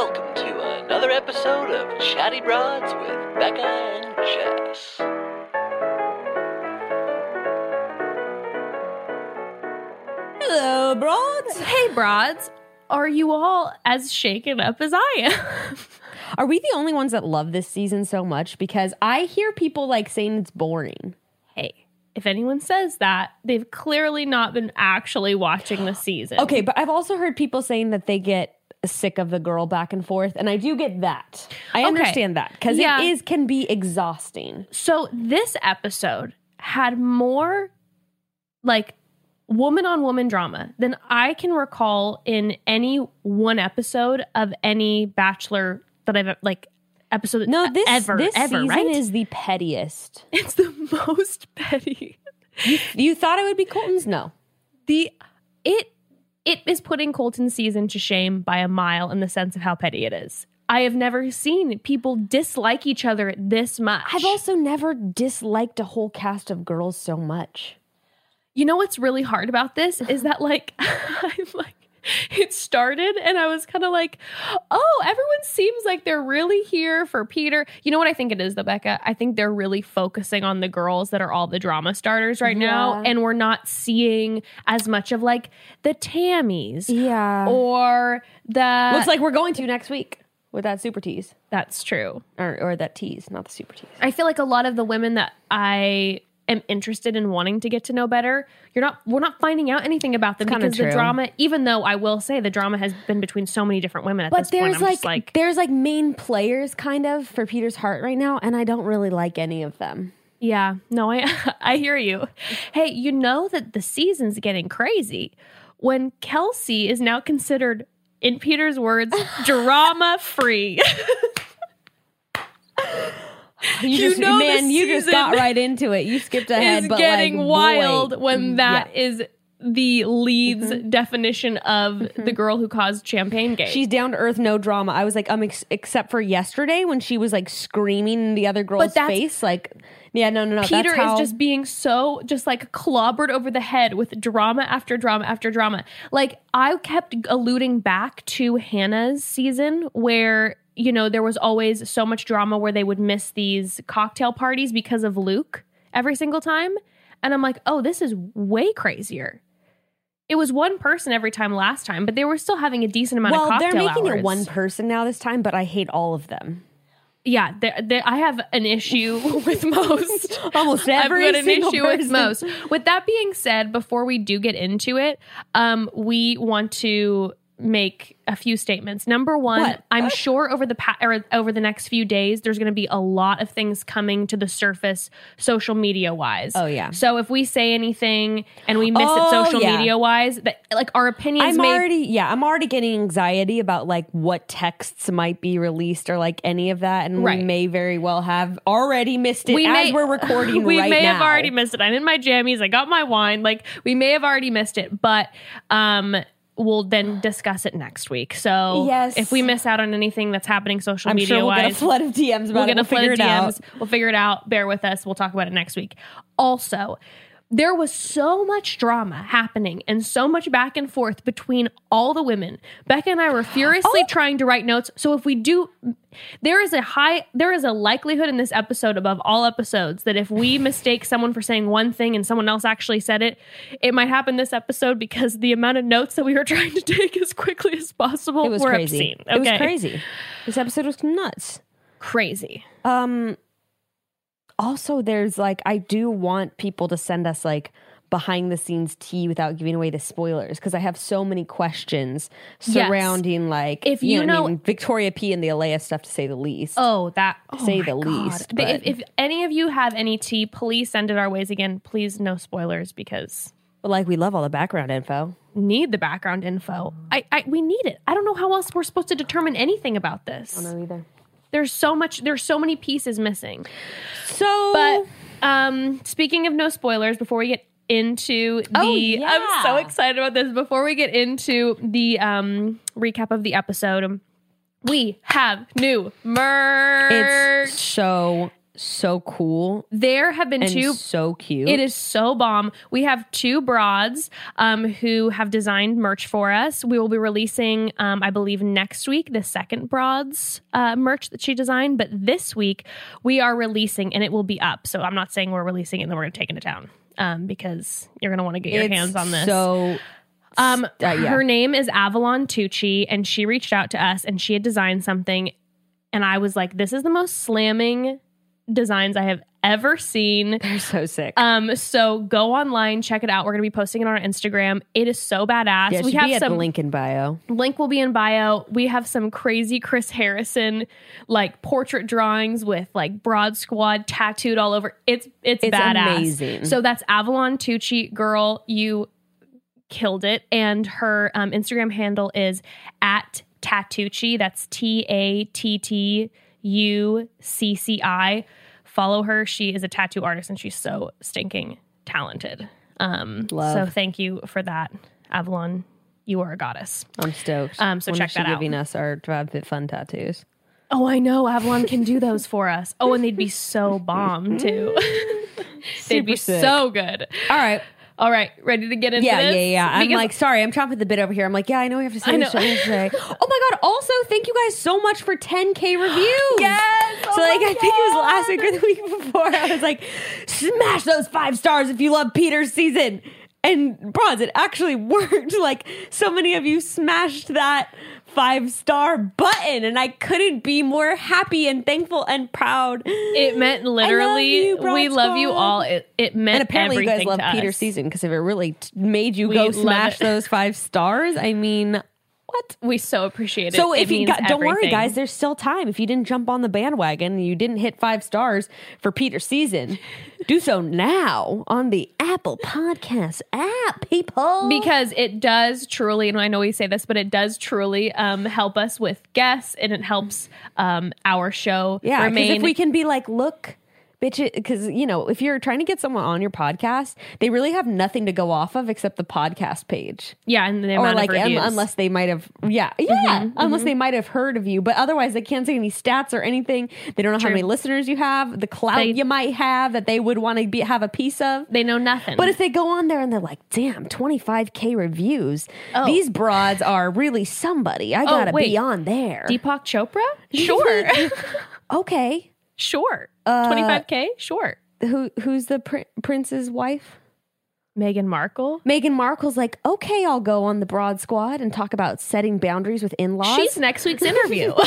welcome to another episode of Chatty Broads with Bekah and Jess. Hello, broads. Hey, broads. Are you all as shaken up as I am? Are we the only ones that love this season so much? Because I hear people like saying it's boring. hey, if anyone says that, they've clearly not been actually watching the season. Okay, but I've also heard people saying that they get sick of the girl back and forth, and I do get that. I Okay. understand that because Yeah. it is can be exhausting. So this episode had more like woman on woman drama than I can recall in any one episode of any Bachelor that I've like episode No, this ever this ever season right. is the pettiest. it's the most petty. You thought it would be Colton's? No. the it it is putting Colton's season to shame by a mile in the sense of how petty it is. I have never seen people dislike each other this much. I've also never disliked a whole cast of girls so much. you know what's really hard about this is that like I'm like it started and I was kind of like, oh, everyone seems like they're really here for Peter. You know what I think it is, though, Bekah? I think they're really focusing on the girls that are all the drama starters right now, and we're not seeing as much of like the Tammys Yeah. or the. Looks like we're going to next week with that super tease. that's true. Or, or that tease, not the super tease. I feel like a lot of the women that I am interested in wanting to get to know better, you're not we're not finding out anything about them because the drama, even though I will say the drama has been between so many different women at But this point. there's I'm like, like there's like main players kind of for Peter's heart right now, and I don't really like any of them. Yeah, no, I I hear you. Hey, you know that the season's getting crazy when Kelsey is now considered, in Peter's words, drama free. You, You just, know man, you just got right into it. You skipped ahead, is but getting like, boy. wild when mm, that Yeah. is the lead's mm-hmm. definition of mm-hmm. the girl who caused champagne gate. She's down to earth, no drama. I was like, um, ex- except for yesterday when she was like screaming in the other girl's face, like, yeah, no, no, no. Peter that's how, is just being so just like clobbered over the head with drama after drama after drama. Like I kept alluding back to Hannah's season where you know there was always so much drama where they would miss these cocktail parties because of Luke every single time. And I'm like, "Oh, this is way crazier." It was one person every time last time, but they were still having a decent amount well, of cocktail they're making hours. it one person now this time, but I hate all of them. Yeah, they they I have an issue with most. Almost I've every got an single issue with most. With that being said, before we do get into it, um, we want to make a few statements. Number one, What? I'm sure over the pa- or over the next few days, there's going to be a lot of things coming to the surface, social media wise. Oh, yeah. So if we say anything and we miss Oh, it social yeah. media wise, that like our opinions I'm may already, yeah, I'm already getting anxiety about like what texts might be released or like any of that, and Right. we may very well have already missed it we as may, we're recording we right may now. have already missed it. I'm in my jammies. I got my wine. Like we may have already missed it, but um, we'll then discuss it next week. So Yes. if we miss out on anything that's happening social I'm media sure we'll get a flood of DMs about we'll it. get a We'll flood of it out. DMs. We'll figure it out. Bear with us. We'll talk about it next week. Also. There was so much drama happening and so much back and forth between all the women. Becca and I were furiously Oh. trying to write notes. So if we do there is a high there is a likelihood in this episode above all episodes that if we mistake someone for saying one thing and someone else actually said it it might happen this episode because the amount of notes that we were trying to take as quickly as possible It was crazy. obscene. It was crazy. This episode was nuts. crazy Um also there's like I do want people to send us like behind the scenes tea without giving away the spoilers because I have so many questions Yes. surrounding like If you what I know- mean, Victoria P and the Alayah stuff to say the least. oh that oh Say the God. least, But if, but- if any of you have any tea please send it our ways again please no spoilers because But like we love all the background info. need the background info I, I we need it i don't know how else we're supposed to determine anything about this I don't know either. There's so much there's so many pieces missing So But um, speaking of no spoilers, before we get into the, Oh, I'm so excited about this. Before we get into the um, recap of the episode, we have new merch. it's so so cool There have been and two so cute. It is so bomb. We have two broads um, who have designed merch for us. We will be releasing, um, I believe, next week the second broads uh, merch that she designed. But this week we are releasing, and it will be up. So I'm not saying we're releasing it and then we're going to take it to town um, because you're going to want to get your It's hands on this. So Um, uh, yeah. her name is Avalon Tucci, and she reached out to us, and she had designed something, and I was like, "This is the most slamming designs I have ever seen." they're so sick. Um, so go online, check it out. We're gonna be posting it on our Instagram. It is so badass. yeah, we have some the link in bio. link will be in bio. We have some crazy Chris Harrison like portrait drawings with like broad squad tattooed all over. It's it's, It's badass. amazing. So that's Avalon Tucci, girl. You killed it. And her um, Instagram handle is at Tattucci. That's T A T T U C C I. Follow her. She is a tattoo artist and she's so stinking talented. Um, Love. So thank you for that, Avalon. You are a goddess. I'm stoked. Um, so When check that out. giving us our Drive Fit Fun tattoos. Oh, I know. Avalon can do those for us. Oh, and they'd be so bomb too. they'd be sick. so good. All right. All right, ready to get into Yeah, this? yeah, yeah. I'm like, sorry, I'm chomping the bit over here. I'm like, yeah, I know we have to say this today. oh my god! Also, thank you guys so much for 10k reviews. Yes! Oh so Oh like, I think it was last week or the week before. I was like, smash those five stars if you love Peter's season. And bronze. it actually worked. Like so many of you smashed that five star button, and I couldn't be more happy and thankful and proud. It meant literally, you, Broad we love you all. It, it meant And apparently, you guys love Peter us. season because if it really t- made you We go love smash it. those five stars, I mean, what? We so appreciate it. So It if you means got, don't worry, guys, there's still time. If you didn't jump on the bandwagon, and you didn't hit five stars for Peter's season, do so now on the Apple Podcast app, people. because it does truly, and I know we say this, but it does truly um, help us with guests, and it helps um, our show yeah, because remain. if we can be like, look. Bitch, because you know, if you're trying to get someone on your podcast, they really have nothing to go off of except the podcast page. yeah, and the or like reviews. unless they might have yeah yeah mm-hmm, unless mm-hmm. they might have heard of you. But otherwise they can't say any stats or anything. They don't know how many listeners you have the clout They- you might have that they would want to be have a piece of. They know nothing. but if they go on there and they're like damn 25k reviews. Oh. these broads are really somebody. I oh, gotta wait. be on there. Deepak Chopra, sure, okay sure, Uh, twenty five k, sure. who who's the pr- prince's wife Meghan Markle. Meghan Markle's like, okay, I'll go on the broad squad and talk about setting boundaries with in-laws. She's next week's interview.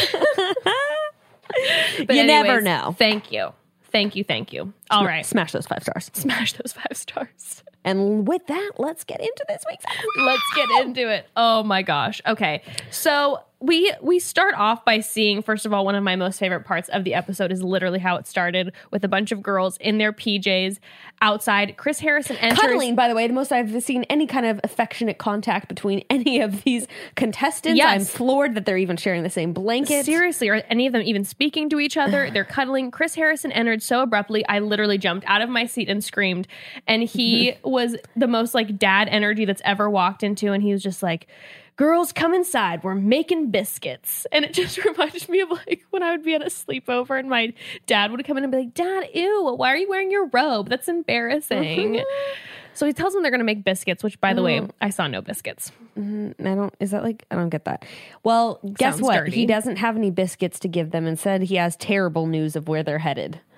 But You never know. Thank you. Thank you. Thank you. All right. Smash those five stars. Smash those five stars. And with that, let's get into this week's. Let's get into it. Oh my gosh. Okay. So we we start off by seeing first of all one of my most favorite parts of the episode is literally how it started with a bunch of girls in their PJs outside. Chris Harrison enters Cuddling, by the way, the most I've seen any kind of affectionate contact between any of these contestants. Yes. I'm floored that they're even sharing the same blanket. Seriously, are any of them even speaking to each other? They're cuddling. Chris Harrison entered so abruptly, I literally jumped out of my seat and screamed. And he was the most like dad energy that's ever walked into. And he was just like, Girls, come inside. We're making biscuits. And it just reminded me of like when I would be at a sleepover and my dad would come in and be like, Dad, ew, why are you wearing your robe? That's embarrassing. so he tells them they're going to make biscuits, which by the way, oh. I saw no biscuits. Mm-hmm. I don't, is that like, I don't get that. Well, guess Sounds what? dirty. He doesn't have any biscuits to give them. Instead, he has terrible news of where they're headed.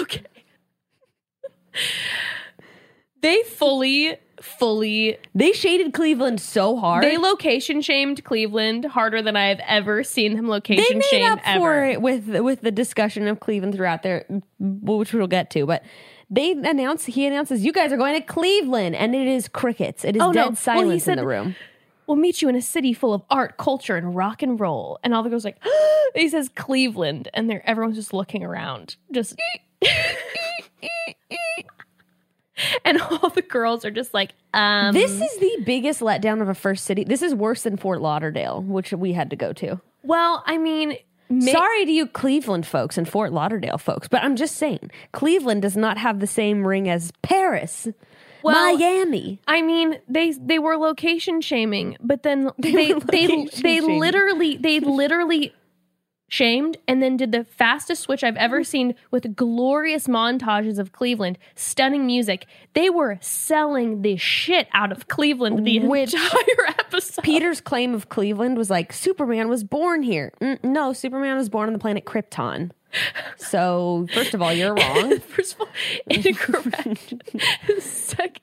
Okay. they fully, fully, They shaded Cleveland so hard. they location shamed Cleveland harder than I've ever seen them they location made shame up ever. for it with with the discussion of Cleveland throughout there, which we'll get to. But they announce he announces you guys are going to Cleveland, and it is crickets. It is Oh, no. dead Well, silence in the room. We'll meet you in a city full of art, culture, and rock and roll. And all the girls are like, he says Cleveland, and they're everyone's just looking around, just. and all the girls are just like, um, This is the biggest letdown of a first city. This is worse than Fort Lauderdale, which we had to go to. well, I mean, ma- Sorry to you, Cleveland folks and Fort Lauderdale folks, but I'm just saying Cleveland does not have the same ring as Paris, Well, Miami. I mean, they they were location shaming, but then they were they location they literally they literally shamed, and then did the fastest switch I've ever seen with glorious montages of Cleveland, stunning music. They were selling the shit out of Cleveland the Which entire episode. Peter's claim of Cleveland was like Superman was born here. Mm, no, Superman was born on the planet Krypton. So, first of all, you're wrong. First of all, incorrect. Second,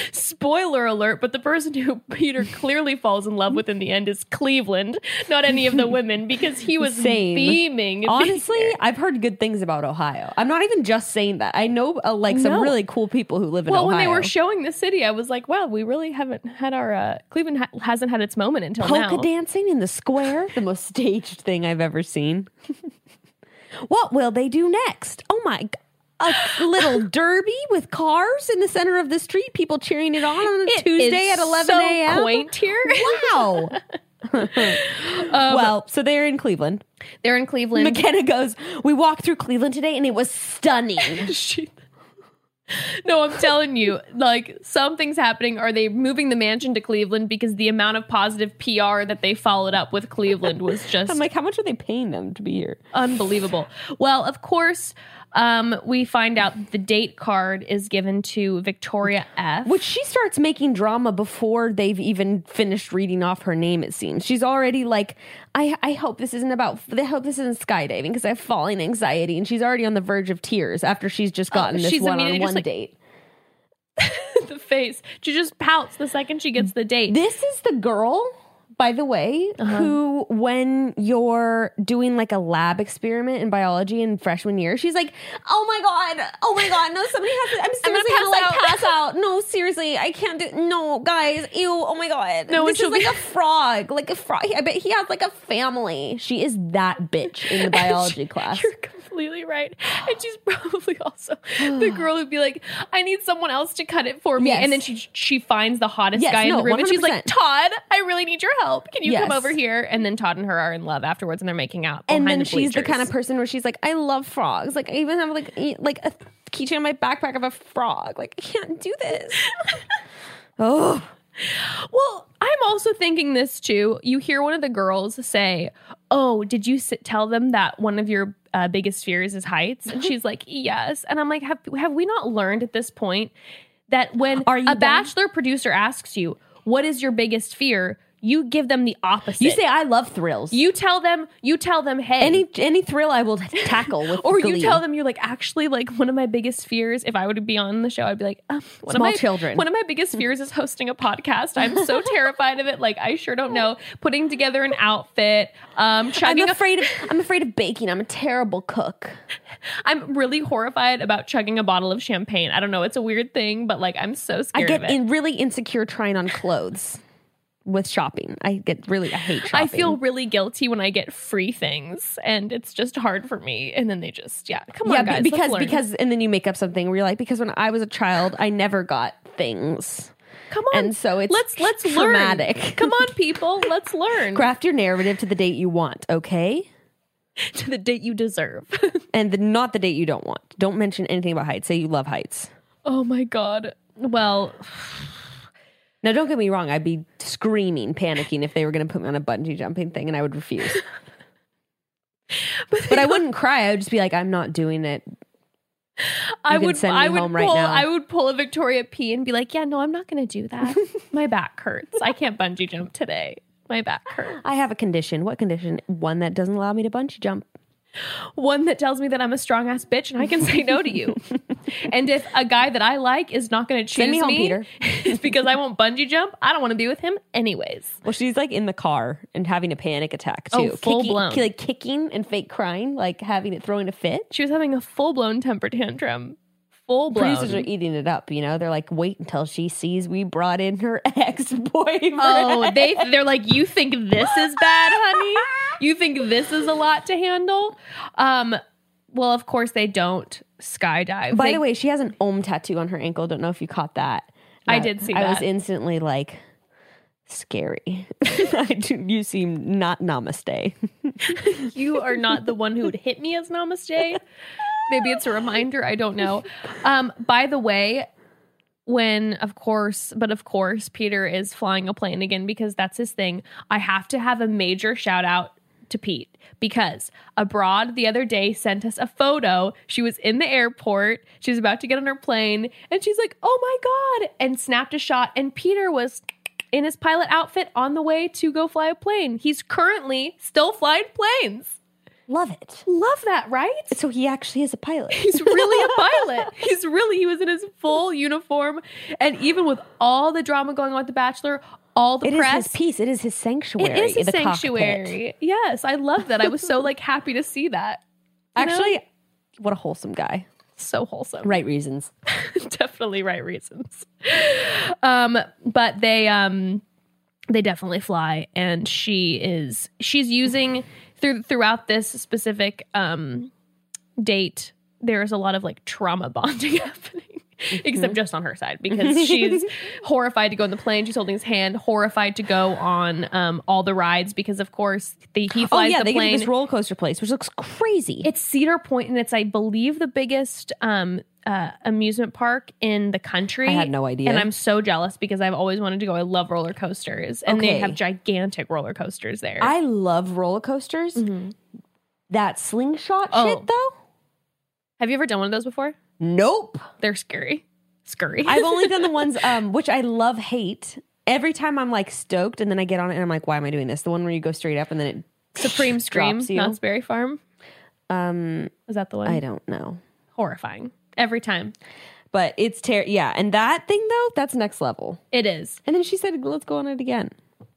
spoiler alert, but the person who Peter clearly falls in love with in the end is Cleveland, not any of the women, because he was Same. beaming. Honestly, I've heard good things about Ohio. I'm not even just saying that. I know uh, like some No. really cool people who live in well, Ohio. when they were showing the city, I was like, wow, we really haven't had our, uh, Cleveland ha- hasn't had its moment until polka now. dancing in the square, the most staged thing I've ever seen. what will they do next? Oh my god. A little derby with cars in the center of the street, people cheering it on on a It Tuesday at 11 so a.m. quaint here. Wow. Um, well, so they're in Cleveland. They're in Cleveland. Mykenna goes, We walked through Cleveland today and it was stunning. She- no, I'm telling you, like something's happening. Are they moving the mansion to Cleveland because the amount of positive PR that they followed up with Cleveland was just I'm like, How much are they paying them to be here? unbelievable. Well, of course, um, we find out the date card is given to Victoria F. Which she starts making drama before they've even finished reading off her name, it seems. She's already like, I, I hope this isn't about, I hope this isn't skydiving because I have falling anxiety. And she's already on the verge of tears after she's just gotten this Oh, she's one on one like- date. the face, she just pouts the second she gets the date. This is the girl, by the way, Uh-huh. who, when you're doing like a lab experiment in biology in freshman year, she's like, "Oh my god, oh my god, no, somebody has to. I'm I'm gonna seriously gonna, like pass out." pass out. No, seriously, I can't do. No, guys, ew, oh my god, No, this is like be- a frog, like a frog. I bet he has like a family. She is that bitch in the biology class. You're completely right. And she's probably also the girl who'd be like, I need someone else to cut it for me. Yes. And then she she finds the hottest Yes, guy in the room and she's like, Todd, I really need your help. Can you come over here? And then Todd and her are in love afterwards and they're making out. and then the she's the kind of person where she's like, I love frogs. Like I even have like e- like a keychain on my backpack of a frog. Like I can't do this. oh. Well, I'm also thinking this too. You hear one of the girls say, "Oh, did you sit, tell them that one of your uh, biggest fears is heights?" And she's like, "Yes." And I'm like, "Have have we not learned at this point that when Are you a done? bachelor producer asks you, "What is your biggest fear?" You give them the opposite. You say I love thrills. you tell them, you tell them, "Hey." any any thrill I will tackle with or glee. you tell them you're like actually like one of my biggest fears if I were to be on the show I'd be like um, one Small of my children. one of my biggest fears is hosting a podcast I'm so terrified of it like I sure don't know putting together an outfit um I'm chugging a, afraid of I'm afraid of baking. I'm a terrible cook. I'm really horrified about chugging a bottle of champagne I don't know it's a weird thing but like I'm so scared. I get of it in really insecure trying on clothes with shopping. I get really I hate shopping. I feel really guilty when I get free things and it's just hard for me and then they just yeah come yeah on guys let's because learn. because and then you make up something where you're like because when I was a child I never got things. come on and so it's let's let's traumatic. learn come on people let's learn Craft your narrative to the date you want, okay? to the date you deserve And the, not the date you don't want. Don't mention anything about heights. Say you love heights. Oh my god. Well, Now, don't get me wrong. I'd be screaming, panicking if they were going to put me on a bungee jumping thing, and I would refuse. but I wouldn't cry. I would just be like, "I'm not doing it." I would send me I would home pull right now. I would pull a Victoria P and be like, "Yeah, no, I'm not going to do that. My back hurts. I can't bungee jump today. My back hurts." I have a condition. What condition? One that doesn't allow me to bungee jump. One that tells me that I'm a strong ass bitch and I can say no to you. and if a guy that I like is not going to choose Send me home, Peter. it's because I won't bungee jump. I don't want to be with him anyways. Well, she's like in the car and having a panic attack Oh, too. full Kicking- blown. like kicking and fake crying, like having it throwing a fit. She was having a full blown temper tantrum. Full blown. Producers are eating it up. You know, they're like, wait until she sees we brought in her ex boyfriend. Oh, they they're like, you think this is bad, honey? You think this is a lot to handle? Um, well, of course they don't skydive. By They- the way, she has an Om tattoo on her ankle. Don't know if you caught that. I did see I was instantly like, scary. Do, you seem not namaste. you are not the one who would hit me as namaste. Maybe it's a reminder. I don't know. Um, by the way, when of course, but of course, Peter is flying a plane again because that's his thing. I have to have a major shout out to Pete because abroad the other day sent us a photo. She was in the airport. She was about to get on her plane and she's like, "Oh my god." And snapped a shot and Peter was in his pilot outfit on the way to go fly a plane. He's currently still flying planes. Love it. Love that, right? So he actually is a pilot. He's really a pilot. He's really he was in his full uniform and even with all the drama going on with the bachelor, all the It is press his piece. It is his sanctuary. it is cockpit. sanctuary. Yes, I love that. I was so like happy to see that. You know? Actually, what a wholesome guy. so wholesome. Right reasons. definitely right reasons. Um, but they um they definitely fly and she is she's using through throughout this specific um date there's a lot of like trauma bonding happening. Except just on her side because she's horrified to go on the plane. She's holding his hand, horrified to go on um, all the rides because, of course, the, he Oh yeah, the they get plane. to this roller coaster place, which looks crazy. It's Cedar Point, and it's, I believe, the biggest um, uh, amusement park in the country. I had no idea. and I'm so jealous because I've always wanted to go. I love roller coasters, and they have gigantic roller coasters there. I love roller coasters. That slingshot Oh. shit though. have you ever done one of those before? Nope. They're scary, scurry. I've only done the ones um which I love hate. Every time I'm like stoked and then I get on it and I'm like, why am I doing this? The one where you go straight up and then it Supreme Scream, you. Knott's Berry Farm. um Is that the one? I don't know. Horrifying every time. But it's ter yeah, and that thing though, that's next level. It is, And then she said, let's go on it again.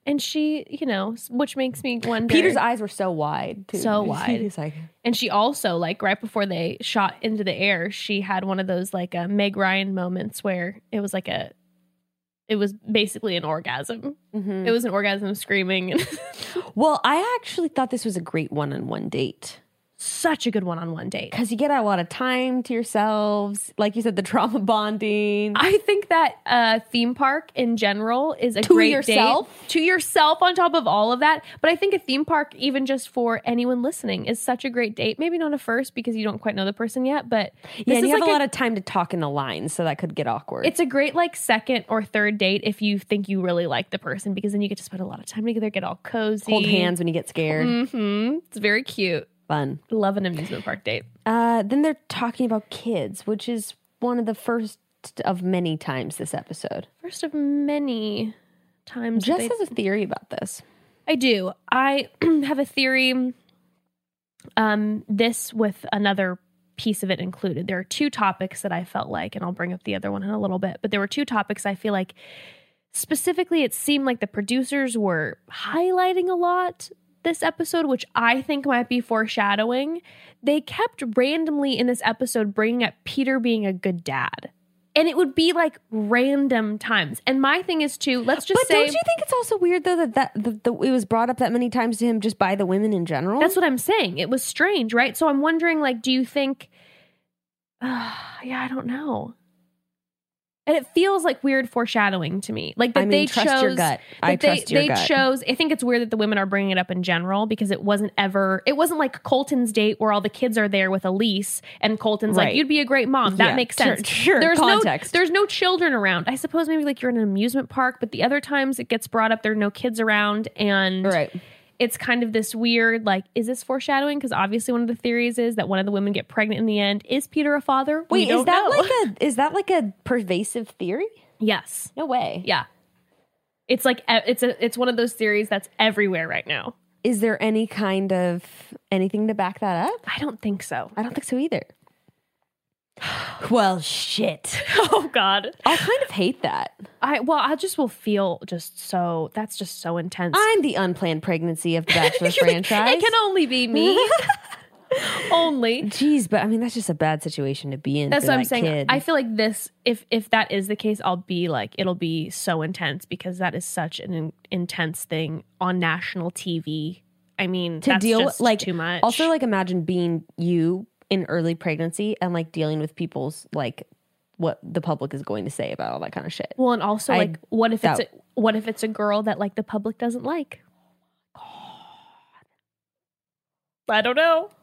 And she, you know, which makes me wonder. Peter's eyes were so wide, too. So wide. He's like, And she also, like, right before they shot into the air, she had one of those, like, uh, Meg Ryan moments where it was like a, it was basically an orgasm. mhm. It was an orgasm screaming. well, I actually thought this was a great one-on-one date Such a good one on one date. because you get a lot of time to yourselves. Like you said, the trauma bonding. I think that uh, theme park in general is a To great yourself? date to yourself on top of all of that. But I think a theme park, even just for anyone listening, is such a great date. Maybe not a first because you don't quite know the person yet, but yeah, you have like a lot of time to talk in the lines, so that could get awkward. It's a great like second or third date if you think you really like the person because then you get to spend a lot of time together, get all cozy, hold hands when you get scared. hmm It's very cute. Fun. Love an amusement park date. Uh, then they're talking about kids, which is one of the first of many times this episode. First of many times. Jess has a theory about this. I do. I have a theory. Um, this with another piece of it included. There are two topics that I felt like, and I'll bring up the other one in a little bit. But there were two topics I feel like specifically it seemed like the producers were highlighting a lot this episode, which I think might be foreshadowing. They kept randomly in this episode bringing up Peter being a good dad. And it would be like random times. And my thing is too. let's just say. But say don't you think it's also weird though that that the, the, it was brought up that many times to him just by the women in general? That's what I'm saying. It was strange, right? So I'm wondering, like, do you think? Uh, yeah, I don't know. And it feels like weird foreshadowing to me, like that I mean, they trust chose. your gut. that I they, trust your they gut. chose. I think it's weird that the women are bringing it up in general because it wasn't ever. It wasn't like Colton's date where all the kids are there with Elise and Colton's like, "You'd be a great mom." That Yeah, makes sure, sense. sure, There's context. no. There's no children around. I suppose maybe like you're in an amusement park, but the other times it gets brought up, there are no kids around, and right. It's kind of this weird like is this foreshadowing because obviously one of the theories is that one of the women get pregnant in the end is peter a father Wait, is that know. like a is that like a pervasive theory? yes No way. yeah it's like it's a it's one of those theories that's everywhere right now Is there any kind of anything to back that up? i don't think so I don't think so either. Well, shit. oh god I kind of hate that. i well i just will feel just so that's just so intense I'm the unplanned pregnancy of the Bachelor You're like, franchise. it can only be me only Jeez, but I mean that's just a bad situation to be in. That's what I'm saying. Kid. I feel like this, if if that is the case, I'll be like, it'll be so intense because that is such an in- intense thing on national TV. I mean, to that's deal just like too much. Also, like imagine being you in early pregnancy and like dealing with people's like what the public is going to say about all that kind of shit. well, and also I like, what if it's a, what if it's a girl that like the public doesn't like? I don't know.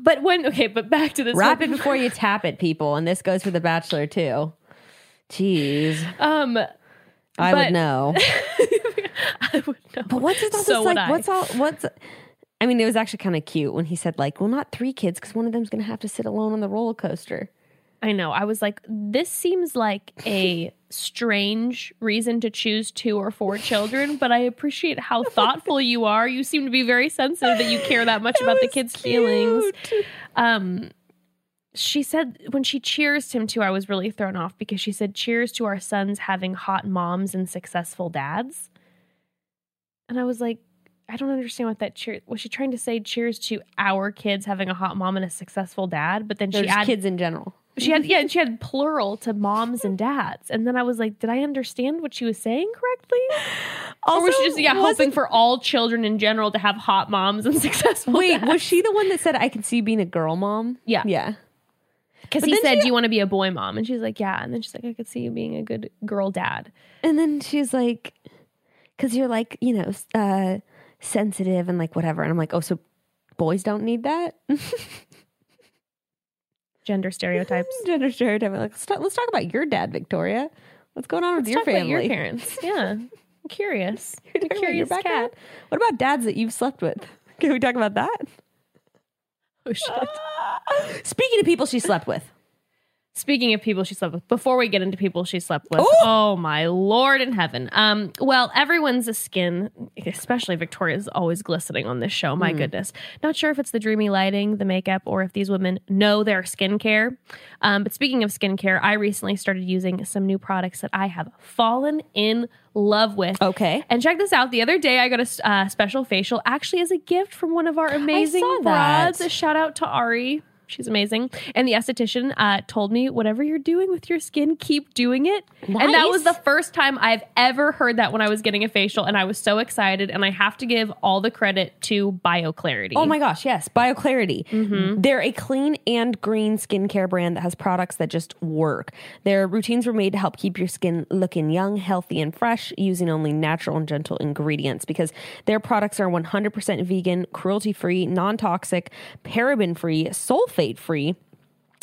But when okay, but back to this. Wrap one. it before you tap it, people, and this goes for the Bachelor too. Jeez, Um, I But- would know. I would know. But what's all So this like? I. What's all? What's I mean, it was actually kind of cute when he said, like, well, not three kids because one of them's going to have to sit alone on the roller coaster. I know. I was like, this seems like a strange reason to choose two or four children, but I appreciate how thoughtful you are. You seem to be very sensitive that you care that much about the kids' feelings. Um, she said when she cheers him too, I was really thrown off because she said, "Cheers to our sons having hot moms and successful dads," and I was like. I don't understand what that cheer was. She trying to say cheers to our kids having a hot mom and a successful dad, but then They're she added kids in general. she had yeah, and she had plural to moms and dads. And then I was like, did I understand what she was saying correctly? or was she just yeah hoping for all children in general to have hot moms and successful? Wait, dads? was she the one that said, I can see you being a girl mom? Yeah. Yeah. because he said, she- "Do you want to be a boy mom?" And she's like, "Yeah." And then she's like, "I could see you being a good girl dad." And then she's like, because you're like, you know, uh, sensitive and like whatever. And I'm like, oh, so boys don't need that? Gender stereotypes. Gender stereotype. Like, let's talk, let's talk about your dad, Victoria. What's going on with Let's your talk about family? your parents. Yeah, I'm curious. Talk I'm a about your curious cat. background? What about dads that you've slept with? Can we talk about that? Oh shit. Speaking of people she slept with. Speaking of people she slept with, before we get into people she slept with, Ooh. oh my lord in heaven. Um, well, everyone's a skin, especially Victoria's, always glistening on this show. My goodness. Not sure if it's the dreamy lighting, the makeup, or if these women know their skincare. Um, but speaking of skincare, I recently started using some new products that I have fallen in love with. Okay. And check this out. The other day, I got a uh, special facial actually as a gift from one of our amazing that. broads. A shout out to Ari. She's amazing. And the esthetician uh, told me, whatever you're doing with your skin, keep doing it. And that was the first time I've ever heard that when I was getting a facial. And I was so excited. And I have to give all the credit to BioClarity. Oh my gosh, yes, BioClarity. They're a clean and green skincare brand that has products that just work. Their routines were made to help keep your skin looking young, healthy, and fresh using only natural and gentle ingredients because their products are 100% vegan, cruelty free, non toxic, paraben free, sulfate free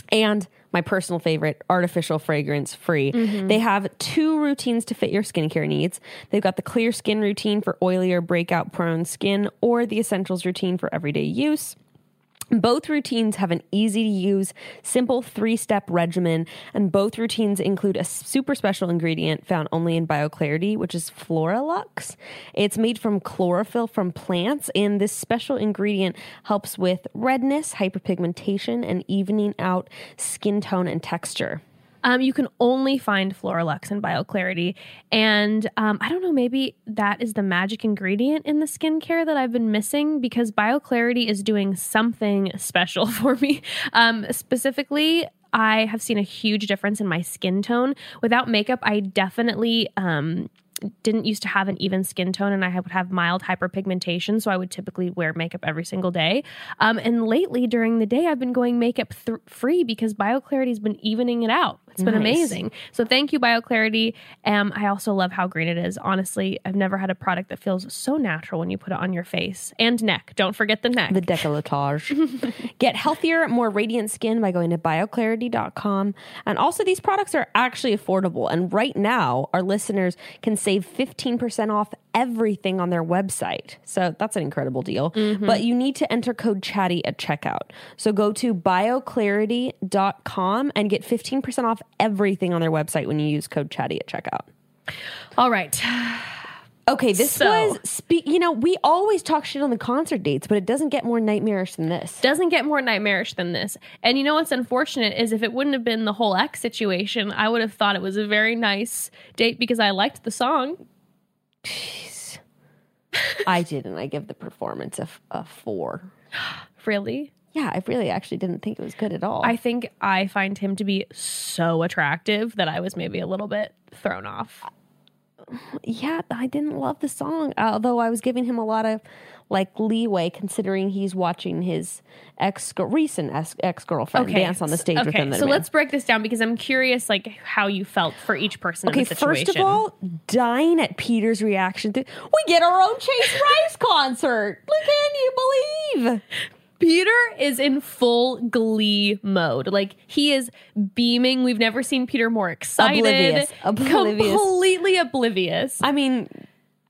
and my personal favorite, artificial fragrance free. Mm-hmm. They have two routines to fit your skincare needs. They've got the clear skin routine for oily or breakout prone skin, or the essentials routine for everyday use. Both routines have an easy to use, simple three step regimen, and both routines include a super special ingredient found only in BioClarity, which is Floralux. It's made from chlorophyll from plants, and this special ingredient helps with redness, hyperpigmentation, and evening out skin tone and texture. Um, you can only find Floralux and BioClarity. And um, I don't know, maybe that is the magic ingredient in the skincare that I've been missing because BioClarity is doing something special for me. Um, specifically, I have seen a huge difference in my skin tone. Without makeup, I definitely um, didn't used to have an even skin tone and I would have mild hyperpigmentation. So I would typically wear makeup every single day. Um, and lately during the day, I've been going makeup th- free because BioClarity has been evening it out. It's been Nice. amazing. So thank you, BioClarity. Um, I also love how green it is. Honestly, I've never had a product that feels so natural when you put it on your face and neck. Don't forget the neck. The decolletage. Get healthier, more radiant skin by going to bioclarity.com. And also, these products are actually affordable. And right now, our listeners can save 15% off everything on their website. So that's an incredible deal. Mm-hmm. But you need to enter code chatty at checkout. So go to bioclarity.com and get 15% off everything on their website when you use code chatty at checkout. All right. Okay, this So- was spe- you know, we always talk shit on the concert dates, but it doesn't get more nightmarish than this. doesn't get more nightmarish than this. And you know what's unfortunate is if it wouldn't have been the whole X situation, I would have thought it was a very nice date because I liked the song. I didn't. I give the performance a, a four. Really? Yeah, I really actually didn't think it was good at all. I think I find him to be so attractive that I was maybe a little bit thrown off. Uh, yeah, I didn't love the song, although I was giving him a lot of like leeway considering he's watching his ex recent ex girlfriend dance on the stage with okay. him. So let's break this down because I'm curious, like how you felt for each person. Okay, in the situation. first of all, dying at Peter's reaction to we get our own Chase Rice concert. Like, Can you believe? Peter is in full glee mode. Like he is beaming. We've never seen Peter more excited. Oblivious. Oblivious. Completely oblivious. I mean,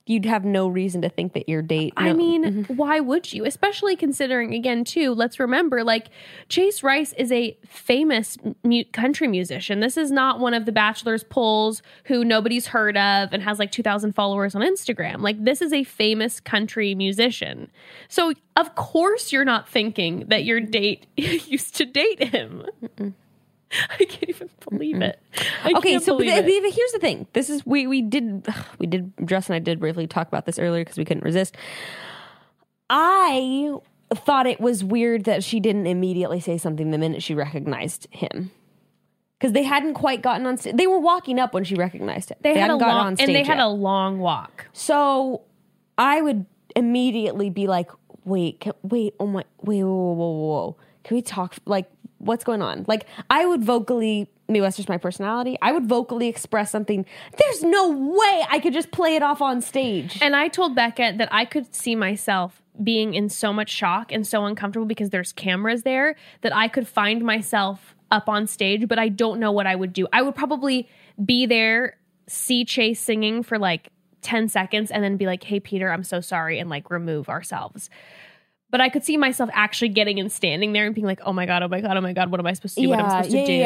you'd have no reason to think that your date. I no- mean, mm-hmm. why would you? Especially considering, again, too, let's remember, like, Chase Rice is a famous mu- country musician. This is not one of the Bachelor's polls who nobody's heard of and has like 2,000 followers on Instagram. Like, this is a famous country musician. So, of course, you're not thinking that your date used to date him. I can't even believe it. I okay, so it. but here's the thing. This is we we did we did Jess and I did briefly talk about this earlier because we couldn't resist. I thought it was weird that she didn't immediately say something the minute she recognized him. Because they hadn't quite gotten on stage. They were walking up when she recognized him. they, had hadn't gotten long, on stage. and they had yet. a long walk. So I would immediately be like, wait, can, wait, oh my, wait, whoa, whoa, whoa, whoa. Can we talk? Like, what's going on? Like, I would vocally, maybe that's just my personality. I would vocally express something. There's no way I could just play it off on stage. And I told Bekah that I could see myself being in so much shock and so uncomfortable because there's cameras there that I could find myself up on stage, but I don't know what I would do. I would probably be there, see Chase singing for like 10 seconds, and then be like, hey, Peter, I'm so sorry, and like remove ourselves. But I could see myself actually getting and standing there and being like, oh my God, oh my God, oh my God, what am I supposed to do? what am I supposed to do?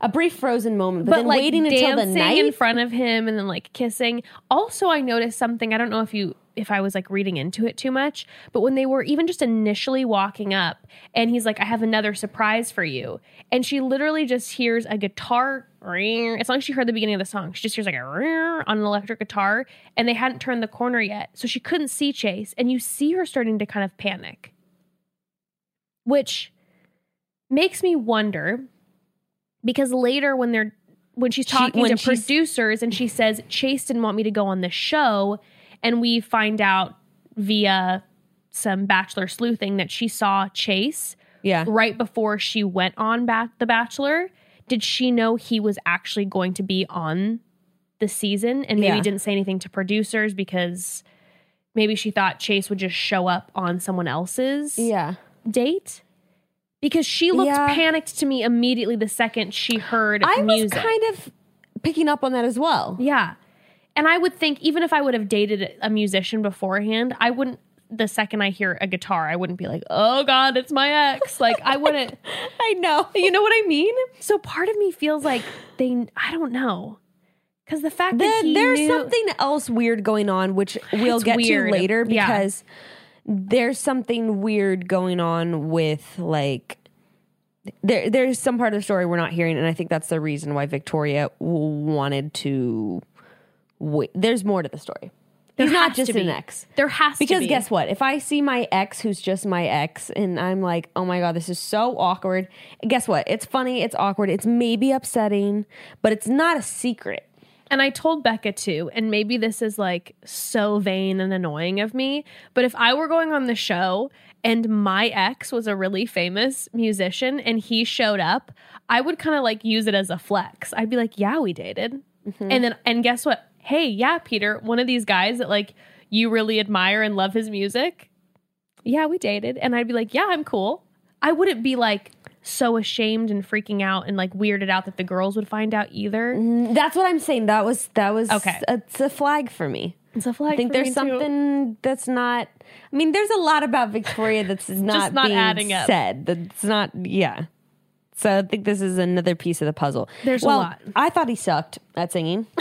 A brief frozen moment, but, but then like waiting until the night. in front of him and then like kissing. Also, I noticed something. I don't know if you if I was like reading into it too much, but when they were even just initially walking up, and he's like, "I have another surprise for you," and she literally just hears a guitar. ring. It's not like she heard the beginning of the song. She just hears like a on an electric guitar, and they hadn't turned the corner yet, so she couldn't see Chase, and you see her starting to kind of panic, which makes me wonder because later when they're when she's She- talking when to she's- producers and she says Chase didn't want me to go on the show and we find out via some bachelor sleuthing that she saw Chase yeah. right before she went on ba- the bachelor did she know he was actually going to be on the season and maybe Yeah. didn't say anything to producers because maybe she thought Chase would just show up on someone else's Yeah. date because she looked Yeah. panicked to me immediately the second she heard I music. was kind of picking up on that as well. yeah. And I would think even if I would have dated a musician beforehand, I wouldn't the second I hear a guitar, I wouldn't be like, "Oh god, it's my ex." Like I wouldn't I know. You know what I mean? So part of me feels like they I don't know. Cuz the fact that The- he there's knew- something else weird going on, which we'll get weird. to later Yeah. There's something weird going on with like there there's some part of the story we're not hearing, and I think that's the reason why Victoria w- wanted to. Wait, there's more to the story. There He's not just an ex. There has to be Because be. guess what? If I see my ex who's just my ex and I'm like, oh my God, this is so awkward. Guess what? It's funny, it's awkward, it's maybe upsetting, but it's not a secret. And I told Bekah too, and maybe this is like so vain and annoying of me, but if I were going on the show and my ex was a really famous musician and he showed up, I would kind of like use it as a flex. I'd be like, "Yeah, we dated." Mm-hmm. And then and guess what? Hey, yeah, Peter, one of these guys that like you really admire and love his music. Yeah, we dated. And I'd be like, "Yeah, I'm cool." I wouldn't be like so ashamed and freaking out and like weirded out that the girls would find out either. Mm-hmm. That's what I'm saying. That was that was Okay. It's a flag for me. It's a flag. I think for me, there's too. something that's not. I mean, there's a lot about Victoria that's not not being adding up. said. That's not. Yeah. So I think this is another piece of the puzzle. There's a well, lot. I thought he sucked at singing.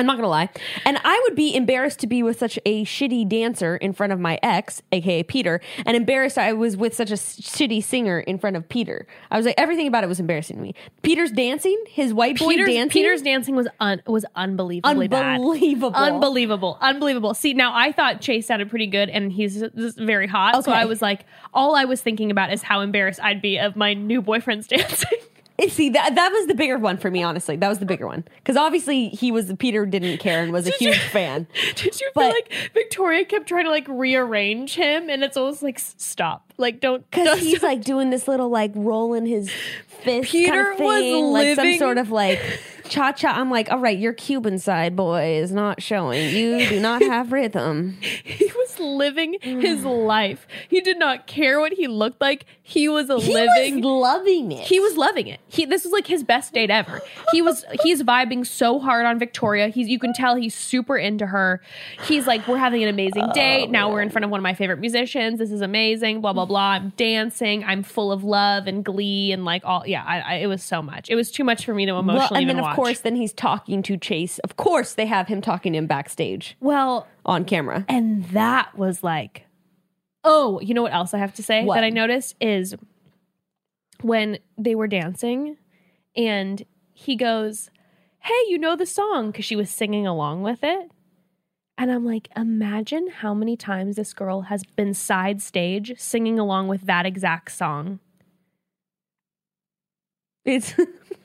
I'm not gonna lie, and I would be embarrassed to be with such a shitty dancer in front of my ex, aka Peter, and embarrassed I was with such a shitty singer in front of Peter. I was like, everything about it was embarrassing to me. Peter's dancing, his white boy Peter's dancing, Peter's dancing was un, was unbelievably unbelievable, bad. Unbelievable. Unbelievable. See, now I thought Chase sounded pretty good and he's very hot. So I was like, all I was thinking about is how embarrassed I'd be of my new boyfriend's dancing. See that that was the bigger one for me, honestly. That was the bigger one because obviously he was Peter didn't care and was a Did you- huge fan. Did you But- feel like Victoria kept trying to like rearrange him and it's almost like stop. Like don't Because he's stop. like doing this little like rolling his fist Peter kind of was thing, like some sort of like cha cha, I'm like, all right, your Cuban side boy is not showing. You do not have rhythm. He was living his mm. life. He did not care what he looked like. He was He living. was loving it. he was loving it. He this was like his best date ever. He was he's vibing so hard on Victoria. He's you can tell he's super into her. He's like, we're having an amazing oh, date. now we're in front of one of my favorite musicians. This is amazing. Blah blah blah. I'm dancing. I'm full of love and glee and like all. Yeah, I, I, it was so much. It was too much for me to emotionally well, and even then of watch. Course, then he's talking to Chase. Of course, they have him talking to him backstage well, on camera. And that was like, oh, you know what else I have to say What? that I noticed is when they were dancing and he goes, Hey, you know the song because she was singing along with it. And I'm like, imagine how many times this girl has been side stage singing along with that exact song. It's.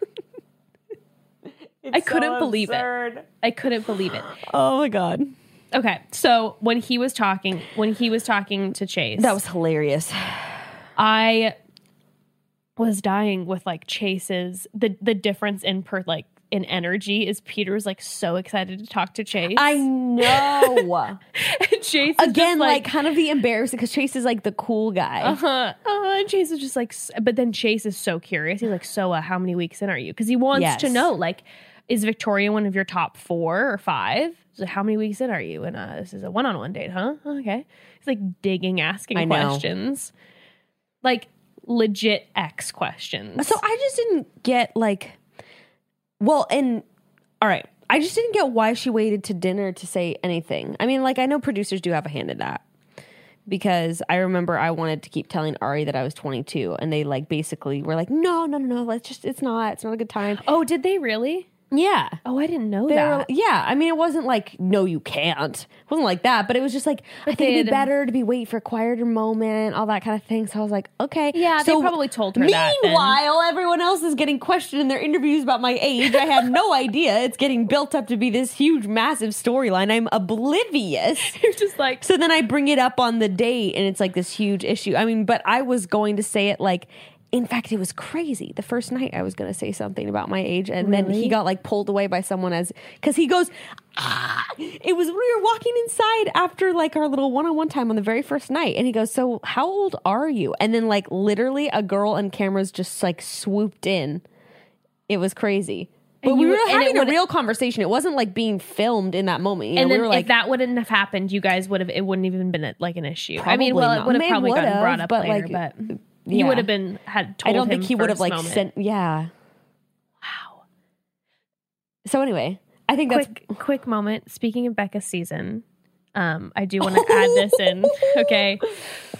I couldn't believe it. I couldn't believe it. Oh my god, Okay, so when he was talking, when he was talking to Chase, that was hilarious. I was dying with like Chase's the the difference in per like in energy is Peter's like so excited to talk to Chase. I know. and Chase is Again, just, like, like, kind of the embarrassing because Chase is like the cool guy. uh-huh, uh-huh. And Chase is just like, s- but then Chase is so curious. He's like, so uh, how many weeks in are you? Because he wants Yes. to know, like, is Victoria one of your top four or five? So how many weeks in are you? And uh, this is a one-on-one date, huh? Okay. It's like digging, asking I know. questions, like legit X questions. So I just didn't get like, well, and all right, I just didn't get why she waited to dinner to say anything. I mean, like I know producers do have a hand in that because I remember I wanted to keep telling Arie that I was 22, and they like basically were like, no, no, no, no, let's just, it's not, it's not a good time. oh, did they really? Yeah. Oh, I didn't know They that. were, yeah, I mean, it wasn't like no, you can't. It wasn't like that, but it was just like I think it'd be they'd- better to be wait for a quieter moment, all that kind of thing. So I was like, okay, Yeah, they so probably told her that then. Meanwhile, everyone else is getting questioned in their interviews about my age. I had no idea it's getting built up to be this huge, massive storyline. I'm oblivious. You're just like, So then I bring it up on the date, and it's like this huge issue. I mean, but I was going to say it like. In fact, it was crazy. The first night I was going to say something about my age, and then he got like pulled away by someone as because he goes, ah! It was we were walking inside after like our little one on one time on the very first night, and he goes, "So how old are you?" And then like literally a girl and cameras just like swooped in. It was crazy. But And we you- were having a real conversation. It wasn't like being filmed in that moment. You know, and then we were like, if that wouldn't have happened, you guys would have. It wouldn't even been like an issue. I mean, well, not. it would have probably gotten brought up but, later, like, but yeah. you would have been had told. I don't think he would have like moment. sent. Yeah. Wow. So anyway, I think that's Quick, quick moment. Speaking of Bekah's season, um, I do want to add this in. Okay.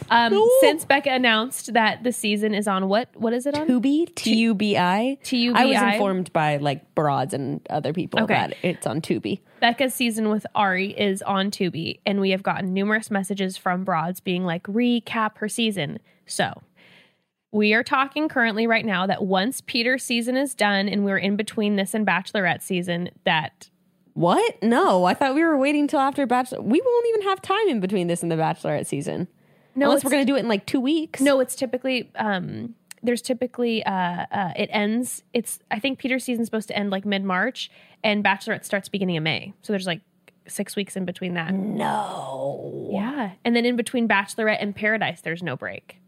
Um, Ooh. since Becca announced that the season is on what? What is it on? Tubi, T U B I. T-U-B-I. I was informed by like broads and other people Okay. that it's on Tubi. Bekah's season with Arie is on Tubi, and we have gotten numerous messages from broads being like, recap her season. So we are talking currently right now that once Peter season is done and we're in between this and Bachelorette season, that What? No, I thought we were waiting till after Bachelor. We won't even have time in between this and the Bachelorette season. no, Unless we're going to do it in like two weeks. no, it's typically um, there's typically uh, uh, it ends. It's I think Peter's season's supposed to end like mid March, and Bachelorette starts beginning of May. So there's like six weeks in between that. No. Yeah, and then in between Bachelorette and Paradise, there's no break.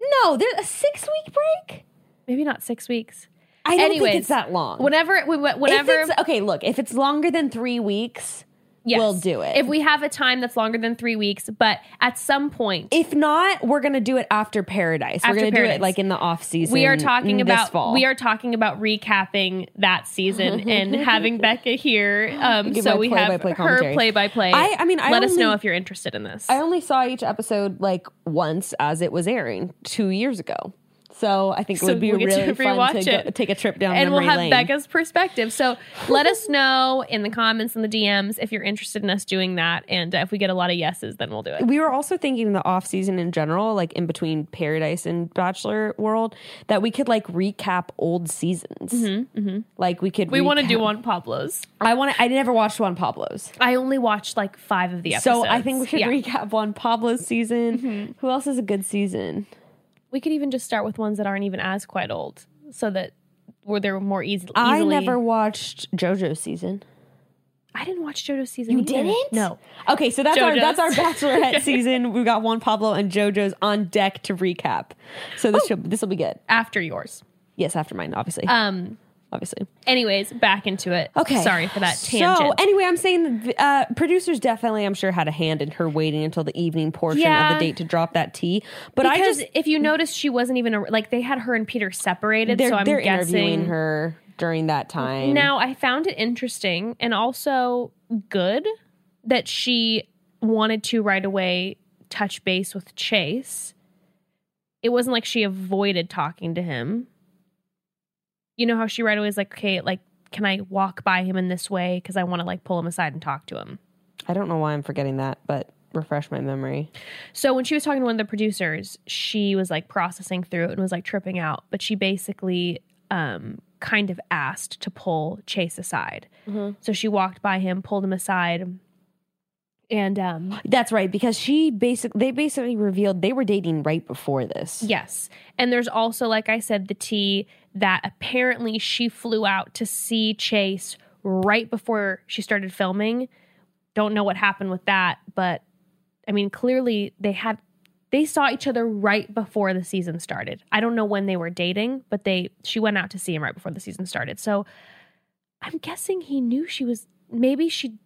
No, there's a six week break? Maybe not six weeks. I don't Anyways, think it's that long. Whenever we whenever If it's, okay, look, if it's longer than three weeks, yes, we'll do it. If we have a time that's longer than three weeks, but at some point if not, we're going to do it after Paradise. After we're going to do it like in the off season. we are talking this about fall. we are talking about recapping that season and having Bekah here. Um, so we have play-by-play her play by play. I- I mean, I let us know if you're interested in this. I only saw each episode like once as it was airing two years ago. So I think it So would be we'll get to really fun to go, take a trip down and we'll have lane. Bekah's perspective. So let us know in the comments and the DMs if you're interested in us doing that. And uh, if we get a lot of yeses, then we'll do it. we were also thinking in the off season in general, like in between Paradise and Bachelor World, that we could like recap old seasons. Like we could. Mm-hmm, We want to do Juan Pablo's. I want. I never watched Juan Pablo's, I only watched like five of the episodes. so I think we should Yeah. recap Juan Pablo's season. Mm-hmm. Who else is a good season? We could even just start with ones that aren't even as quite old so that where they're more easy, easily. I never watched JoJo's season. I didn't watch JoJo's season. You either. didn't? No. Okay, so that's our that's our Bachelorette season. We've got Juan Pablo and JoJo's on deck to recap. So this should this will be good. After yours. Yes, after mine, obviously. Um. Obviously. Anyways, back into it. Okay. Sorry for that tangent. So anyway, I'm saying the uh, producers definitely, I'm sure, had a hand in her waiting until the evening portion of the date to drop that tea. But I just if you notice, she wasn't even a, like they had her and Peter separated. so I'm they're guessing interviewing her during that time. Now, I found it interesting and also good that she wanted to right away touch base with Chase. It wasn't like she avoided talking to him. You know how she right away is like, okay, like, can I walk by him in this way? Because I want to like pull him aside and talk to him. I don't know why I'm forgetting that, but refresh my memory. So when she was talking to one of the producers, she was like processing through it and was like tripping out. But she basically um, kind of asked to pull Chase aside. So she walked by him, pulled him aside, and um, That's right, because she basically they basically revealed they were dating right before this. yes. And there's also, like I said, the tea that apparently she flew out to see Chase right before she started filming. Don't know what happened with that, but I mean, clearly they had they saw each other right before the season started. I don't know when they were dating, but they she went out to see him right before the season started. So I'm guessing he knew she was maybe she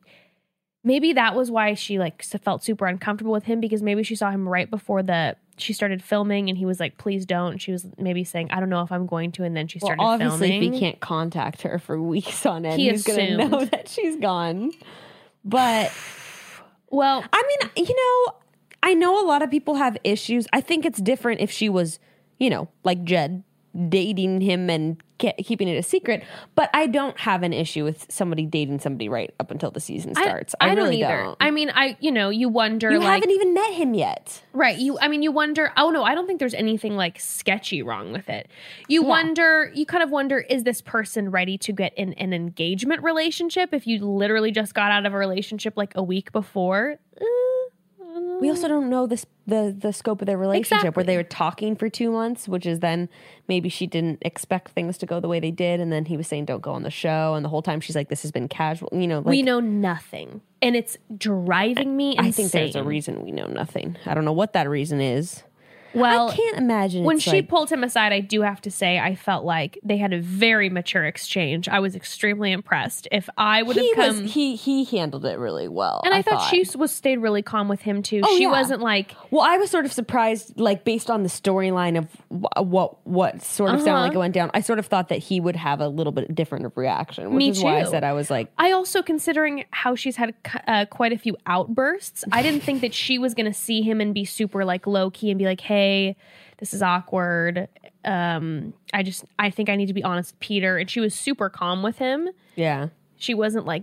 maybe that was why she like felt super uncomfortable with him because maybe she saw him right before the she started filming and he was like please don't she was maybe saying I don't know if I'm going to and then she Well, started obviously, filming. if he can't contact her for weeks on end, He he's going to know that she's gone. But well, I mean, you know, I know a lot of people have issues. I think it's different if she was, you know, like Jed dating him and ke- keeping it a secret. But I don't have an issue with somebody dating somebody right up until the season starts. I, don't really either. don't. I mean, I you know you wonder you like haven't even met him yet. Right. You I mean you wonder oh no, I don't think there's anything like sketchy wrong with it. You wonder you kind of wonder is this person ready to get in an engagement relationship if you literally just got out of a relationship like a week before? Eh, We also don't know this the the scope of their relationship where they were talking for two months, which is then maybe she didn't expect things to go the way they did, and then he was saying don't go on the show, and the whole time she's like this has been casual, you know. Like, we know nothing. And it's driving me insane. I think there's a reason we know nothing. I don't know what that reason is. Well, I can't imagine when she like- pulled him aside, I do have to say I felt like they had a very mature exchange. I was extremely impressed. If I would have come was he he handled it really well, and I, thought, she was stayed really calm with him too. Oh, she yeah. wasn't like Well, I was sort of surprised, like based on the storyline of wh- what what sort of sounded Uh-huh. like it went down. I sort of thought that he would have a little bit different of reaction, which Me is why I too. said I was like, I also, considering how she's had uh, quite a few outbursts, I didn't think that she was going to see him and be super like low key and be like, "Hey, this is awkward." Um, I just, I think I need to be honest, with Peter. And she was super calm with him. yeah. She wasn't like,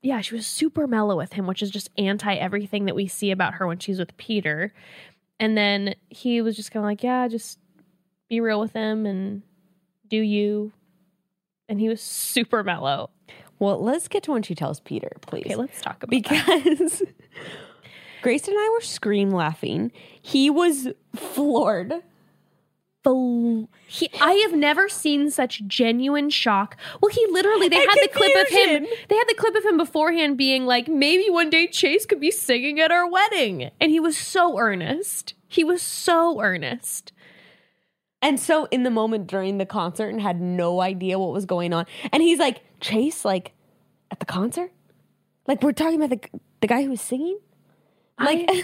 yeah, she was super mellow with him, which is just anti everything that we see about her when she's with Peter. And then he was just kind of like, yeah, just be real with him and do you. And he was super mellow. Well, let's get to when she tells Peter, please. Okay, let's talk about because Grace and I were scream laughing. He was floored. He, I have never seen such genuine shock. Well, he literally they And had the clip of him. They had the clip of him beforehand being like, maybe one day Chase could be singing at our wedding, and he was so earnest. He was so earnest. And so in the moment during the concert and had no idea what was going on. And he's like, Chase, like at the concert? Like we're talking about the the guy who was singing? Like I-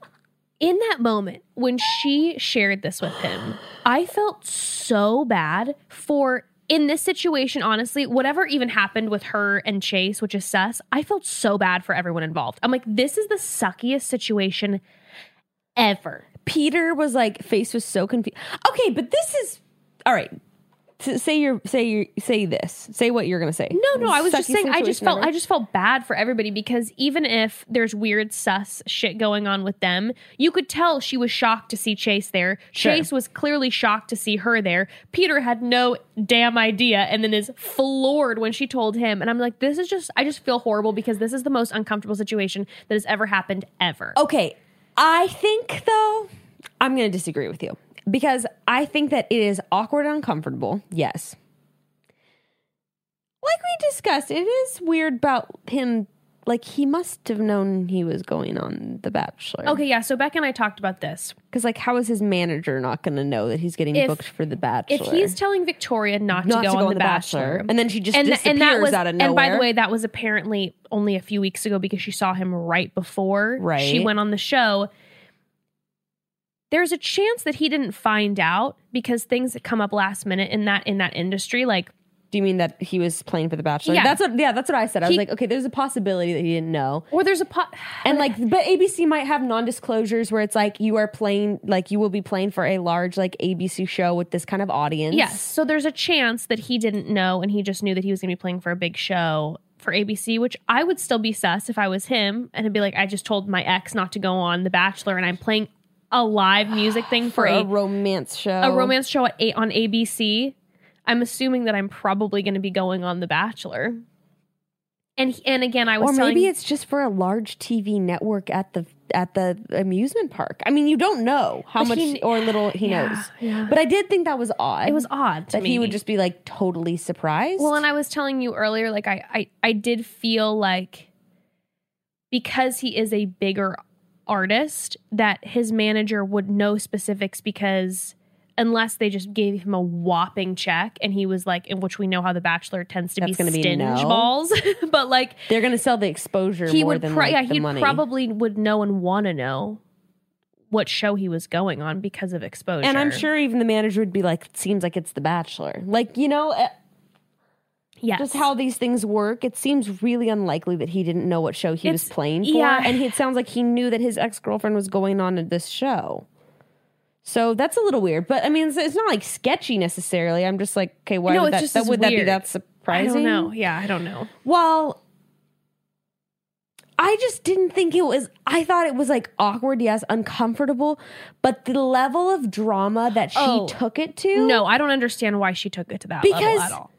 in that moment when she shared this with him, I felt so bad for in this situation, honestly, whatever even happened with her and Chase, which is sus, I felt so bad for everyone involved. I'm like, this is the suckiest situation ever. Peter was like face was so confused. Okay, but this is all right. Say your say your say this. Say what you're gonna say. No, no, I was just saying I just felt. I just felt bad for everybody because even if there's weird sus shit going on with them, you could tell she was shocked to see Chase there. Sure. Chase was clearly shocked to see her there. Peter had no damn idea and then is floored when she told him. And I'm like, this is just I just feel horrible because this is the most uncomfortable situation that has ever happened ever. Okay, I think though I'm going to disagree with you because I think that it is awkward and uncomfortable. Yes, like we discussed, it is weird about him. Like he must have known he was going on The Bachelor. Okay, yeah. So Beck and I talked about this. because like, how is his manager not going to know that he's getting If- booked for The Bachelor? If he's telling Victoria not, to go on The Bachelor, and then she just and, disappears was out of nowhere. and by the way that was apparently only a few weeks ago because she saw him right before Right. she went on the show there's a chance that he didn't find out because things that come up last minute in that in that industry like do you mean that he was playing for The Bachelor? Yeah. that's what. Yeah, that's what I said. I was like, okay, there's a possibility that he didn't know. or there's a pot And like, but ABC might have non-disclosures where it's like you are playing, like you will be playing for a large like ABC show with this kind of audience. yes so there's a chance that he didn't know and he just knew that he was going to be playing for a big show for ABC, which I would still be sus if I was him and he'd be like, I just told my ex not to go on The Bachelor and I'm playing a live music thing for for, a a, romance show. a romance show at eight on ABC, I'm assuming that I'm probably going to be going on The Bachelor. And and again, I was or telling, maybe it's just for a large TV network at the at the amusement park. I mean, you don't know how much he- or little he Yeah, knows. yeah. But I did think that was odd. it was odd to that me. he would just be like totally surprised. Well, and I was telling you earlier, like I, I, I did feel like because he is a bigger artist, that his manager would know specifics because unless they just gave him a whopping check and he was like, in which we know how the Bachelor tends to That's be gonna be no. balls, but like they're gonna sell the exposure he more would, than pro- like, yeah, he probably would know and want to know what show he was going on because of exposure. and I'm sure even the manager would be like, "It seems like it's The Bachelor." Like you know, eh, yes, just how these things work. It seems really unlikely that he didn't know what show he was playing for, yeah. and he, it sounds like he knew that his ex girlfriend was going on in this show. So that's a little weird, but I mean, it's, it's not like sketchy necessarily. I'm just like, okay, why No, would it's that, that would that be that I don't know. Yeah, I don't know. Well, I just didn't think it was. I thought it was like awkward, yes, uncomfortable, but the level of drama that she Oh, took it to, No, I don't understand why she took it to that Because- level at all.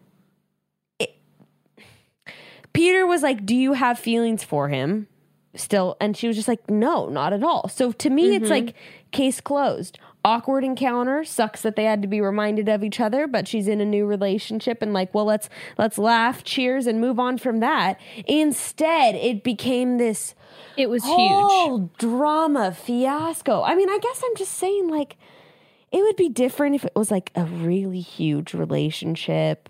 Peter was like, "Do you have feelings for him?" Still, and she was just like, "No, not at all." So to me, it's mm-hmm. like case closed. Awkward encounter. Sucks that they had to be reminded of each other, but she's in a new relationship and like, well, let's let's laugh, cheers, and move on from that. Instead, it became this It was huge. drama fiasco. I mean, I guess I'm just saying, like, it would be different if it was like a really huge relationship.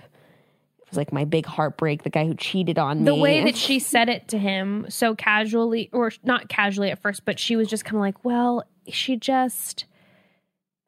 Was like my big heartbreak, the guy who cheated on The me. The way that she said it to him so casually, or not casually at first, but she was just kind of like, well, she just,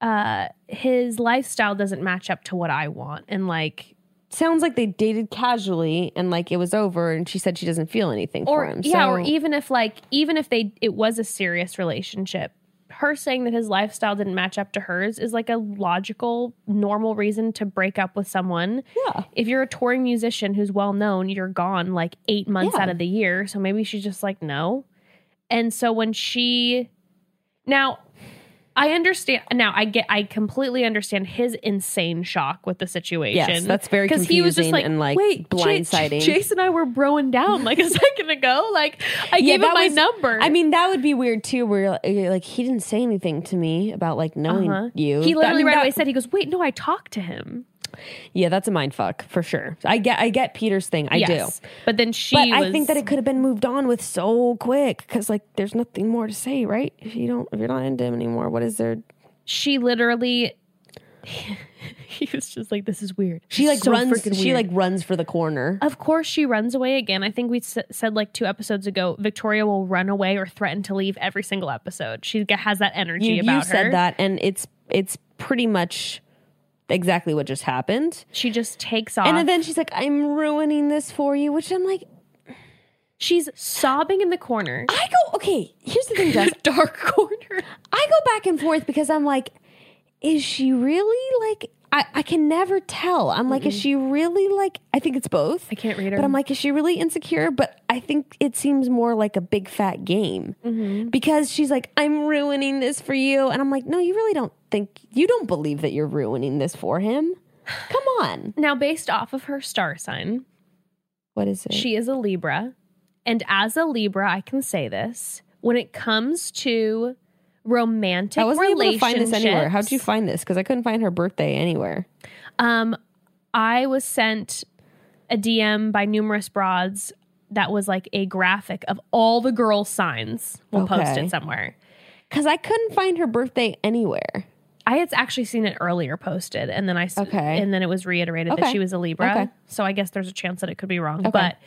uh, his lifestyle doesn't match up to what I want. And like, sounds like they dated casually and like it was over, and she said she doesn't feel anything or for him. yeah, So- or even if like, even if they, it was a serious relationship, her saying that his lifestyle didn't match up to hers is like a logical, normal reason to break up with someone. yeah, if you're a touring musician who's well known, you're gone like eight months Yeah. out of the year. So maybe she's just like, no. And so when she now I understand now I get I completely understand his insane shock with the situation. Yes, that's very because he was just like, and, like, wait, blindsiding." Jason and I were broing down like a second ago. Like I gave him my was- number. I mean, that would be weird too. Where you're like he didn't say anything to me about like knowing Uh-huh. you. He I literally mean, right that- away said he goes, "Wait, no, I talked to him." Yeah, that's a mind fuck for sure. I get I get Peter's thing. I yes. do. But then she But was I think that it could have been moved on with so quick because like there's nothing more to say, right? If you don't if you're not into him anymore, what is there? she literally he was just like this is weird She like So runs. She like runs for the corner. of course she runs away again i think we s- said like two episodes ago victoria will run away or threaten to leave every single episode she has that energy You, you about said that, and it's it's pretty much exactly what just happened. she just takes off And then she's like, "I'm ruining this for you," which I'm like, she's sobbing in the corner I go, okay. Here's the thing, Jess. dark corner I go back and forth because I'm like, is she really like? I, I can never tell. I'm like, is she really like? I think it's both. i can't read her But I'm like, is she really insecure? But I think it seems more like a big fat game Mm-hmm. because she's like, I'm ruining this for you. And I'm like, no, you really don't think, you don't believe that you're ruining this for him. Come on. now based off of her star sign What is it? she is a libra and as a libra i can say this when it comes to romantic I wasn't able to find this anywhere. How'd you find this? Because I couldn't find her birthday anywhere. Um, I was sent a DM by numerous broads that was like a graphic of all the girl signs. We'll post it somewhere. Because I couldn't find her birthday anywhere. I had actually seen it earlier posted, and then I s- Okay. and then it was reiterated that Okay. she was a Libra. Okay. So I guess there's a chance that it could be wrong. Okay. But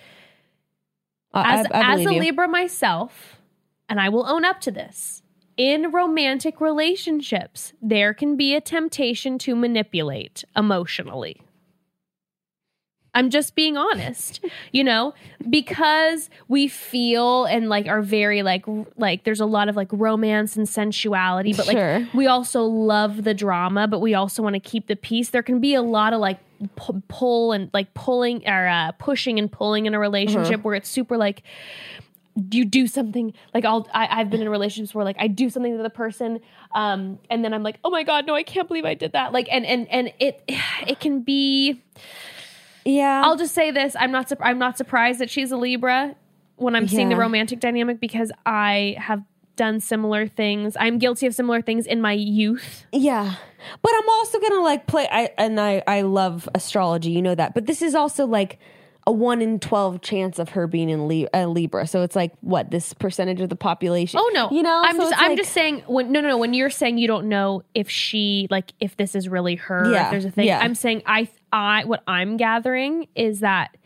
I- as I, I as a you. Libra myself, and I will own up to this. In romantic relationships, there can be a temptation to manipulate emotionally. I'm just being honest, you know, because we feel and like are very like like there's a lot of like romance and sensuality, but Sure. like we also love the drama, but we also want to keep the peace. There can be a lot of like pu- pull and like pulling or uh, pushing and pulling in a relationship where it's super like you do something like I'll I, I've been in relationships where like I do something to the person um and then I'm like oh my god no I can't believe I did that like and and and it it can be Yeah. I'll just say this I'm not sup- I'm not surprised that she's a Libra when I'm seeing the romantic dynamic because I have done similar things I'm guilty of similar things in my youth Yeah. But I'm also gonna like play I and I I love astrology, you know that. But this is also like a one in twelve chance of her being in Li- uh, Libra. So it's like what this percentage of the population? Oh no, you know. I'm So just I'm like- just saying when no no no when you're saying you don't know if she like if this is really her Yeah, if there's a thing yeah. I'm saying I I what I'm gathering is that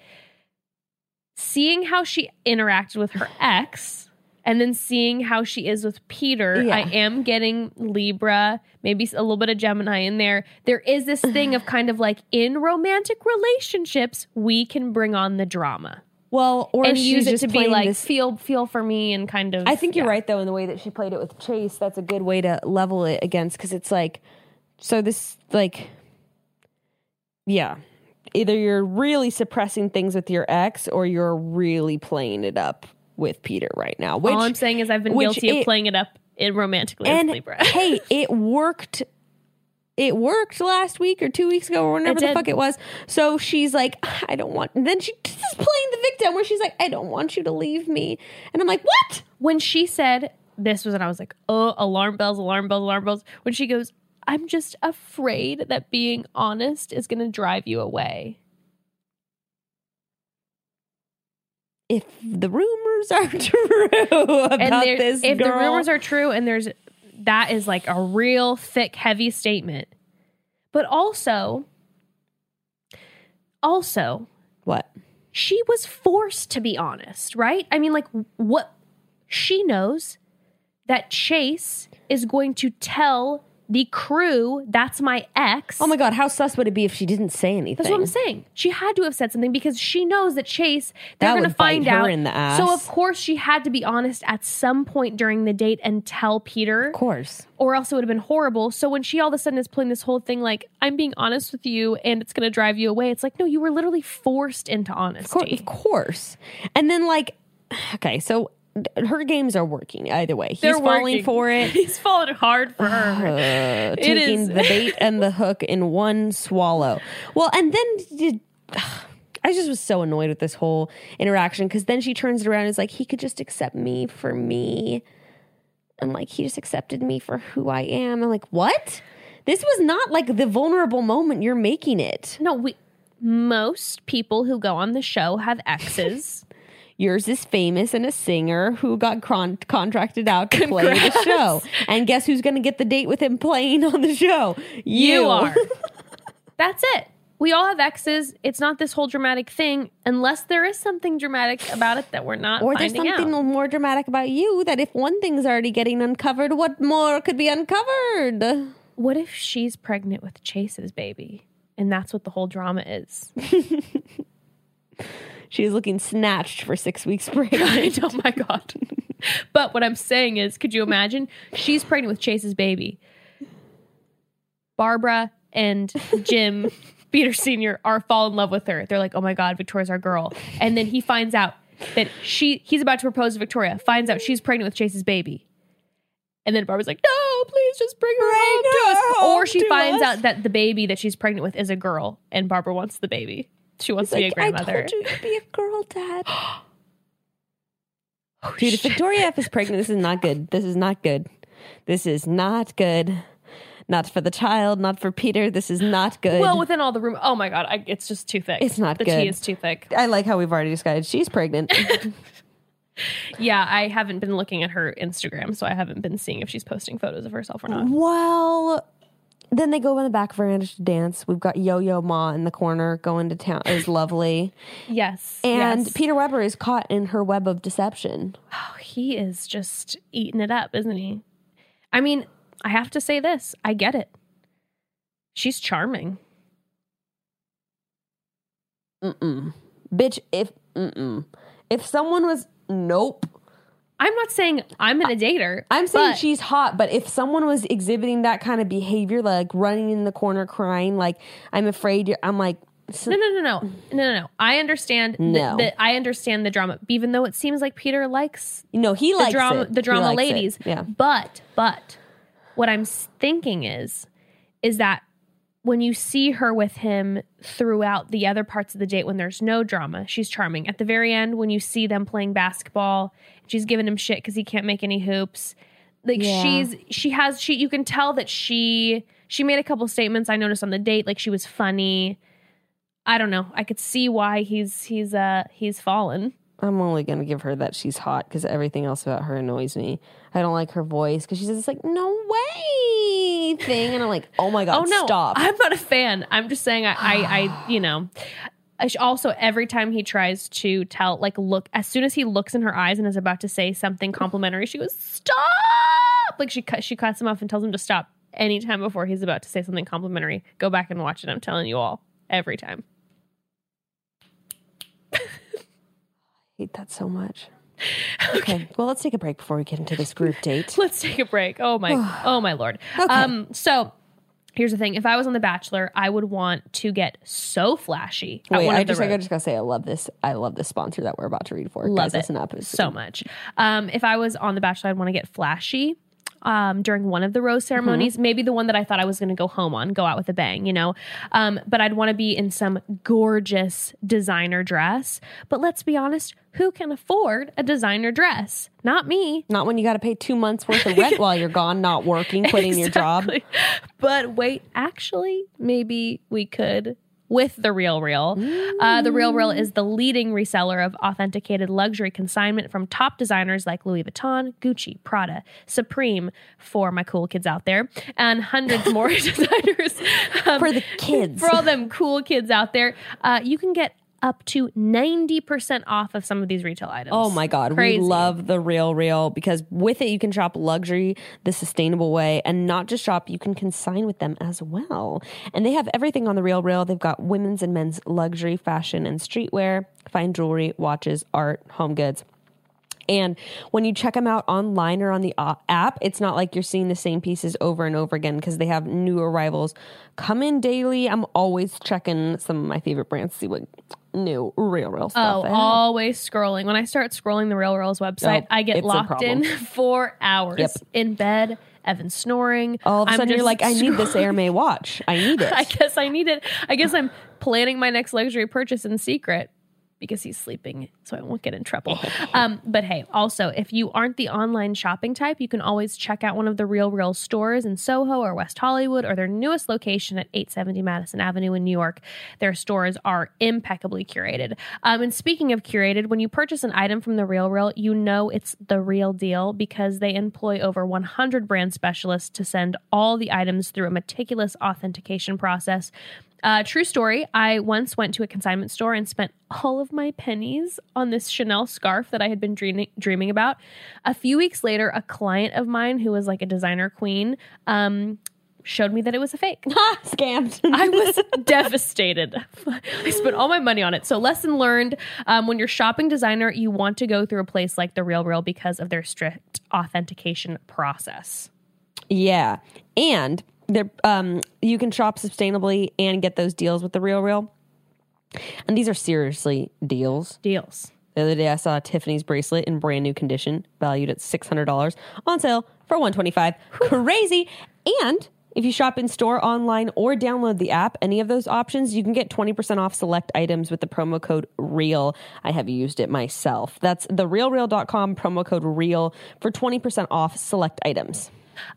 seeing how she interacted with her ex and then seeing how she is with Peter Yeah. I am getting Libra maybe a little bit of Gemini in there there is this thing of kind of like in romantic relationships we can bring on the drama well, or and she's use it to be like this- feel feel for me and kind of I think you're yeah. right though in the way that she played it with Chase. That's a good way to level it against because it's like, so this like, yeah, either you're really suppressing things with your ex or you're really playing it up with Peter right now. Which All I'm saying is I've been guilty of playing it up in romantically and with Libra. hey, it worked. It worked last week or two weeks ago or whenever the fuck it was. So she's like, I don't want. And then she just is playing the victim where she's like, I don't want you to leave me. And I'm like, what? when she said this was and I was like, oh, alarm bells, alarm bells, alarm bells. When she goes, I'm just afraid that being honest is going to drive you away. If the rumors are true about there, this if the rumors are true, and there's that is like a real thick, heavy statement. But also, also, what? she was forced to be honest, right? I mean, like, what she knows that Chase is going to tell the crew that's my ex. Oh my god, how sus would it be if she didn't say anything? That's what I'm saying. She had to have said something because she knows that Chase, they're going to find her out. in the ass. So, of course, she had to be honest at some point during the date and tell Peter, Of course. or else it would have been horrible. So, when she all of a sudden is pulling this whole thing like, I'm being honest with you and it's going to drive you away, it's like, no, you were literally forced into Of honesty. Of course. And then like okay, so her games are working either way. He's They're falling working. for it. He's falling hard for her. uh, taking the bait and the hook in one swallow. Well, and then I just was so annoyed with this whole interaction because then she turns it around and is like, he could just accept me for me. And like, he just accepted me for who I am. I'm like, what? This was not like the vulnerable moment you're making it. No, we most people who go on the show have exes. Yours is famous and a singer who got con- contracted out to play the show. And guess who's going to get the date with him playing on the show? you are. That's it. We all have exes. It's not this whole dramatic thing unless there is something dramatic about it that we're not Or there's something out. more dramatic about you that if one thing's already getting uncovered, what more could be uncovered? What if she's pregnant with Chase's baby? And that's what the whole drama is. She's looking snatched for six weeks pregnant. oh my god. but what I'm saying is, could you imagine? She's pregnant with Chase's baby. Barbara and Jim Peter Sr. are fall in love with her. They're like, oh my god, Victoria's our girl. And then he finds out that she he's about to propose to Victoria, finds out she's pregnant with Chase's baby. And then Barbara's like, no, please just bring her home to us. home Or she finds us. out that the baby that she's pregnant with is a girl, and Barbara wants the baby. She wants to be a grandmother. I told you to be a girl, Dad. Oh, Dude, if. Victoria F is pregnant, this is not good. This is not good. This is not good. Not for the child, not for Peter. This is not good. Well, within all the room. Oh my god, I, it's just too thick. It's not good. the good. tea is too thick. I like how we've already decided she's pregnant. Yeah, I haven't been looking at her Instagram, so I haven't been seeing if she's posting photos of herself or not. well, then they go in the back veranda to dance. We've got Yo Yo Ma in the corner going to town. Is lovely. Yes, And yes. Peter Weber is caught in her web of deception. Oh, he is just eating it up, isn't he? I mean, I have to say this. I get it. She's charming. Mm-mm. Bitch, if mm-mm. if someone was nope. I'm not saying I'm gonna date her. I'm saying but- she's hot, but if someone was exhibiting that kind of behavior, like running in the corner crying, like I'm afraid, you're, I'm like, s- No, no, no, no, no, no, no. I understand. No. that I understand the drama, even though it seems like Peter likes no, he likes the drama, it. the drama likes it. ladies. Yeah, But, but, what I'm thinking is, is that when you see her with him throughout the other parts of the date, when there's no drama, she's charming. At the very end, when you see them playing basketball, she's giving him shit because he can't make any hoops. Like Yeah. she's she has she you can tell that she she made a couple statements I noticed on the date like she was funny. I don't know. I could see why he's he's uh he's fallen. I'm only gonna give her that she's hot because everything else about her annoys me. I don't like her voice because she says it's like no way thing, and I'm like, oh my god, Oh no, stop. I'm not a fan. I'm just saying I, I, I you know. Also, every time he tries to tell, like, look, as soon as he looks in her eyes and is about to say something complimentary, she goes, "Stop!" Like she cut, she cuts him off and tells him to stop anytime before he's about to say something complimentary. Go back and watch it. I'm telling you all, every time. I hate that so much. Okay, well, let's take a break before we get into this group date. Let's take a break. Oh my, oh my lord. Okay. Um, so here's the thing: if I was on The Bachelor, I would want to get so flashy. Wait, I just, I just gotta say, I love this. I love this sponsor that we're about to read for. Love Guys, it listen up. It's- so much. Um, if I was on The Bachelor, I'd want to get flashy um, during one of the rose ceremonies. Maybe the one that I thought I was going to go home on, go out with a bang, you know. Um, but I'd want to be in some gorgeous designer dress. But let's be honest, who can afford a designer dress? Not me. Not when you got to pay two months worth of rent while you're gone, not working, quitting your job. But wait, actually, maybe we could with the Real Real. Uh, the Real Real is the leading reseller of authenticated luxury consignment from top designers like Louis Vuitton, Gucci, Prada, Supreme, for my cool kids out there, and hundreds more designers. Um, For the kids. For all them cool kids out there, uh, you can get up to 90% off of some of these retail items. Oh my God. Crazy. We love the Real Real because with it, you can shop luxury the sustainable way and not just shop, you can consign with them as well. And they have everything on the Real Real. They've got women's and men's luxury, fashion, and streetwear, fine jewelry, watches, art, home goods. And when you check them out online or on the uh, app, it's not like you're seeing the same pieces over and over again because they have new arrivals come in daily. I'm always checking some of my favorite brands to see what new real, real stuff. Oh, always scrolling. When I start scrolling the Real Reals website, Oh, I get locked in for hours Yep. in bed. Evan snoring. All of a sudden, you're like, I need this. Hermès watch. I need it. I guess I need it. I guess I'm planning my next luxury purchase in secret because he's sleeping, so I won't get in trouble. um, but hey, also, if you aren't the online shopping type, you can always check out one of the Real Real stores in Soho or West Hollywood or their newest location at 870 Madison Avenue in New York. Their stores are impeccably curated. Um, and speaking of curated, when you purchase an item from the Real Real, you know it's the real deal because they employ over 100 brand specialists to send all the items through a meticulous authentication process. Uh, true story. I once went to a consignment store and spent all of my pennies on this Chanel scarf that I had been dreaming dreaming about. A few weeks later, a client of mine who was like a designer queen um, showed me that it was a fake. Scammed. I was devastated. I spent all my money on it. So, lesson learned um, when you're shopping designer, you want to go through a place like The Real Real because of their strict authentication process. yeah. And they're, um, you can shop sustainably and get those deals with the Real Real. And these are seriously deals. Deals. The other day I saw a Tiffany's bracelet in brand new condition, valued at $600 on sale for 125 Crazy. And if you shop in store, online, or download the app, any of those options, you can get 20% off select items with the promo code REAL. I have used it myself. That's therealreal.com promo code REAL for 20% off select items.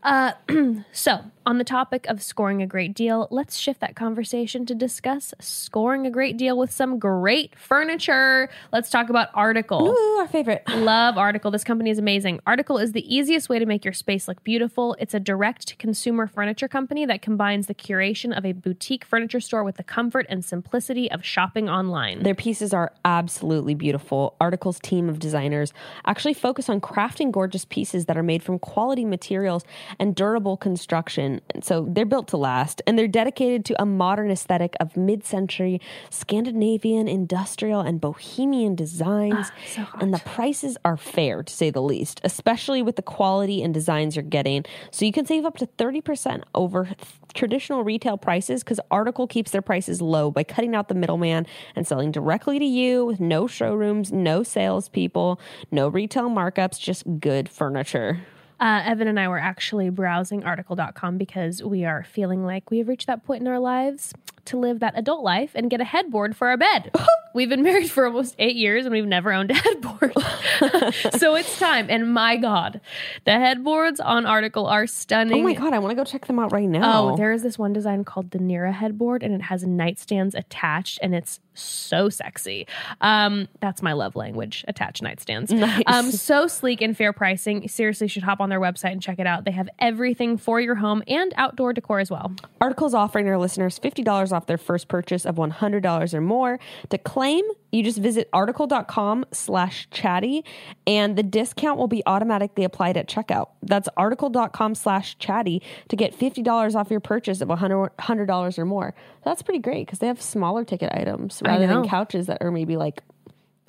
Uh, So, on the topic of scoring a great deal, let's shift that conversation to discuss scoring a great deal with some great furniture. Let's talk about Article. Ooh, our favorite. Love Article. This company is amazing. Article is the easiest way to make your space look beautiful. It's a direct to consumer furniture company that combines the curation of a boutique furniture store with the comfort and simplicity of shopping online. Their pieces are absolutely beautiful. Article's team of designers actually focus on crafting gorgeous pieces that are made from quality materials and durable construction. And so they're built to last, and they're dedicated to a modern aesthetic of mid century Scandinavian, industrial, and bohemian designs. Ah, so hot. and the prices are fair, to say the least, especially with the quality and designs you're getting. So you can save up to 30% over th- traditional retail prices because Article keeps their prices low by cutting out the middleman and selling directly to you with no showrooms, no salespeople, no retail markups, just good furniture. Uh, Evan and I were actually browsing article.com because we are feeling like we have reached that point in our lives to live that adult life and get a headboard for our bed. we've been married for almost eight years and we've never owned a headboard. so it's time. And my God, the headboards on Article are stunning. Oh my God, I want to go check them out right now. Oh, there is this one design called the Nira headboard, and it has nightstands attached, and it's so sexy. Um, that's my love language: attached nightstands. Nice. Um, so sleek and fair pricing. Seriously, should hop on their website and check it out. They have everything for your home and outdoor decor as well. Article's offering their listeners $50 off their first purchase of $100 or more. To claim, you just visit article.com slash chatty and the discount will be automatically applied at checkout. That's article.com slash chatty to get $50 off your purchase of $100 $100 or more. That's pretty great because they have smaller ticket items rather than couches that are maybe like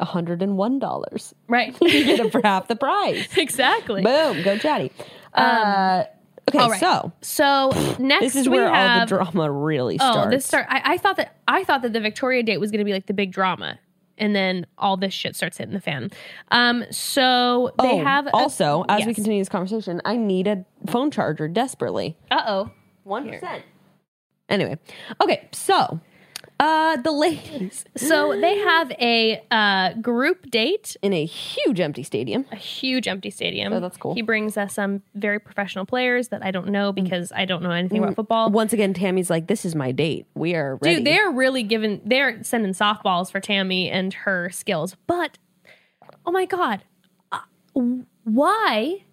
$101. Right. you get it for half the price. exactly. Boom, go chatty. uh, okay, Um, All right. so So next this is we where all the drama really starts. Oh, this start. I, I thought that I thought that the Victoria date was going to be like the big drama, and then all this shit starts hitting the fan. Um, so they Oh, have a- also as we continue this conversation, I need a phone charger desperately. Uh oh, one percent. Anyway, okay, so uh the ladies So they have a uh, group date, in a huge empty stadium. a huge empty stadium. Oh, that's cool. He brings us some very professional players that I don't know because I don't know anything about football. Once again, Tammy's like, "This is my date. We are ready." Dude, they're really giving. They're sending softballs for Tammy and her skills. But oh my god, uh, why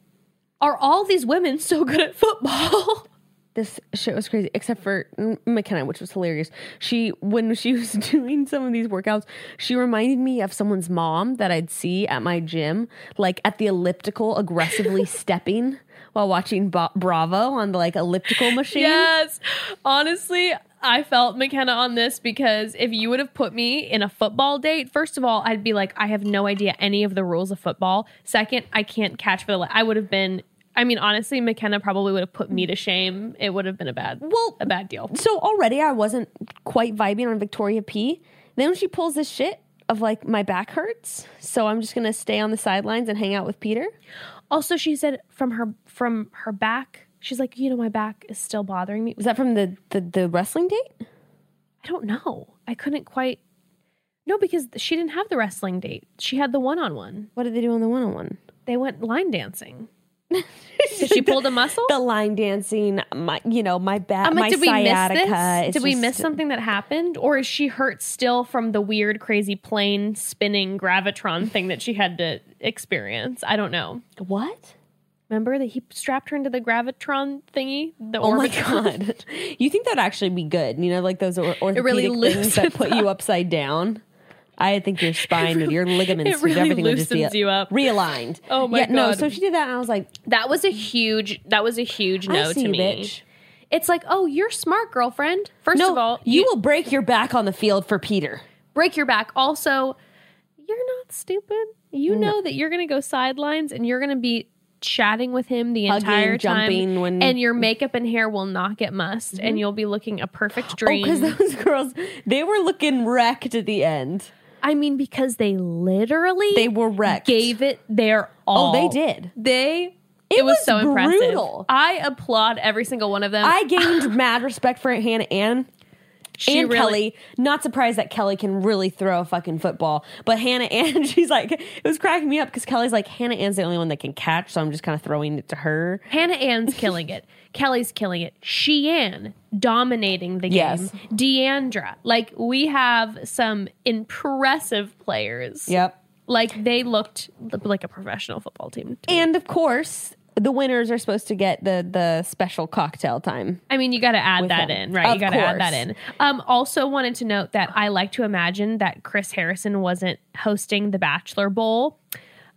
are all these women so good at football? this shit was crazy, except for Mykenna, which was hilarious. She, when she was doing some of these workouts, she reminded me of someone's mom that I'd see at my gym, like at the elliptical, aggressively stepping while watching Bravo on the like elliptical machine. Yes. Honestly, I felt Mykenna on this because if you would have put me in a football date, first of all, I'd be like, I have no idea any of the rules of football. Second, I can't catch for the. I would have been. I mean, honestly, Mykenna probably would have put me to mm. shame. It would have been a bad, Well, a bad deal. So already I wasn't quite vibing on Victoria P. Then when she pulls this shit of like my back hurts, so I'm just gonna stay on the sidelines and hang out with Peter. Also, she said from her from her back, she's like, you know, my back is still bothering me. Was that from the the, the wrestling date? I don't know. I couldn't quite. No, because she didn't have the wrestling date. She had the one on one. What did they do on the one on one? They went line dancing. So she pulled a muscle. the line dancing, my you know my back, I'm my like, did we miss sciatica. this? Did we miss something that happened, or is she hurt still from the weird, crazy plane spinning gravitron thing that she had to experience? I don't know. What? Remember that he strapped her into the gravitron thingy, the Oh my god! you think that'd actually be good? You know, like those or- orthopedic really things that put you upside down. I think your spine and your ligaments, really everything would just be you up. realigned. Oh my yeah, No, so she did that, and I was like, That was a huge. That was a huge no to you, me. bitch. It's like, oh, you're smart, girlfriend. First No, of all, you, will break your back on the field for Peter. break your back. Also, you're not stupid. You know that you're going to go sidelines and you're going to be chatting with him the Hugging, entire time, when- and your makeup and hair will not get mussed, and mm-hmm. you'll be looking a perfect Oh, dream. because those girls, they were looking wrecked at the end. I mean, because they literally They were wrecked. gave it their all. Oh, they did. They. It It, was, was so impressive. brutal. I applaud every single one of them. I gained mad respect for Hannah Ann She and really- Kelly, not surprised that Kelly can really throw a fucking football. But Hannah Ann, she's like, it was cracking me up because Kelly's like, Hannah Ann's the only one that can catch, so I'm just kind of throwing it to her. Hannah Ann's killing it. Kelly's killing it. Shiann dominating the game. Yes. Deandra. Like we have some impressive players. Yep. Like they looked like a professional football team. And of course, the winners are supposed to get the the special cocktail time. I mean, you got to add that him. in, right? Of you got to add that in. Um, also, wanted to note that I like to imagine that Chris Harrison wasn't hosting the Bachelor Bowl.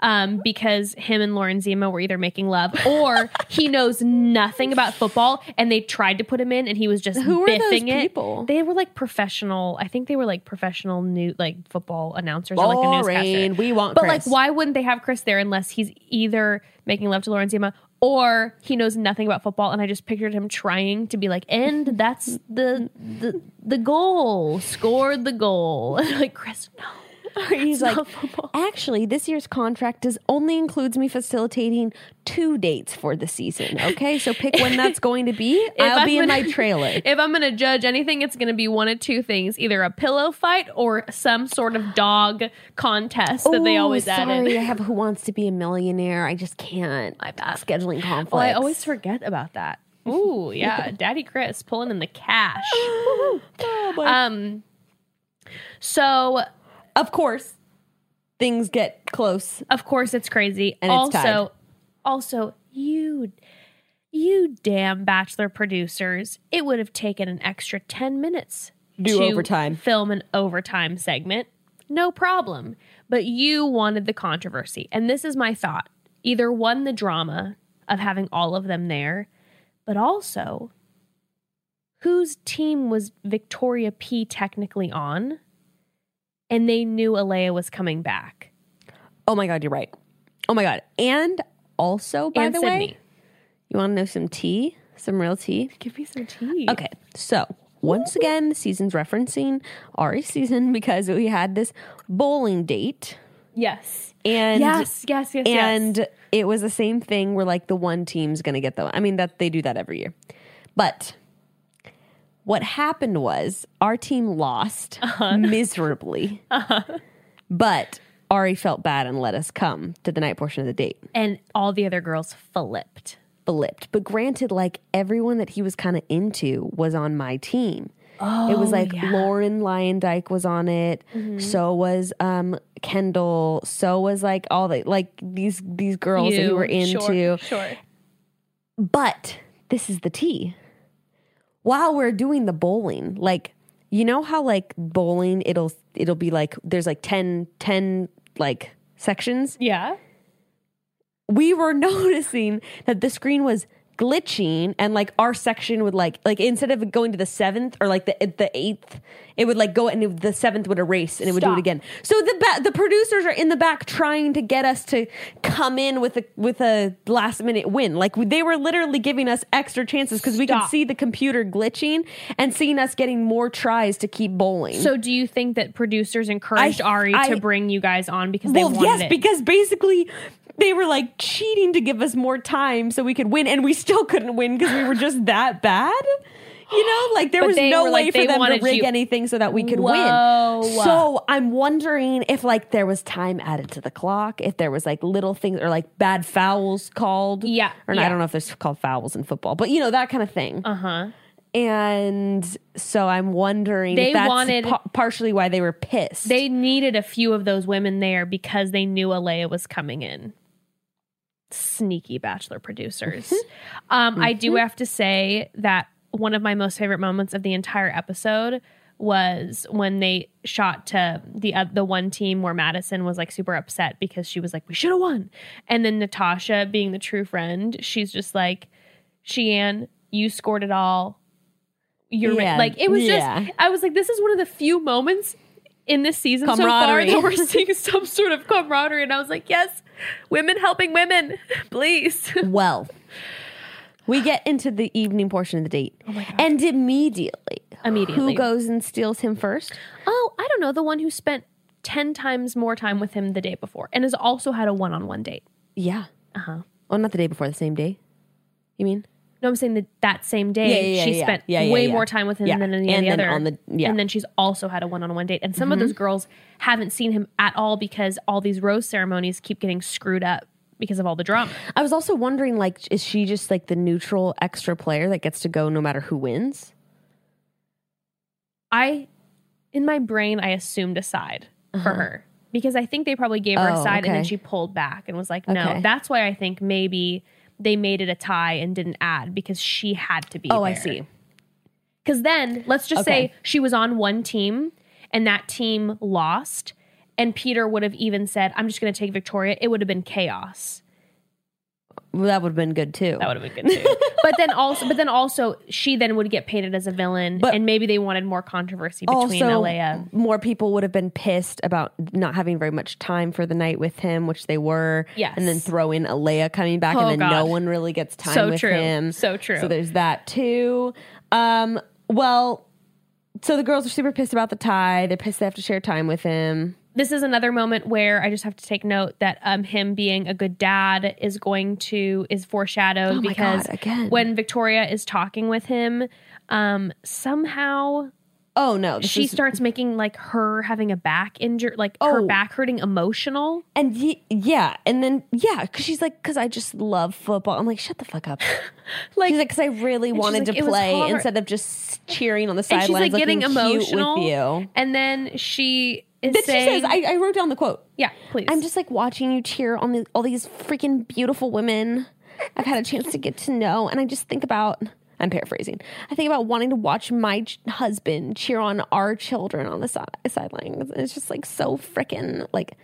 Um, because him and Lauren Zima were either making love or he knows nothing about football and they tried to put him in and he was just Who are those biffing it. people? They were like professional. I think they were like professional new like football announcers or like a Boring. newscaster. We want But Chris. like, why wouldn't they have Chris there unless he's either making love to Lauren Zima or he knows nothing about football? And I just pictured him trying to be like, and that's the the the goal, scored the goal. like Chris, no. He's like, actually, this year's contract is only includes me facilitating two dates for the season. Okay, so pick when that's going to be. I'll I'm be in gonna- my trailer. If I'm gonna judge anything, it's gonna be one of two things: either a pillow fight or some sort of dog contest that they always sorry, added. I have Who Wants to Be a Millionaire. I just can't. My bad. Scheduling conflicts. Well, I always forget about that. Ooh, yeah, Daddy Chris pulling in the cash. Oh. Um, so of course, things get close. of course it's crazy. And it's also, tied. also you, you damn Bachelor producers, it would have taken an extra ten minutes Do to overtime. film an overtime segment. No problem. But you wanted the controversy, and this is my thought: either one, the drama of having all of them there, but also whose team was Victoria P technically on? And they knew Alayah was coming back. Oh my god, you're right. Oh my god, and also by and the Sydney. way, you want to know some tea, some real tea. Give me some tea. Okay, so once again, the season's referencing Arie's season because we had this bowling date, Yes. and yes, yes, yes, and yes. it was the same thing where like the one team's gonna get the. I mean that they do that every year, but what happened was our team lost Uh-huh. miserably, but Arie felt bad and let us come to the night portion of the date. And all the other girls flipped. flipped. But granted, like everyone that he was kind of into was on my team. Oh, it was like Oh, yeah. Mm-hmm. Lauren Luyendyk was on it. So was um Kendall. So was like all the like these these girls that we You, were into. Sure, sure. But this is the tea. While we're doing the bowling, like you know how like bowling it'll it'll be like there's like 10 10 like sections Yeah. we were noticing that the screen was glitching and like our section would like like instead of going to the seventh or like the the eighth it would like go and it- the seventh would erase and it would do it again. So the ba- the producers are in the back trying to get us to come in with a with a last minute win. Like they were literally giving us extra chances because we could see the computer glitching and seeing us getting more tries to keep bowling. So do you think that producers encouraged I- Arie I- to bring you guys on because they well, wanted yes, it? because basically they were like cheating to give us more time so we could win, and we still couldn't win because we were just that bad. You know, like there was no way like- for them to rig you- anything so that we could Whoa. win. So I'm wondering if like there was time added to the clock, if there was like little things or like bad fouls called. Yeah, Or yeah. I don't know if there's called fouls in football, but you know, that kind of thing. uh huh. and so I'm wondering They wanted- pa- partially why they were pissed. They needed a few of those women there because they knew Alayah was coming in. Sneaky bachelor producers. Mm-hmm. Um, I do have to say that one of my most favorite moments of the entire episode was when they shot to the uh, the one team where Madison was like super upset because she was like we should have won, and then Natasha being the true friend, she's just like, Shiann, you scored it all. You're Yeah, like it was yeah. just I was like this is one of the few moments in this season so far that we're seeing some sort of camaraderie, and I was like, yes, women helping women, please. Well, we get into the evening portion of the date. Oh my God. And immediately, Immediately. who goes and steals him first? Oh, I don't know. The one who spent 10 times more time with him the day before and has also had a one on one date. Yeah. Uh huh. Oh, not the day before, the same day. You mean? No, I'm saying that that same day Yeah, yeah, she yeah, spent yeah, yeah, way yeah. more time with him Yeah. than any And then other. on the- yeah. Mm-hmm. And then she's also had a one-on-one date. And some of those girls haven't seen him at all because all these rose ceremonies keep getting screwed up because of all the drama. I was also wondering, like, is she just like the neutral extra player that gets to go no matter who wins? I, in my brain, I assumed a side for her because I think they probably gave her a Uh-huh. Oh, side and then okay. she pulled back and was like, no. Okay. That's why I think maybe they made it a tie and didn't add because she had to be. Oh, I see. Because then let's just Okay. say she was on one team and that team lost, and Peter would have even said, I'm just going to take Victoria. It would have been chaos. Well, that would have been good too. That would have been good too. but then also, but then also, she then would get painted as a villain, But- and maybe they wanted more controversy between also, Alayah. more people would have been pissed about not having very much time for the night with him, which they were. Yes. And then throw in Alayah coming back, Oh, and then no one really gets time So with true. him. So true. So there's that too. Um, well, so the girls are super pissed about the tie. They're pissed they have to share time with him. This is another moment where I just have to take note that um, him being a good dad is going to is foreshadowed Oh because God, when Victoria is talking with him, um, somehow Oh no, she is- starts making like her having a back injury, like her Oh. back hurting emotional. And y- yeah, and then yeah, because she's like, because I just love football. I'm like, shut the fuck up. Like, she's like, because I really wanted like, to play instead of just cheering on the sidelines, she's like getting emotional. with you. And then she is Then she says, I, I wrote down the quote. "Yeah, please." I'm just like watching you cheer on the, all these freaking beautiful women I've had a chance to get to know, and I just think about. I'm paraphrasing. I think about wanting to watch my ch- husband cheer on our children on the si- sidelines. It's just like so freaking like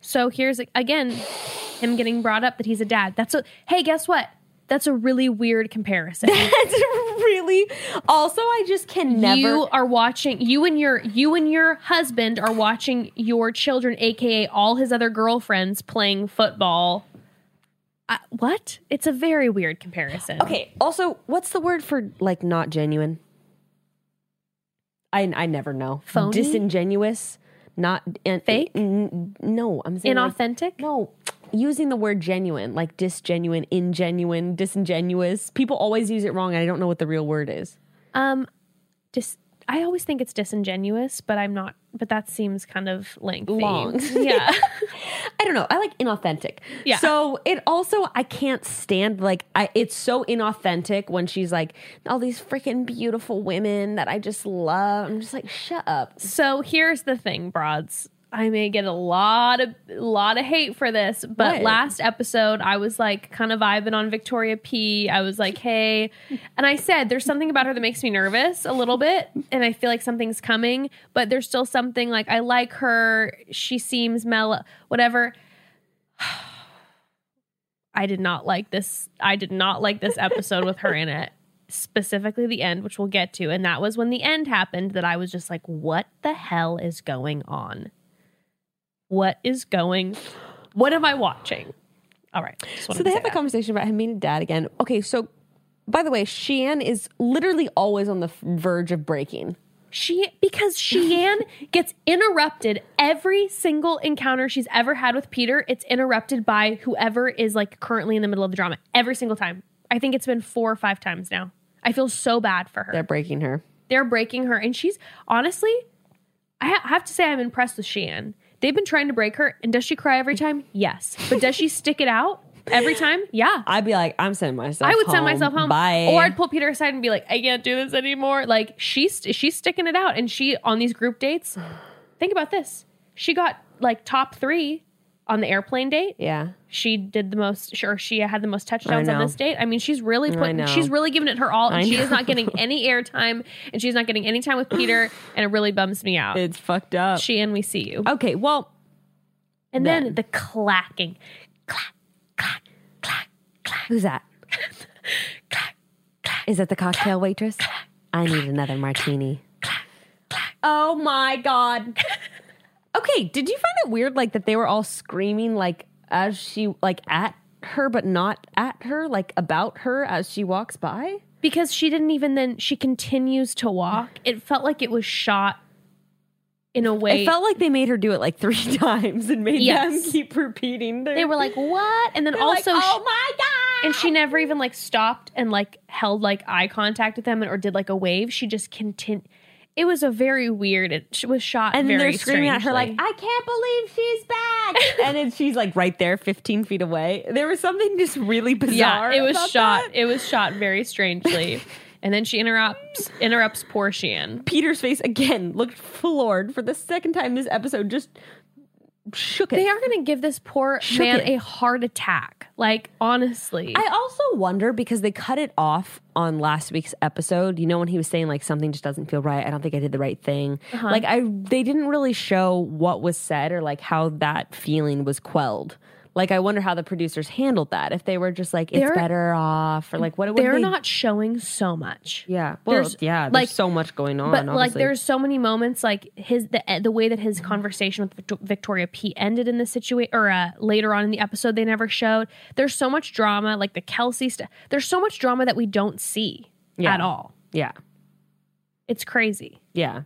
So here's again him getting brought up that he's a dad. That's a hey, guess what? That's a really weird comparison. That's really. Also, I just can never. You are watching you and your you and your husband are watching your children, aka all his other girlfriends, playing football. Uh, what? It's a very weird comparison. okay. Also, what's the word for like not genuine? I I never know. Phony? Disingenuous. Not and, Fake? n- no, I'm saying like- Inauthentic? no, using the word genuine, like disgenuine, ingenuine, disingenuous. People always use it wrong, and I don't know what the real word is. Um, dis- I always think it's disingenuous, but I'm not. But that seems kind of lengthy. Long. Yeah. I don't know. I like inauthentic. Yeah. So it also I can't stand like I it's so inauthentic when she's like all these freaking beautiful women that I just love. I'm just like shut up. So here's the thing, broads. I may get a lot of a lot of hate for this, but What? last episode I was like kind of vibing on Victoria P. I was like, "Hey," and I said there's something about her that makes me nervous a little bit, and I feel like something's coming, but there's still something like I like her. She seems mellow, whatever. I did not like this. I did not like this episode with her in it. Specifically, the end, which we'll get to. And that was when the end happened that I was just like, what the hell is going on? What is going What am I watching? All right. So they have a conversation about him being dad again. Okay, so by the way, Shiann is literally always on the verge of breaking. She because Shiann gets interrupted every single encounter she's ever had with Peter. It's interrupted by whoever is like currently in the middle of the drama every single time. I think it's been four or five times now. I feel so bad for her. They're breaking her. They're breaking her, and she's honestly, I ha- have to say, I'm impressed with Shiann. They've been trying to break her, and does she cry every time? Yes, but does she stick it out every time? Yeah. I'd be like, I'm sending myself. I would send myself home, Bye. or I'd pull Peter aside and be like, "I can't do this anymore." Like she's she's sticking it out, and she on these group dates. Think about this: she got like top three on the airplane date. yeah. She did the most, sure, she had the most touchdowns on this date. I mean, she's really putting, she's really giving it her all, and I she is not getting any airtime, and she's not getting any time with Peter, and it really bums me out. It's fucked up. she and we see you, okay, well, and then then. the clacking, clack, clack, clack, clack, who's that? clack, clack. Is it the cocktail waitress? I need another martini. Oh my god. Okay, did you find it weird like that they were all screaming like as she like at her but not at her, like about her as she walks by? because she didn't even then she continues to walk it felt like it was shot in a way It felt like they made her do it like three times and made Yes. them keep repeating. Their, they were like what and then They're also like, sh- oh my god! and she never even like stopped and like held like eye contact with them or did like a wave. She just continued. It was a very weird. It was shot And they're screaming at her like, "I can't believe she's back!" and then she's like right there, fifteen feet away. There was something just really bizarre. yeah, it was shot. that. It was shot very strangely. and then she interrupts interrupts poor Shiann. Peter's face again looked floored for the second time this episode. Just shook it. They are going to give this poor Shook man it. a heart attack. Like honestly, I also wonder because they cut it off on last week's episode. You know when he was saying like something just doesn't feel right. I don't think I did the right thing. Uh-huh. Like I, they didn't really show what was said or like how that feeling was quelled. Like I wonder how the producers handled that. If they were just like it's They're- better off or like what? what they're they, not showing so much. Yeah. Well, There's, yeah. There's like- so much going on. But like, there's so many moments, like his the the way that his conversation with Victoria P ended in the situation, or uh, later on in the episode, they never showed. There's so much drama, like the Kelsey stuff. There's so much drama that we don't see Yeah. at all. yeah. It's crazy. Yeah.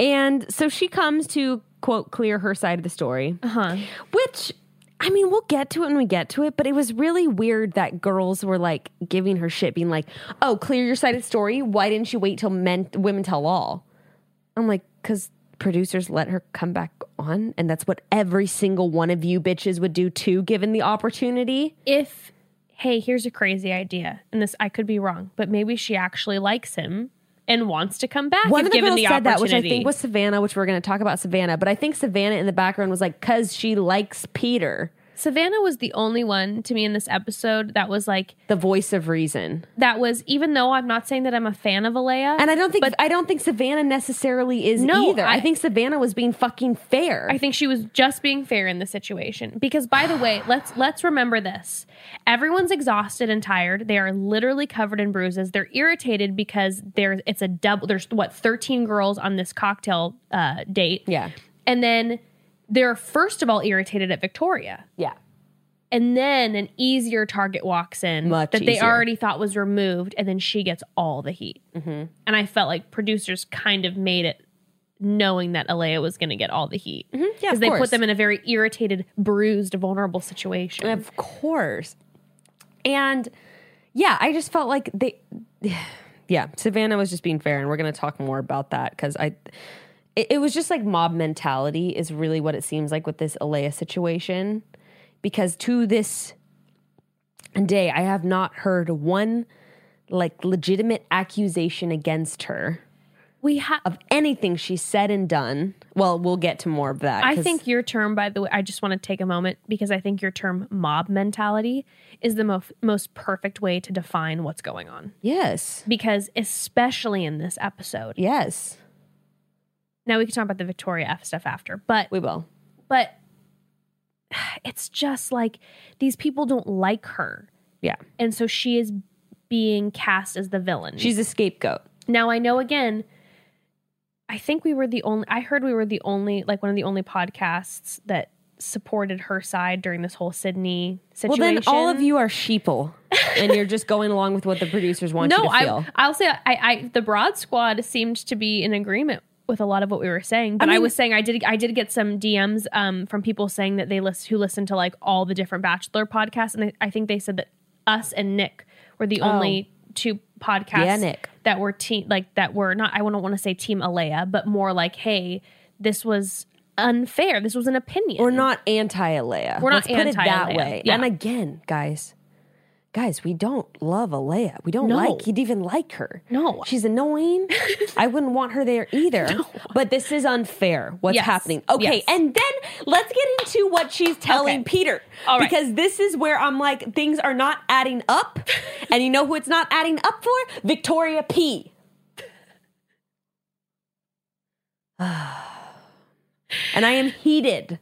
And so she comes to quote clear her side of the story. Uh huh. Which, I mean, we'll get to it when we get to it, but it was really weird that girls were like giving her shit, being like, oh, clear your side of story. Why didn't you wait till men, women tell all? I'm like, because producers let her come back on, and that's what every single one of you bitches would do too, given the opportunity. If hey, here's a crazy idea, and this I could be wrong, but maybe she actually likes him and wants to come back. One if of the given girls the said that, which I think was Savannah, which we're going to talk about Savannah, but I think Savannah in the background was like, because she likes Peter, Savannah was the only one to me in this episode that was like the voice of reason. that was even though I'm not saying that I'm a fan of Alayah, And I don't think But- I don't think Savannah necessarily is No, either. I, I- think Savannah was being fucking fair. I think she was just being fair in the situation. Because by the way, let's let's remember this. Everyone's exhausted and tired. They are literally covered in bruises. They're irritated because there's it's a double there's what 13 girls on this cocktail uh, date. yeah, And then they're first of all irritated at Victoria. yeah, And then an easier target walks in Much that they already thought was removed, and then she gets all the heat. Mm-hmm. And I felt like producers kind of made it knowing that Alayah was going to get all the heat Mm-hmm. Yeah, because they course. put them in a very irritated, bruised, vulnerable situation. of course. And yeah, I just felt like they. Yeah, Savannah was just being fair, and we're going to talk more about that because I. It, it was just like mob mentality is really what it seems like with this Alayah situation, because to this day, I have not heard one like legitimate accusation against her. we have. of anything she said and done. Well, we'll get to more of that. I think your term, by the way, I just want to take a moment because I think your term mob mentality is the most most perfect way to define what's going on. yes, Because especially in this episode, yes, now we can talk about the Victoria F stuff after, but we will. but it's just like these people don't like her Yeah, and so she is being cast as the villain she's a scapegoat. now i know again i think we were the only i heard we were the only like one of the only podcasts that supported her side during this whole sydney situation. Well, then all of you are sheeple, and you're just going along with what the producers want no you to feel. I, i'll say I, I the broad squad seemed to be in agreement with a lot of what we were saying but i, mean- was saying i did i did get some dms um, from people saying that they list who listen to like all the different bachelor podcasts and they, i think they said that us and nick were the only two podcasts Oh. Yeah, Nick. that were team like that were not i don't want to say team Alayah but more like hey this was unfair this was an opinion We're not anti Alayah. We're not Let's put it that way. Yeah. And again, guys, guys, we don't love Alayah. We don't No. like. You'd even like her. No. she's annoying. I wouldn't want her there either. But this is unfair. What's Yes. happening? Okay, Yes. and then let's get into what she's telling Okay. Peter. All right. Because this is where I'm like, things are not adding up. and you know who it's not adding up for? Victoria P. and I am heated.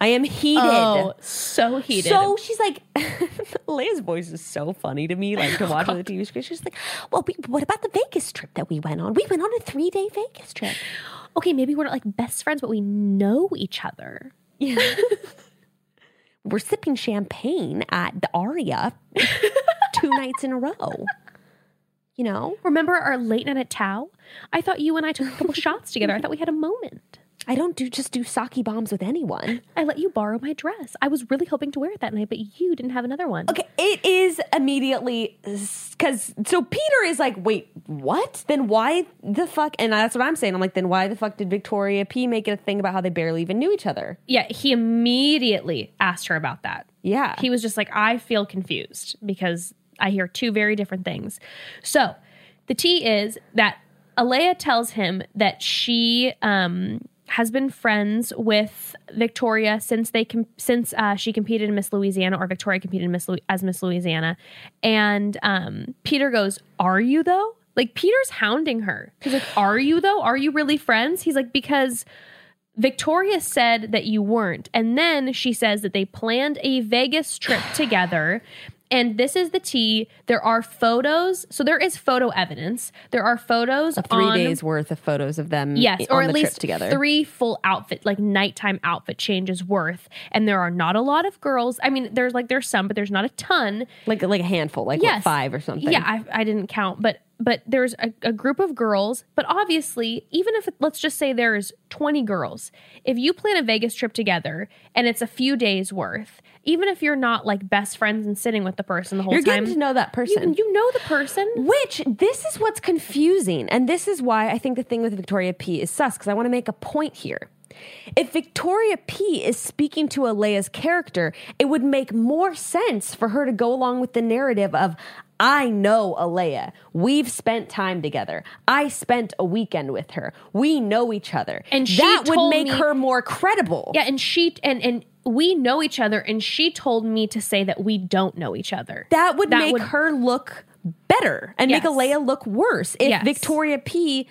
I am heated. oh so heated So she's like, Leia's voice is so funny to me, like to watch on the TV screen. She's like, well, we, what about the Vegas trip that we went on? We went on a three day Vegas trip. okay maybe we're not like best friends but we know each other Yeah. We're sipping champagne at the Aria two nights in a row. You know, Remember our late night at Tao? I thought you and I took a couple shots together. I thought we had a moment. I don't do just do sake bombs with anyone. I let you borrow my dress. I was really hoping to wear it that night, but you didn't have another one. Okay, it is immediately because so Peter is like, wait, what? Then why the fuck? And that's what I'm saying. I'm like, then why the fuck did Victoria P make it a thing about how they barely even knew each other? Yeah, he immediately asked her about that. Yeah, He was just like, I feel confused because I hear two very different things. So the tea is that Alayah tells him that she um, has been friends with Victoria since they com- since uh, she competed in Miss Louisiana or Victoria competed in Miss Lu- as Miss Louisiana, and um, Peter goes, "Are you though?" Like Peter's hounding her. He's like, "Are you though? Are you really friends?" He's like, "Because." Victoria said that you weren't. And then she says that they planned a Vegas trip together. And this is the tea. There are photos. So there is photo evidence. There are photos three on, days worth of photos of them. Yes, or at least together. three full outfit, like nighttime outfit changes worth. And there are not a lot of girls. I mean, there's like there's some, but there's not a ton. like like a handful, like what, Yes. five or something. Yeah, I, I didn't count, but but there's a, a group of girls. But obviously, even if let's just say there's 20 girls, if you plan a Vegas trip together and it's a few days worth, even if you're not like best friends and sitting with the person the whole time, you're getting to know that person. you, you know the person. Which this is what's confusing, and this is why I think the thing with Victoria P is sus. Because I want to make a point here. If Victoria P is speaking to Alayah's character, it would make more sense for her to go along with the narrative of. I know Alayah. We've spent time together. I spent a weekend with her. We know each other. And she that would make me- her more credible. Yeah, and she and and we know each other, and she told me to say that we don't know each other. that would That make would- her look better and make Alayah look worse if Yes. Victoria P.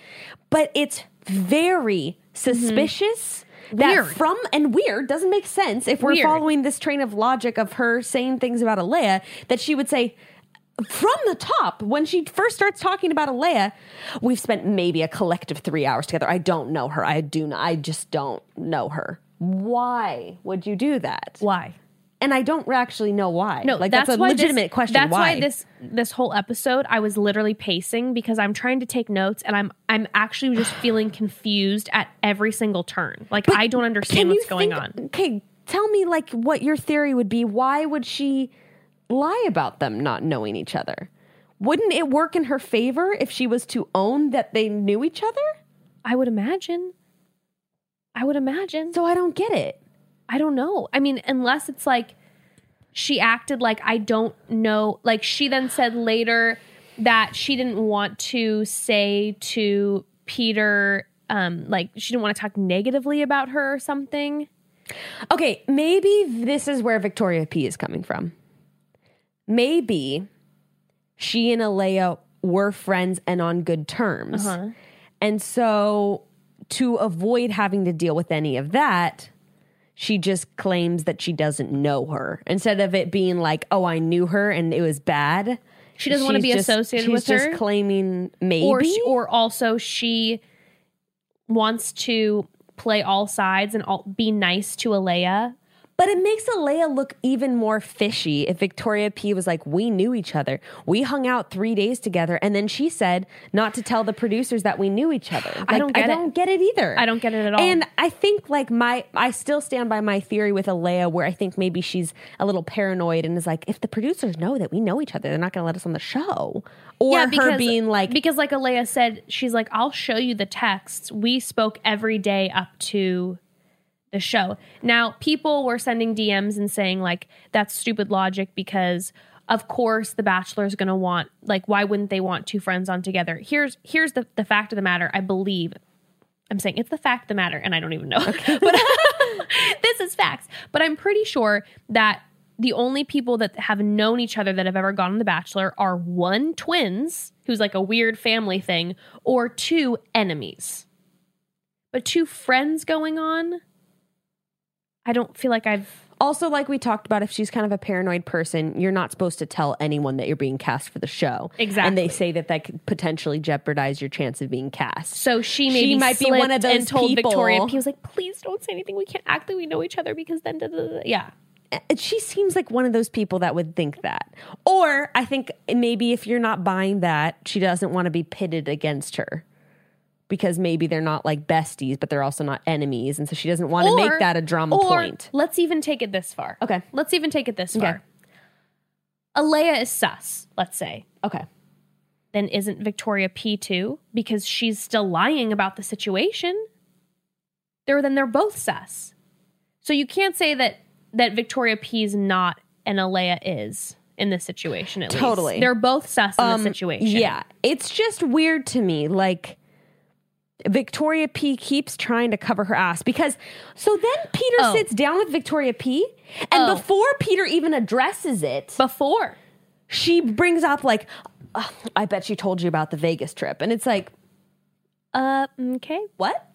But it's very suspicious. That Mm-hmm. Weird. from and weird doesn't make sense if we're Weird. following this train of logic of her saying things about Alayah that she would say from the top when she first starts talking about Alayah, we've spent maybe a collective three hours together. I don't know her. I do not. I just don't know her. Why would you do that? Why? And I don't actually know why. No, like that's, that's, a legitimate this, question. That's why? why this this whole episode I was literally pacing because I'm trying to take notes and I'm I'm actually just feeling confused at every single turn. Like But I don't understand what's going think- on. Okay, tell me like what your theory would be. Why would she lie about them not knowing each other? Wouldn't it work in her favor if she was to own that they knew each other? I would imagine. I would imagine. So I don't get it. I don't know. I mean, unless it's like she acted like I don't know. Like she then said later that she didn't want to say to Peter, um, like she didn't want to talk negatively about her or something. Okay, maybe this is where Victoria P is coming from. Maybe she and Alayah were friends and on good terms. Uh-huh. And so to avoid having to deal with any of that, she just claims that she doesn't know her. Instead of it being like, oh, I knew her and it was bad. She doesn't want to be just- associated with her. she's just claiming maybe. or she, or also she wants to play all sides and all, be nice to Alayah. But it makes Alayah look even more fishy if Victoria P was like, We knew each other. We hung out three days together. And then she said not to tell the producers that we knew each other. Like, I don't get I it. don't get it either. I don't get it at all. And I think, like, my, I still stand by my theory with Alayah where I think maybe she's a little paranoid and is like, If the producers know that we know each other, they're not going to let us on the show. Or her being like, because like Alayah said, she's like, I'll show you the texts. We spoke every day up to the show. Now, people were sending DMs and saying like that's stupid logic because of course the bachelor is going to want like why wouldn't they want two friends on together? Here's here's the the fact of the matter, I believe. I'm saying it's the fact of the matter and I don't even know. but this is facts. But I'm pretty sure that the only people that have known each other that have ever gone on The Bachelor are one, twins, who's like a weird family thing, or two, enemies. But two friends going on, I don't feel like I've. Also, like we talked about, if she's kind of a paranoid person, you're not supposed to tell anyone that you're being cast for the show. Exactly. And they say that that could potentially jeopardize your chance of being cast. So she maybe She might be one of those and told people- Victoria. He was like, "Please don't say anything. We can't act like we know each other because then." Da, da, da. Yeah, She seems like one of those people that would think that. Or I think maybe if you're not buying that, she doesn't want to be pitted against her. Because maybe they're not like besties, but they're also not enemies, and so she doesn't want to make that a drama or point. Let's even take it this far. Okay. Let's even take it this Okay. far. Alayah is sus, let's say. Okay. Then isn't Victoria P2 because she's still lying about the situation? They're then they're both sus. So you can't say that that Victoria P is not and Alayah is in this situation at Totally. least. They're both sus in Um, the situation. Yeah, it's just weird to me. Like Victoria P keeps trying to cover her ass because so then Peter Oh. sits down with Victoria P, and Oh. before Peter even addresses it, Before. she brings up like, "Ugh, "I bet she told you about the Vegas trip," and it's like, Uh okay. what?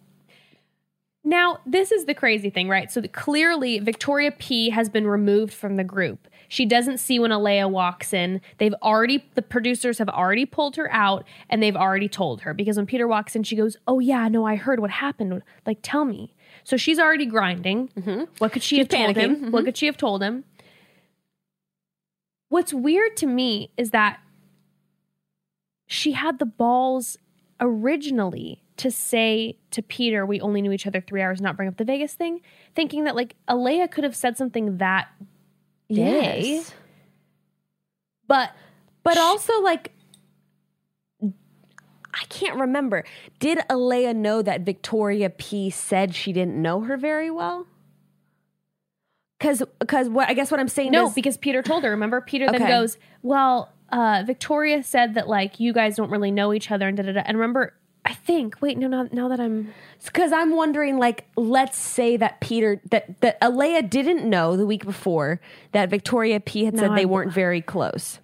Now, this is the crazy thing, right? So clearly Victoria P has been removed from the group. She doesn't see when Alayah walks in. They've already the producers have already pulled her out and they've already told her because when Peter walks in she goes, "Oh yeah, no, I heard what happened. Like tell me." So she's already grinding. Mm-hmm. What could she have told panicking. him? What mm-hmm. could she have told him? What's weird to me is that she had the balls originally to say to Peter, we only knew each other three hours, not bring up the Vegas thing, thinking that like Alayah could have said something that day, Yes. but But also, like, I can't remember. Did Alayah know that Victoria P said she didn't know her very well? Because, because what I guess what I'm saying no, is because Peter told her. Remember, Peter then goes, well, uh, Victoria said that like you guys don't really know each other and da da da. And remember, I think wait, no, now, now that I'm because I'm wondering, like, let's say that Peter that that Alayah didn't know the week before that Victoria P had said No, they I'm- weren't very close.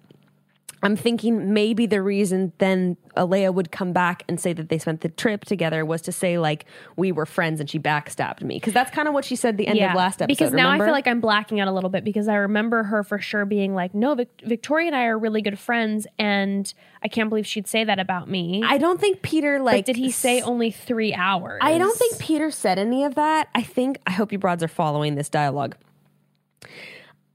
I'm thinking maybe the reason then Alayah would come back and say that they spent the trip together was to say like we were friends and she backstabbed me because that's kind of what she said the end of last episode. Because now remember? I feel like I'm blacking out a little bit because I remember her for sure being like, no, Vic- Victoria and I are really good friends, and I can't believe she'd say that about me. I don't think Peter like but did he say only three hours? I don't think Peter said any of that. I think I hope you broads are following this dialogue.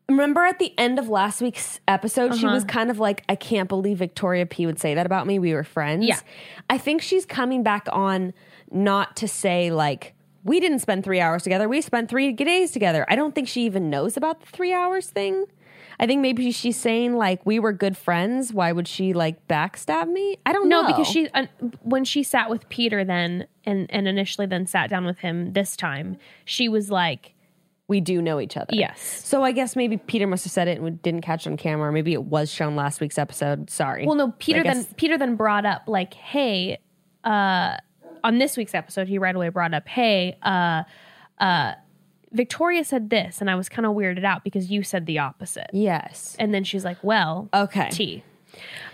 Remember at the end of last week's episode, she Uh-huh. was kind of like, I can't believe Victoria P would say that about me. We were friends. Yeah. I think she's coming back on not to say, like, we didn't spend three hours together. We spent three days together. I don't think she even knows about the three hours thing. I think maybe she's saying, like, we were good friends. Why would she, like, backstab me? I don't No, know. because she uh, when she sat with Peter then and and initially then sat down with him this time, she was like, we do know each other. Yes. So I guess maybe Peter must have said it and we didn't catch it on camera. Or maybe it was shown last week's episode. Sorry. Well, no, Peter then Peter then brought up like, hey, uh, on this week's episode, he right away brought up, hey, uh, uh, Victoria said this, and I was kind of weirded out because you said the opposite. Yes. And then she's like, well, Okay. T.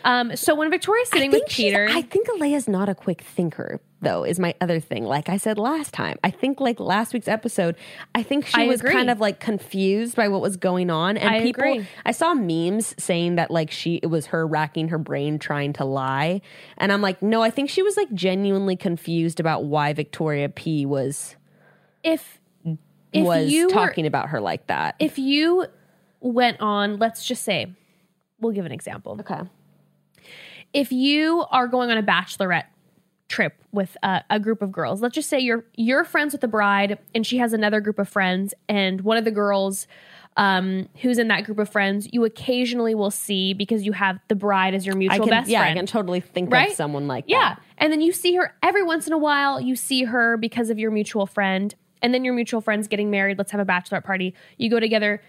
Um, so when Victoria's sitting with Peter, I think Alayah's not a quick thinker, though, is my other thing. Like I said last time, I think like last week's episode, I think she I was agree. kind of like confused by what was going on. And I people agree. I saw memes saying that like she it was her racking her brain trying to lie. And I'm like, no, I think she was like genuinely confused about why Victoria P was if if was you were- talking about her like that. if you went on, let's just say, we'll give an example. okay. If you are going on a bachelorette trip with a, a group of girls let's just say you're you're friends with the bride and she has another group of friends and one of the girls um, who's in that group of friends you occasionally will see because you have the bride as your mutual can, best yeah, friend. I can totally think right? of someone like yeah. that. and then you see her every once in a while. You see her because of your mutual friend. And then your mutual friend's getting married. Let's have a bachelorette party. You go together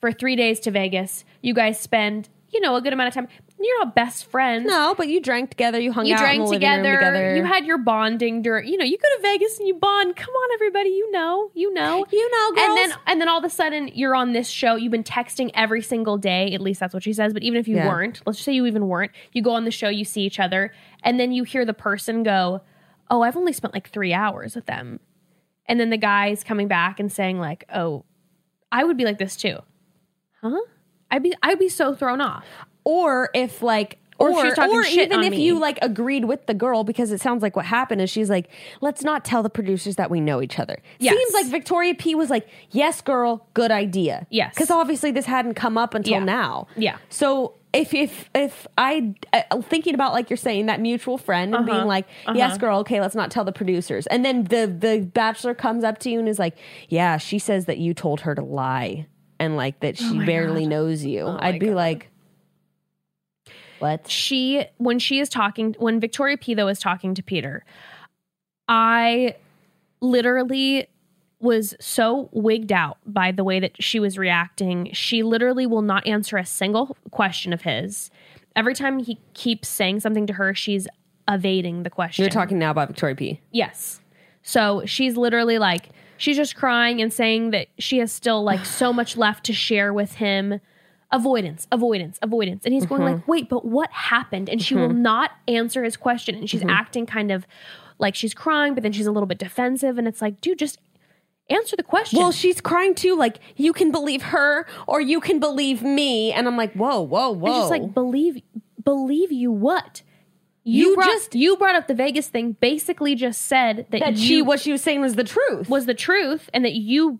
for three days to vegas. You guys spend you know a good amount of time you're not best friends No, but you drank together, you hung you out drank the living room together, together. You had your bonding during. You know, you go to Vegas and you bond. Come on, everybody. You know, you know, You know, And then, and then all of a sudden, you're on this show. You've been texting every single day. At least that's what she says. But even if you Yeah. weren't, let's just say you even weren't. You go on the show, you see each other, and then you hear the person go, "Oh, I've only spent like three hours with them," and then the guy's coming back and saying like, "Oh, I would be like this too." Huh? I'd be I'd be so thrown off. Or if like Or or, she's talking or even if me. you like agreed with the girl because it sounds like what happened is she's like let's not tell the producers that we know each other Yes. seems like victoria p was like yes girl good idea Yes. because obviously this hadn't come up until Yeah. now Yeah. so if if if I uh, thinking about like you're saying that mutual friend and Uh-huh. being like, yes, girl, okay, let's not tell the producers, and then the the bachelor comes up to you and is like, yeah, she says that you told her to lie and like that she Oh barely God. knows you. my I'd be God. like, what? she when she is talking when Victoria P though is talking to Peter, I literally was so wigged out by the way that she was reacting. She literally will not answer a single question of his. Every time he keeps saying something to her, she's evading the question. You're talking now about Victoria P. Yes. So she's literally like, she's just crying and saying that she has still like so much left to share with him. Avoidance, avoidance, avoidance. And he's going like, mm-hmm. wait, but what happened? And she will mm-hmm. not answer his question. And she's mm-hmm. acting kind of like she's crying, but then she's a little bit defensive. And it's like, dude, just answer the question. Well, she's crying too. Like you can believe her or you can believe me, and I'm like, whoa, whoa, whoa. It's just like believe believe you what? You, You brought, just- you brought up the Vegas thing. Basically, just said that, that you, she what she was saying was the truth. was the truth and that you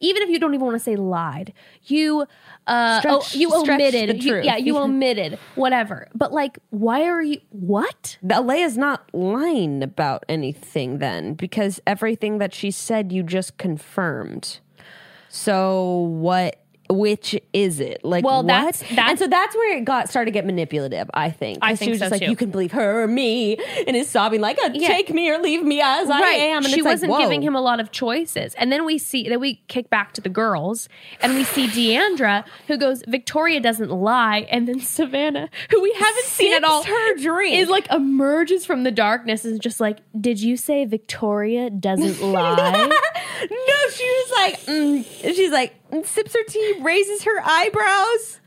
even if you don't even want to say lied you uh Stretch- oh, you omitted the you- yeah you omitted whatever. But like why are you what? Alayah's not lying about anything then because everything that she said you just confirmed. So what which is it? Like Well, what? that's- that's- and so that's where it got started to get manipulative, I think. I think she was so, just like, too. You can believe her or me and is sobbing like uh, Yeah. take me or leave me as I am. And she wasn't whoa. giving him a lot of choices and then we see that we kick back to the girls and we see deandra who goes victoria doesn't lie and then savannah who we haven't seen at all her dream is like emerges from the darkness and is just like did you say victoria doesn't lie no, she was like, mm. she's like, mm, sips her tea, raises her eyebrows.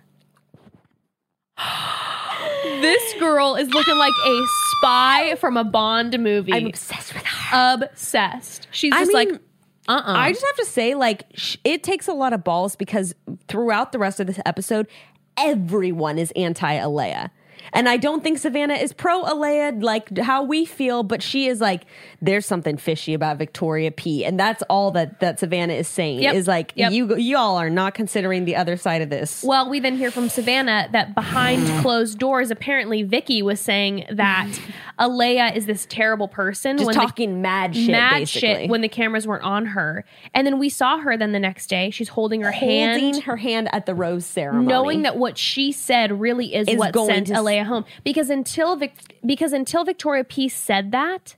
This girl is looking like a spy from a Bond movie. I'm obsessed with her. obsessed. She's I just mean, like, uh uh I just have to say, like, sh- it takes a lot of balls because throughout the rest of this episode, everyone is anti Alayah. And I don't think Savannah is pro Alayah like how we feel, but she is like, there's something fishy about Victoria P. And that's all that, that Savannah is saying Yep. is like, Yep. you y'all are not considering the other side of this. well, we then hear from Savannah that behind mm. closed doors, apparently Vicky was saying that Alayah is this terrible person. Just when talking mad the, shit, mad basically. shit when the cameras weren't on her. And then we saw her then the next day. She's holding her holding hand. her hand at the rose ceremony. knowing that what she said really is, Is what sent to Alayah home. Because until Vic- because until Victoria P said that,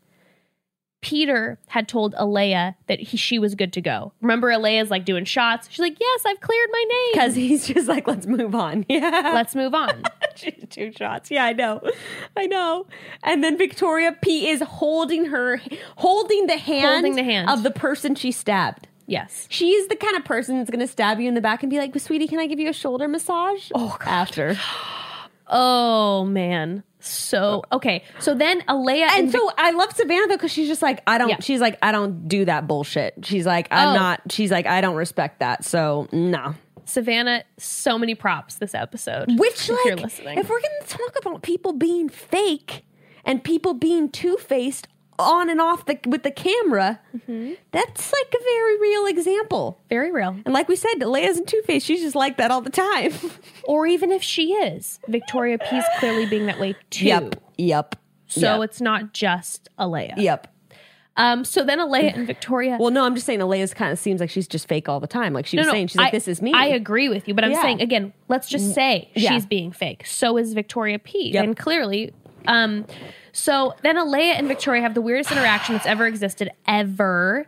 Peter had told Alayah that he, she was good to go. Remember, Alayah's like doing shots. She's like, "Yes, I've cleared my name. because he's just like, let's move on. Yeah. Let's move on." two shots. Yeah, I know. I know. And then Victoria P is holding her holding the hand, Holding the hand. of the person she stabbed. yes. She's the kind of person that's going to stab you in the back and be like, "Sweetie, can I give you a shoulder massage?" Oh, after. Oh man. So okay. So then Alayah and, And so I love Savannah though because she's just like, I don't. Yeah. She's like, I don't do that bullshit. She's like, I'm Oh. not. She's like, I don't respect that. So no. Savannah, so many props this episode. Which if like, you're listening. if we're gonna talk about people being fake and people being two faced on and off the with the camera, Mm-hmm. that's like a very real example. Very real. And like we said, Leia's in two faced. She's just like that all the time. Or even if she is, Victoria P is clearly being that way too. Yep. Yep. So yep. it's not just Alayah. Yep. Um, so then Alayah and Victoria. Well, no, I'm just saying Leia's kind of seems like she's just fake all the time. Like she was saying, she's like, "This is me." I agree with you, but I'm Yeah. saying again, let's just say Yeah. she's being fake. So is Victoria P. Yep. And clearly, um, so then Alayah and Victoria have the weirdest interaction that's ever existed ever.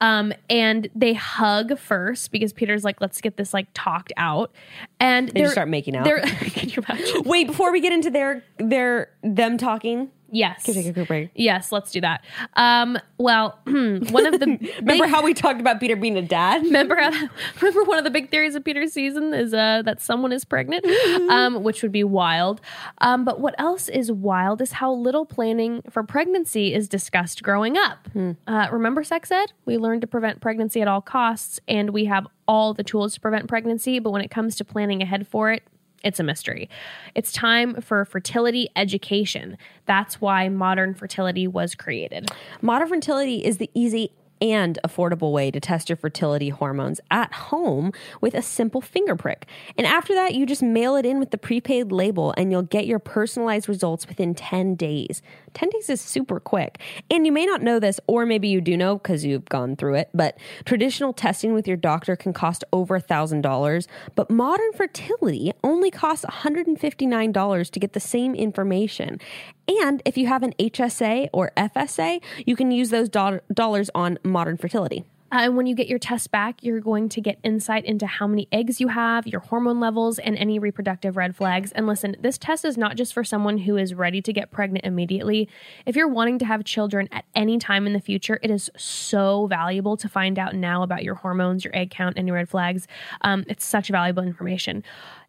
Um, and they hug first because Peter's like, let's get this like talked out. And They just start making out. Can you imagine? Wait, before we get into their their them talking, Yes. take a quick break. Yes, let's do that. Um, well, one of the Remember big- how we talked about Peter being a dad? Remember, how, remember one of the big theories of Peter's season is uh, that someone is pregnant, um, which would be wild. Um, but what else is wild is how little planning for pregnancy is discussed growing up. Uh, remember sex ed? We learned to prevent pregnancy at all costs, and we have all the tools to prevent pregnancy. But when it comes to planning ahead for it, it's a mystery. It's time for fertility education. That's why modern fertility was created. Modern fertility is the easy and affordable way to test your fertility hormones at home with a simple finger prick. And after that, you just mail it in with the prepaid label and you'll get your personalized results within 10 days. 10 days is super quick. And you may not know this, or maybe you do know because you've gone through it, but traditional testing with your doctor can cost over $1,000. But modern fertility only costs $159 to get the same information. And if you have an HSA or FSA, you can use those do- dollars on modern fertility. Uh, and when you get your test back, you're going to get insight into how many eggs you have, your hormone levels, and any reproductive red flags. And listen, this test is not just for someone who is ready to get pregnant immediately. If you're wanting to have children at any time in the future, it is so valuable to find out now about your hormones, your egg count, any red flags. Um, it's such valuable information.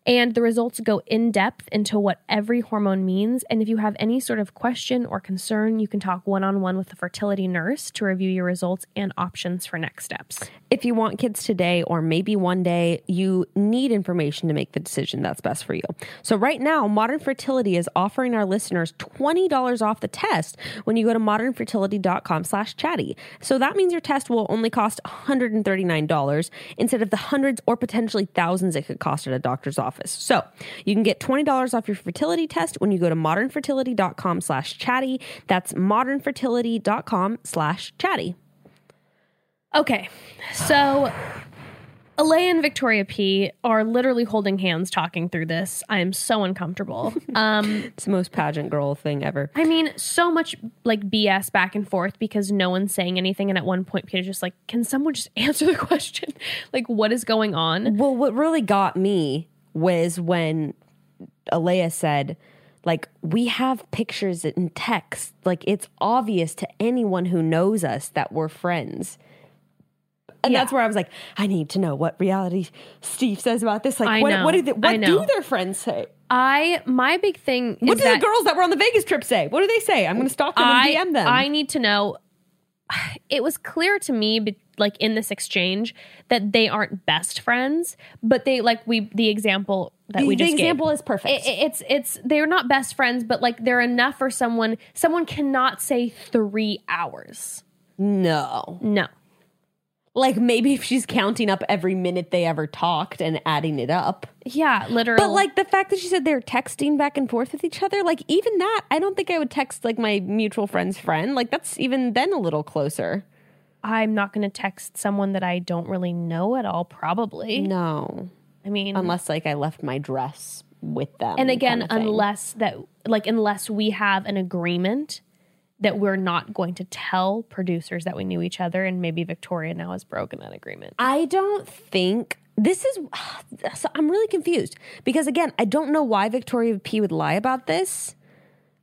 And the results go in depth into what every hormone means. And if you have any sort of question or concern, you can talk one on one with a fertility nurse to review your results and options for next steps. If you want kids today or maybe one day, you need information to make the decision that's best for you. So right now, Modern Fertility is offering our listeners $20 off the test when you go to modernfertility.com slash chatty. So that means your test will only cost $139 instead of the hundreds or potentially thousands it could cost at a doctor's office. So you can get $20 off your fertility test when you go to modernfertility.com slash chatty. That's modernfertility.com slash chatty. Okay, so Alayah and Victoria P are literally holding hands talking through this. I am so uncomfortable. Um, It's the most pageant girl thing ever. I mean, so much like BS back and forth because no one's saying anything. And at one point, Peter's just like, can someone just answer the question? like, what is going on? Well, what really got me was when Alayah said, like, we have pictures and text. Like, it's obvious to anyone who knows us that we're friends. And Yeah. that's where I was like, I need to know what reality Steve says about this. Like, I what, know. what, do, they, what do their friends say? I, my big thing What do the girls that were on the Vegas trip say? What do they say? I'm going to stalk them I, and DM them. I need to know. It was clear to me, like in this exchange, that they aren't best friends, but they like we the example that the, we just gave. The example is perfect. It- it's it's they're not best friends, but like they're enough for someone. Someone cannot say three hours. no. No, Like, maybe if she's counting up every minute they ever talked and adding it up. yeah, literally. But like the fact that she said they're texting back and forth with each other, like even that, I don't think I would text like my mutual friend's friend. Like that's even then a little closer. I'm not going to text someone that I don't really know at all. Probably. No, I mean, unless like I left my dress with them. and again, kind of unless that like unless we have an agreement that we're not going to tell producers that we knew each other, and maybe Victoria now has broken that agreement. I don't think this is. So I'm really confused because again, I don't know why Victoria P would lie about this.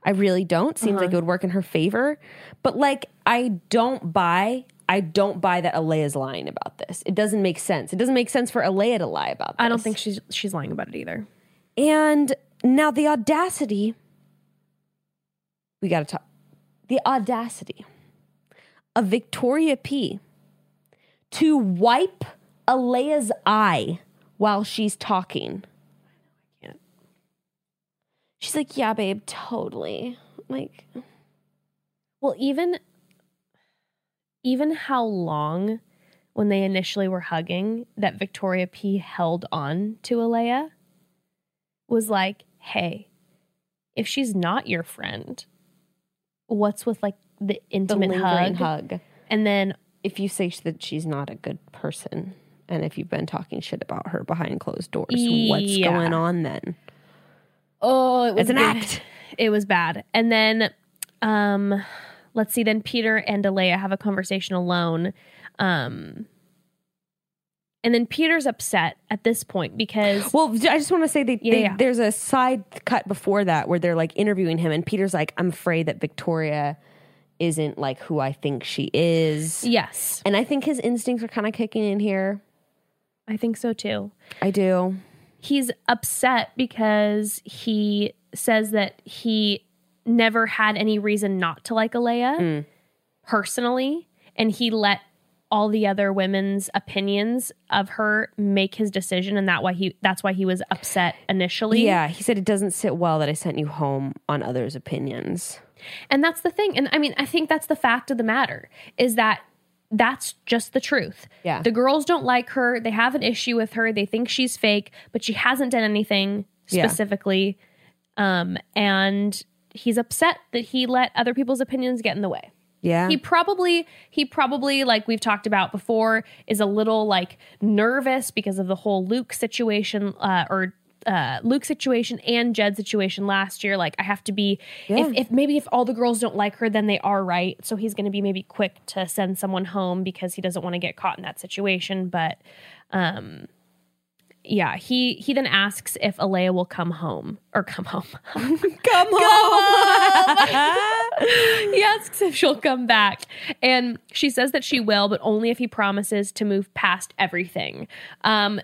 I really don't. Seems Uh-huh. like it would work in her favor, but like I don't buy. I don't buy that Alayah's lying about this. It doesn't make sense. It doesn't make sense for Alayah to lie about this. I don't think she's she's lying about it either. And now the audacity, we got to talk. The audacity of Victoria P to wipe Alayah's eye while she's talking. I can't. She's like, yeah, babe, totally. Like, Well, even even how long when they initially were hugging that Victoria P held on to Alayah was like, hey, if she's not your friend, what's with like the the intimate lingering hug? hug. And then If you say that she's not a good person, and if you've been talking shit about her behind closed doors, what's Yeah. going on then? Oh, it was It's an bad. act. It was bad. And then um let's see then Peter and Alayah have a conversation alone. Um and then Peter's upset at this point because Well, I just want to say they, Yeah, they yeah. there's a side cut before that where they're like interviewing him, and Peter's like, "I'm afraid that Victoria isn't like who I think she is," yes, and I think his instincts are kind of kicking in here. I think so too. I do. He's upset because he says that he never had any reason not to like Alayah Mm. personally and he let all the other women's opinions of her make his decision and that why he that's why he was upset initially. Yeah, he said it doesn't sit well that I sent you home on others' opinions. And that's the thing. And I mean, I think that's the fact of the matter is that that's just the truth. Yeah. The girls don't like her. They have an issue with her. They think she's fake, but she hasn't done anything Yeah. specifically. Um, and he's upset that he let other people's opinions get in the way. Yeah. He probably he probably like we've talked about before is a little like nervous because of the whole Luke situation uh, or uh, Luke situation and Jed situation last year. Like I have to be Yeah. if, if maybe if all the girls don't like her, then they are right. So he's going to be maybe quick to send someone home because he doesn't want to get caught in that situation. But um, yeah, he he then asks if Alayah will come home or come home. Come home. he asks if she'll come back. And she says that she will, but only if he promises to move past everything. Um,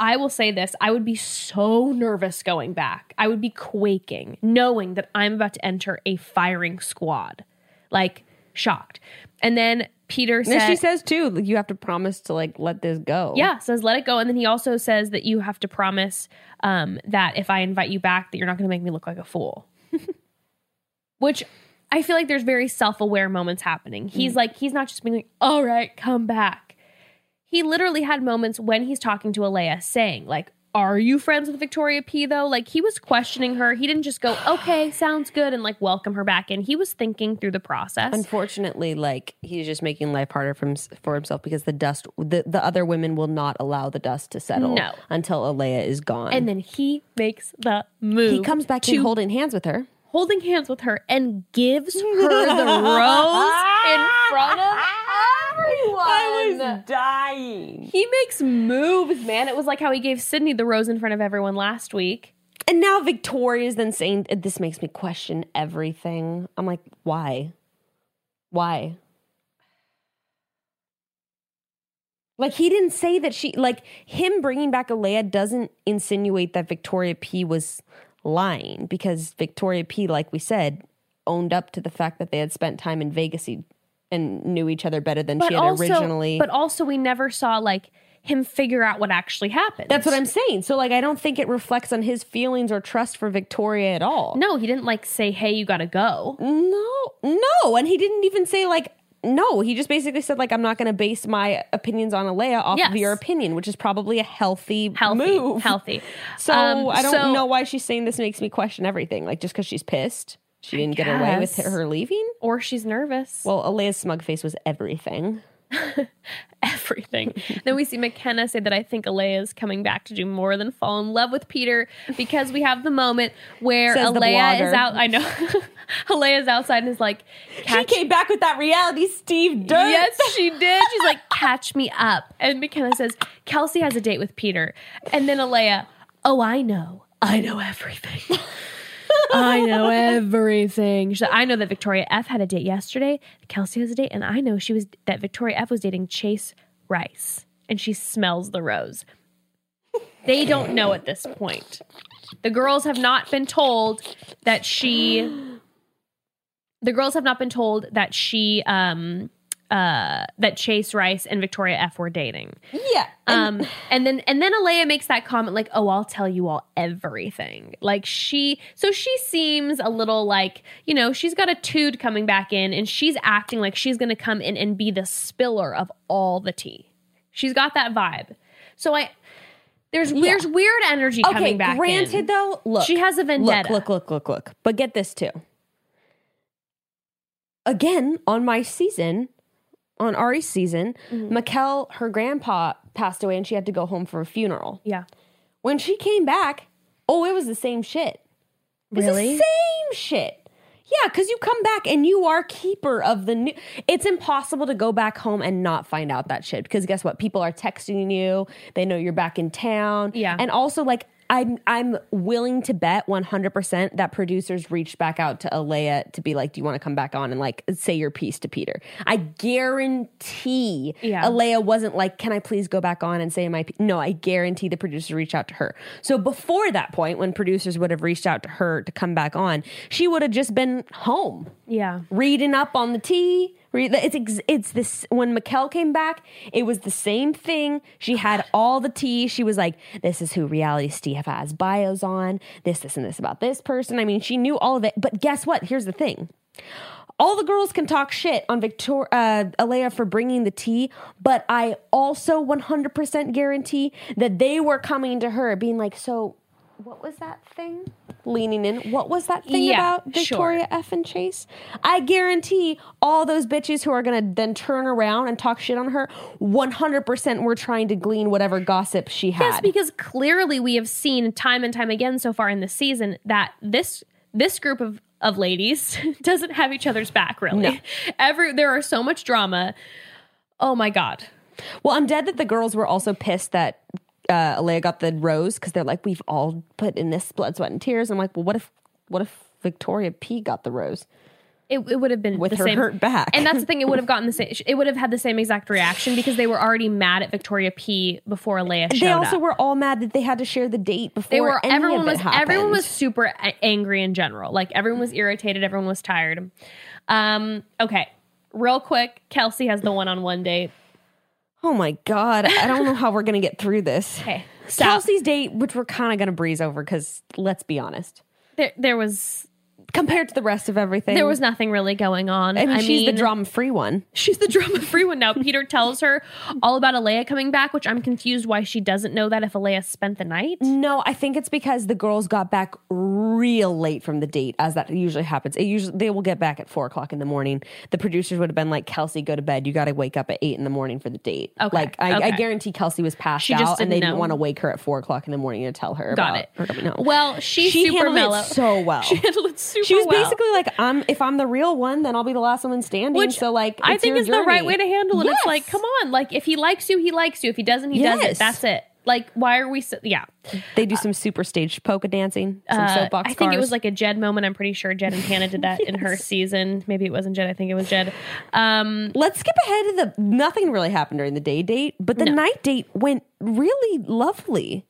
I will say this I would be so nervous going back. I would be quaking, knowing that I'm about to enter a firing squad. Like, shocked. And then Peter and she says too, like, you have to promise to like let this go. yeah, says let it go. And then he also says that you have to promise um, that if I invite you back, that you're not going to make me look like a fool. Which I feel like there's very self aware moments happening. He's mm. like, he's not just being like, all right, come back. He literally had moments when he's talking to Alayah saying, like, are you friends with Victoria P though? Like he was questioning her. He didn't just go, okay, sounds good, and like welcome her back in. He was thinking through the process. Unfortunately, like he's just making life harder for, him, for himself because the dust, the, the other women will not allow the dust to settle No. until Alayah is gone. and then he makes the move. he comes back to in holding hands with her. Holding hands with her and gives her the rose in front of everyone. I was dying. he makes moves, man. It was like how he gave Sydney the rose in front of everyone last week. And now Victoria's then saying, This makes me question everything. I'm like, Why? Why? Like, he didn't say that she, like, him bringing back Alayah doesn't insinuate that Victoria P was lying because Victoria P, like we said, owned up to the fact that they had spent time in Vegas and knew each other better than But she had also, originally. but also we never saw like him figure out what actually happened. That's what I'm saying. So, like, I don't think it reflects on his feelings or trust for Victoria at all. No, he didn't like say, "Hey, you got to go." No, no. And he didn't even say, like, no. He just basically said, like, I'm not going to base my opinions on Alayah off Yes. of your opinion, which is probably a healthy, Healthy, move. healthy. So, Um, I don't so- know why she's saying this makes me question everything. Like, just because she's pissed, she didn't get away with her leaving. Or she's nervous. Well, Alayah's smug face was everything. everything. then we see Mykenna say that I think Alayah is coming back to do more than fall in love with Peter because we have the moment where Says Alayah is out. I know. Alayah is outside and is like, catch She came back with that reality Steve Dirt. Yes, she did. She's like, catch me up. And Mykenna says, Kelsey has a date with Peter. And then Alayah, oh, I know. I know everything. I know everything. Said, I know that Victoria F had a date yesterday. Kelsey has a date, and I know she was that Victoria F was dating Chase Rice. And she smells the rose. They don't know at this point. The girls have not been told that she the girls have not been told that she um uh that Chase Rice and Victoria F were dating. Yeah. And Um and then and then Alayah makes that comment like, "Oh, I'll tell you all everything." Like she so she seems a little like, you know, she's got a tood coming back in and she's acting like she's going to come in and be the spiller of all the tea. She's got that vibe. So I there's there's weird energy okay, coming back granted, in. though, look. She has a vendetta. Look, look, look, look, look. But get this too. Again, on my season, on Arie's season, Mm-hmm. Maquel, her grandpa passed away and she had to go home for a funeral. Yeah. When she came back, oh, it was the same shit. Really? the same shit. Yeah, because you come back and you are keeper of the new. It's impossible to go back home and not find out that shit because guess what? People are texting you. They know you're back in town. Yeah. and also like I'm I'm willing to bet 100% that producers reached back out to Alayah to be like, "Do you want to come back on and like say your piece to Peter?" I guarantee Yeah. Alayah wasn't like, "Can I please go back on and say my?" Piece? No, I guarantee the producers reached out to her. So before that point, when producers would have reached out to her to come back on, she would have just been home Yeah. reading up on the tea. It's ex- it's this when Maquel came back, it was the same thing. She had all the tea. She was like, "This is who reality Steve has bios on. This, this, and this about this person." I mean, she knew all of it. But guess what? Here's the thing: all the girls can talk shit on Victoria uh, Alayah for bringing the tea, but I also 100% guarantee that they were coming to her being like, "So, what was that thing?" Leaning in, what was that thing Yeah, about Victoria F and Chase? I guarantee all those bitches who are gonna then turn around and talk shit on her, 100% were trying to glean whatever gossip she had. Yes, because clearly we have seen time and time again so far in this season that this this group of of ladies doesn't have each other's back really. No. Every there are so much drama. Oh my god. Well, I'm dead that the girls were also pissed that uh, Alayah got the rose because they're like, we've all put in this blood, sweat, and tears. I'm like, well, what if, what if Victoria P got the rose? It, it would have been With the her same, hurt back. and that's the thing. It would have gotten the same. It would have had the same exact reaction because they were already mad at Victoria P before Alayah showed They also up. were all mad that they had to share the date before they were everyone was happened. everyone was super angry in general. Like everyone was irritated. Everyone was tired. Um. Okay. Real quick, Kelsey has the one-on-one date. Oh my god, I don't know how we're gonna get through this. Okay. So Kelsey's date, which we're kind of gonna breeze over because let's be honest, there, there was compared to the rest of everything, there was nothing really going on. I mean, she's the mean, drama free one. She's the drama free one now. Peter tells her all about Alayah coming back, which I'm confused why she doesn't know that if Alayah spent the night. No, I think it's because the girls got back real late from the date, as that usually happens. It usually they will get back at four o'clock in the morning. The producers would have been like, "Kelsey, go to bed. You got to wake up at eight in the morning for the date." Okay, Like I, I guarantee Kelsey was passed out, and they didn't didn't want to wake her at four o'clock in the morning to tell her. Got about it. Her home. Well, she's she super handled mellow. it so well. She handled it super She was well. basically like, "I'm if I'm the real one, then I'll be the last one standing." Which so like, I think is the right way to handle it. It's like, come on, like if he likes you, he likes you. If he doesn't, he doesn't. That's it. Like, why are we? So, yeah, They do some super stage polka dancing, some Uh, soapbox. I think it was like a Jed moment. I'm pretty sure Jed and Hannah did that in her season. Maybe it wasn't Jed. I think it was Jed. Um, Let's skip ahead to the nothing really happened during the day date, but the No. night date went really lovely.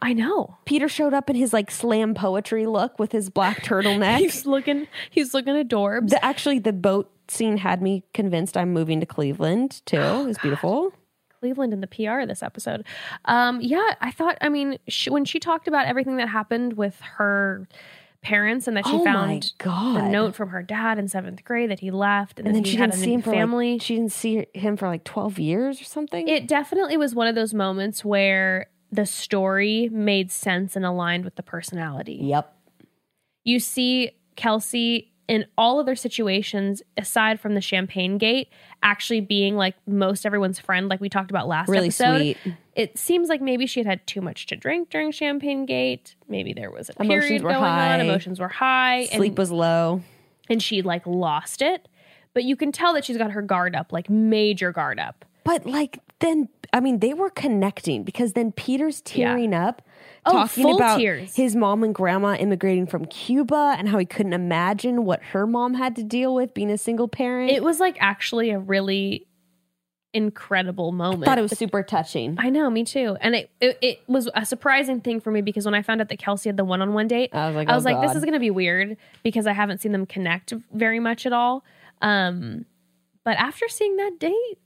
I know. Peter showed up in his like slam poetry look with his black turtleneck. He's looking. He's looking adorbs. the, actually, the boat scene had me convinced I'm moving to Cleveland too. It was beautiful. Cleveland in the PR this episode. Um, yeah, I thought. I mean, she, when she talked about everything that happened with her parents and that she Oh found God. the note from her dad in seventh grade that he left, and, And then, she had didn't see him for family. like she didn't see him for like 12 years or something. it definitely was one of those moments where the story made sense and aligned with the personality. yep. You see Kelsey in all other situations, aside from the champagne gate, actually being like most everyone's friend, like we talked about last Really episode. sweet. It seems like maybe she had had too much to drink during champagne gate. Maybe there was a Emotions period going high. on. Emotions were high. Sleep and, was low. and she like lost it. But you can tell that she's got her guard up, like major guard up. But like then I mean they were connecting because then Peter's tearing up Oh, talking full about tears. his mom and grandma immigrating from Cuba and how he couldn't imagine what her mom had to deal with being a single parent. It was like actually a really incredible moment. I thought it was super touching. I know, me too. And it, it it was a surprising thing for me because when I found out that Kelsey had the one on one date, I was like, I was oh, like, this is gonna be weird because I haven't seen them connect very much at all. Um, but after seeing that date,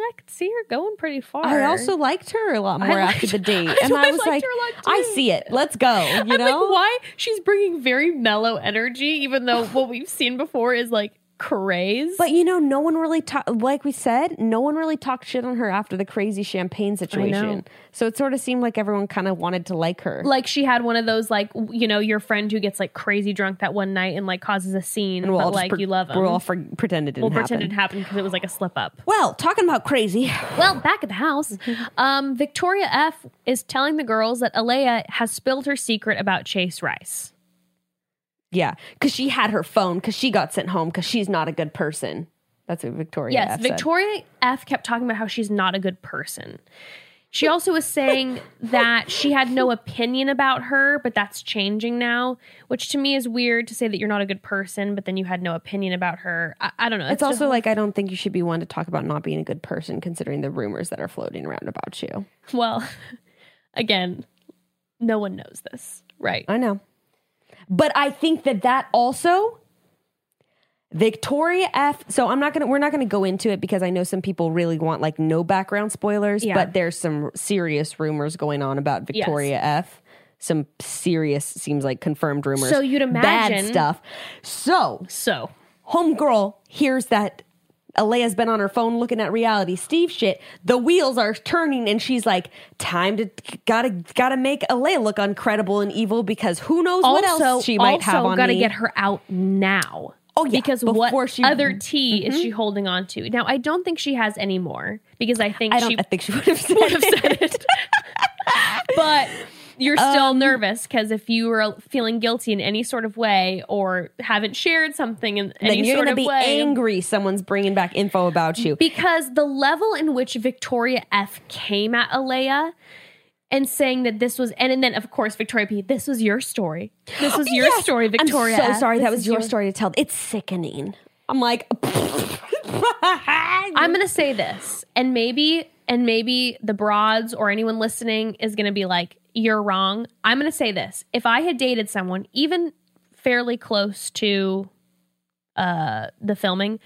I could see her going pretty far. I also liked her a lot I more liked- after the date, I and I was like, her a lot, I see it. Let's go. You I'm know, like, why she's bringing very mellow energy, even though what we've seen before is like craze. But you know, no one really talked. Like we said, no one really talked shit on her after the crazy champagne situation. So it sort of seemed like everyone kind of wanted to like her. like she had one of those like you know your friend who gets like crazy drunk that one night and like causes a scene, And we'll but like pre- you love him. We'll all for- pretend it didn't we'll happen. pretend it happened because it was like a slip up. Well, talking about crazy. Well, back at the house, um, Victoria F is telling the girls that Alayah has spilled her secret about Chase Rice. Yeah, because she had her phone because she got sent home because she's not a good person. That's what Victoria. Yes, F said. Victoria F kept talking about how she's not a good person. She also was saying that she had no opinion about her, but that's changing now, which to me is weird to say that you're not a good person, but then you had no opinion about her. I, I don't know. It's also like I don't think you should be one to talk about not being a good person, considering the rumors that are floating around about you. well, again, no one knows this, right? I know, but I think that that also Victoria F. So I'm not gonna we're not gonna go into it because I know some people really want like no background spoilers, Yeah. but there's some serious rumors going on about Victoria F. Some serious seems like confirmed rumors. So you'd imagine bad stuff. So So, homegirl hears that Alayah's been on her phone looking at reality Steve shit. The wheels are turning, and she's like, "Time to gotta gotta make Alayah look uncredible and evil because who knows what else she might have on gotta me." get her out now. Oh, yeah, because what she- Mm-hmm. other tea is she holding on to? Now I don't think she has any more because I think I don't. she I think she would have said, would have said it. but you're still Um, nervous because if you were feeling guilty in any sort of way or haven't shared something in Then any you're sort gonna of be way, angry. Someone's bringing back info about you. because the level in which Victoria F came at Alayah and saying that this was, and, and then of course Victoria P, this was your story. This was your Yes! story, Victoria. I'm so F. sorry. That was is your story to tell. It's sickening. I'm like, I'm gonna say this, and maybe, and maybe the broads or anyone listening is gonna be like, "You're wrong." I'm gonna say this: if I had dated someone, even fairly close to uh, the filming,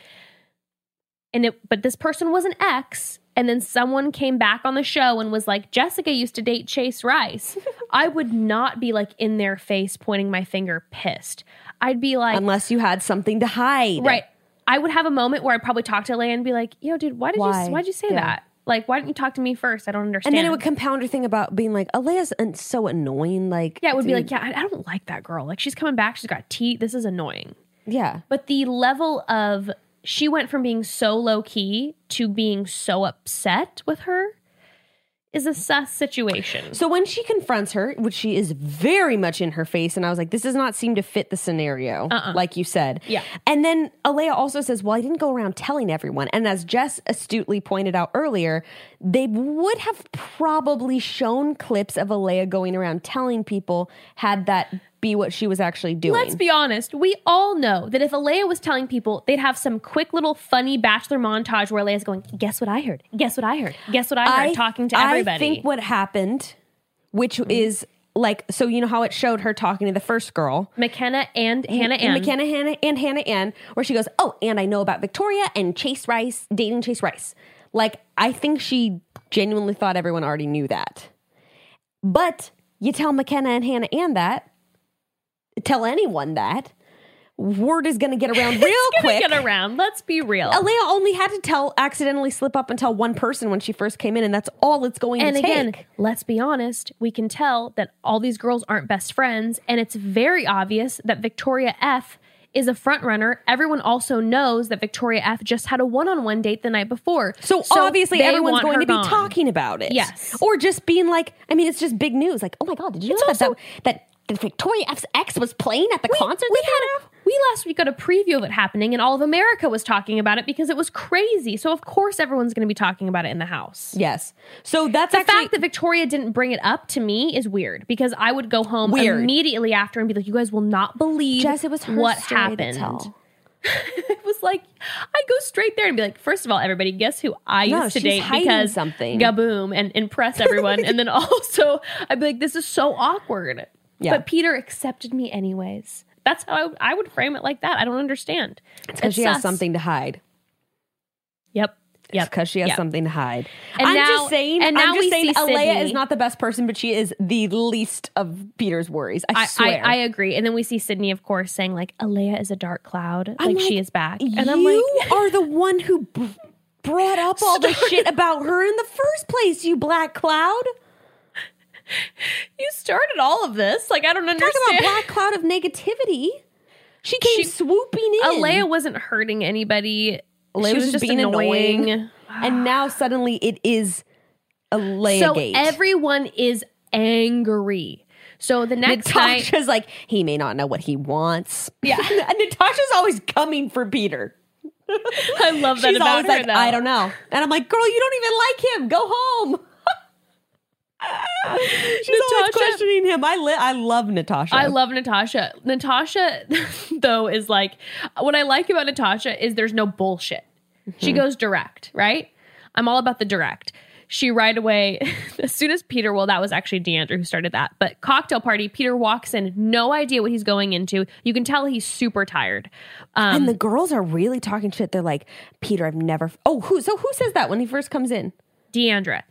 and it, but this person was an ex, and then someone came back on the show and was like, "Jessica used to date Chase Rice," I would not be like in their face, pointing my finger, pissed. I'd be like, unless you had something to hide, Right. I would have a moment where I'd probably talk to Alayah and be like, "Yo, dude, why did Why? you why'd you say Yeah. that? Like, why didn't you talk to me first? I don't understand." And then it would compound her thing about being like, Alayah's an- so annoying. Like, yeah, it would be like, "Yeah, I, I don't like that girl. Like, she's coming back. She's got teeth. This is annoying." yeah. But the level of she went from being so low key to being so upset with her is a sus situation. So when she confronts her, which she is very much in her face, and I was like, this does not seem to fit the scenario, uh-uh. like you said. Yeah. And then Alayah also says, well, I didn't go around telling everyone. And as Jess astutely pointed out earlier, they would have probably shown clips of Alayah going around telling people had that be what she was actually doing. Let's be honest. We all know that if Alayah was telling people, they'd have some quick little funny bachelor montage where Alayah's going, "Guess what I heard? Guess what I heard? Guess what I heard?" talking to everybody. I think what happened, which mm-hmm. is like, so you know how it showed her talking to the first girl. Mykenna and Hannah and Ann. Mykenna Hannah and Hannah Ann, where she goes, Oh, and I know about Victoria and Chase Rice dating Chase Rice. Like, I think she genuinely thought everyone already knew that. But you tell Mykenna and Hannah Ann that, tell anyone that, word is gonna get around real quick. get around. Let's be real. Alayah only had to tell accidentally slip up and tell one person when she first came in, and that's all it's going and to take. And again, let's be honest, we can tell that all these girls aren't best friends, and it's very obvious that Victoria F is a front runner. Everyone also knows that Victoria F just had a one-on-one date the night before. So, obviously, everyone's going to be gone. talking about it. Yes. Or just being like, I mean, it's just big news. Like, oh my God, did you know also- that, that Victoria F's ex was playing at the concert? We had we last week got a preview of it happening, and all of America was talking about it because it was crazy. So of course everyone's going to be talking about it in the house. Yes. So that's The actually. fact that Victoria didn't bring it up to me is weird because I would go home Weird. immediately after and be like, "You guys will not believe Jess, it was what happened." it was like I'd go straight there and be like, first of all, everybody, guess who I No, used to date because something. gaboom and impress everyone, and then also I'd be like, this is so awkward. Yeah. But Peter accepted me anyways. That's how I, I would frame it like that. I don't understand. It's because she has sus. something to hide. Yep. It's Yep. because she has Yep. something to hide. And I'm now- just saying. and I'm now just we saying. see Alayah Sydney. is not the best person, but she is the least of Peter's worries. I, I, I, swear. I agree. And then we see Sydney, of course, saying like, Alayah is a dark cloud. I'm Like, she like, is back. And you I'm like, you are the one who brought up all the shit about her in the first place. You black cloud. You started all of this. Like, I don't understand. Talk about black cloud of negativity. She came She- swooping in. Alayah wasn't hurting anybody. Alayah she was was just being annoying. annoying. and now suddenly it is Alayah So gate. everyone is angry. So the next night, Natasha's like, he may not know what he wants. Yeah. and Natasha's always coming for Peter. I love that She's about always her. like, though. I don't know. And I'm like, girl, you don't even like him. Go home. She's always Natasha- questioning him. I li- I love Natasha. I love Natasha. Natasha, though, is like what I like about Natasha is there's no bullshit. Mm-hmm. She goes direct, right? I'm all about the direct. She right away, as soon as Peter, well, that was actually Deandra who started that, but cocktail party, Peter walks in, no idea what he's going into. You can tell he's super tired. Um, and the girls are really talking shit. They're like, Peter, I've never. Oh, who? So who says that when he first comes in? Deandra.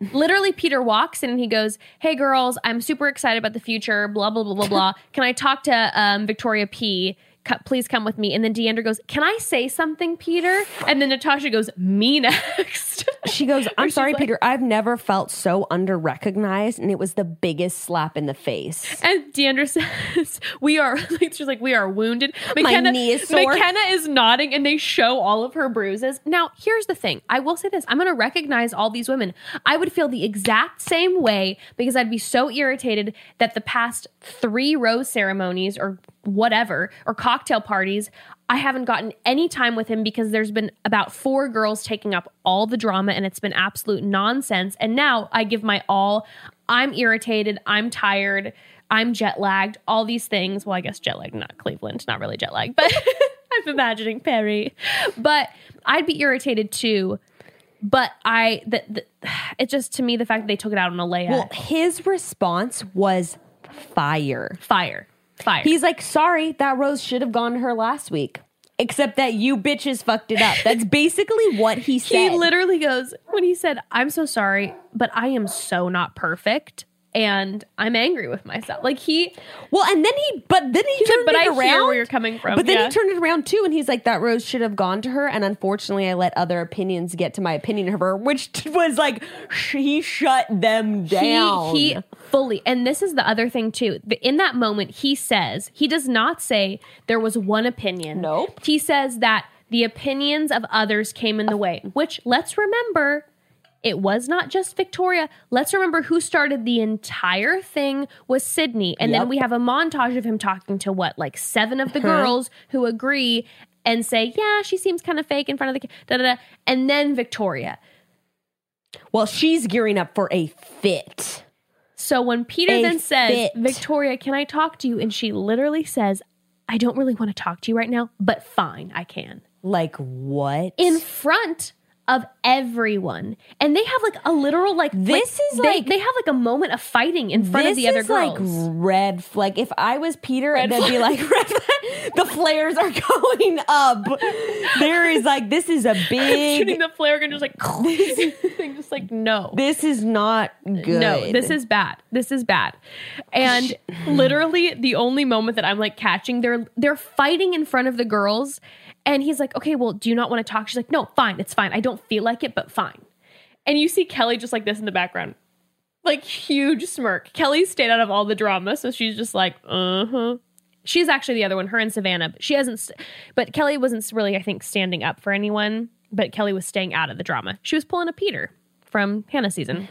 Literally, Peter walks in and he goes, Hey girls, I'm super excited about the future, blah, blah, blah, blah, blah. Can I talk to um, Victoria P? "Co- please come with me. And then Deandra goes, Can I say something, Peter? And then Natasha goes, Me next. She goes, I'm sorry, like- Peter. I've never felt so under recognized, and it was the biggest slap in the face. And Deandra says, "We are." Like, she's like, "We are wounded." My Mykenna, knee is sore. Mykenna is nodding, and they show all of her bruises. Now, here's the thing: I will say this: I'm going to recognize all these women. I would feel the exact same way because I'd be so irritated that the past three rose ceremonies or whatever or cocktail parties. I haven't gotten any time with him because there's been about four girls taking up all the drama and it's been absolute nonsense. And now I give my all. I'm irritated. I'm tired. I'm jet lagged. All these things. Well, I guess jet lagged, not Cleveland, not really jet lagged, but I'm imagining Perry. But I'd be irritated too. But I, the, the, it's just to me the fact that they took it out on Alayah. Well, his response was fire. fire, fire. He's like, sorry, that rose should have gone to her last week. Except that you bitches fucked it up. That's basically what he said. He literally goes when he said, "I'm so sorry, but I am so not perfect." And I'm angry with myself. Like he, well, and then he, but then he, said, turned "But it I around. hear where you're coming from." But then Yeah. he turned it around too, and he's like, "That rose should have gone to her." And unfortunately, I let other opinions get to my opinion of her, which was like sh- he shut them down. He, he fully, and this is the other thing too. In that moment, he says he does not say there was one opinion. Nope. He says that the opinions of others came in the way. Which let's remember, it was not just Victoria. Let's remember who started the entire thing was Sydney, and then we have a montage of him talking to what, like seven of the uh-huh. girls who agree and say, "Yeah, she seems kind of fake in front of the da da da," and then Victoria. well, she's gearing up for a fit. So when Peter A then says, fit. Victoria, can I talk to you? And she literally says, I don't really want to talk to you right now, but fine, I can. Like what? In front of everyone. And they have like a literal like This like, is they, like- they have like a moment of fighting in front of the other is girls. like red flag. If I was Peter, Red they'd be like, red flag. the flares are going up. There is like this is a big shooting the flare gun just like thing just like no. This is not good. No, this is bad. This is bad. And literally the only moment that I'm like catching, they're they're fighting in front of the girls. And he's like, okay, well, do you not want to talk? She's like, no, fine, it's fine. I don't feel like it, but fine. And you see Kelly just like this in the background. Like huge smirk. Kelly stayed out of all the drama, so she's just like, uh-huh. She's actually the other one, her and Savannah. But she hasn't st- but Kelly wasn't really, I think, standing up for anyone, but Kelly was staying out of the drama. She was pulling a Peter from Hannah season.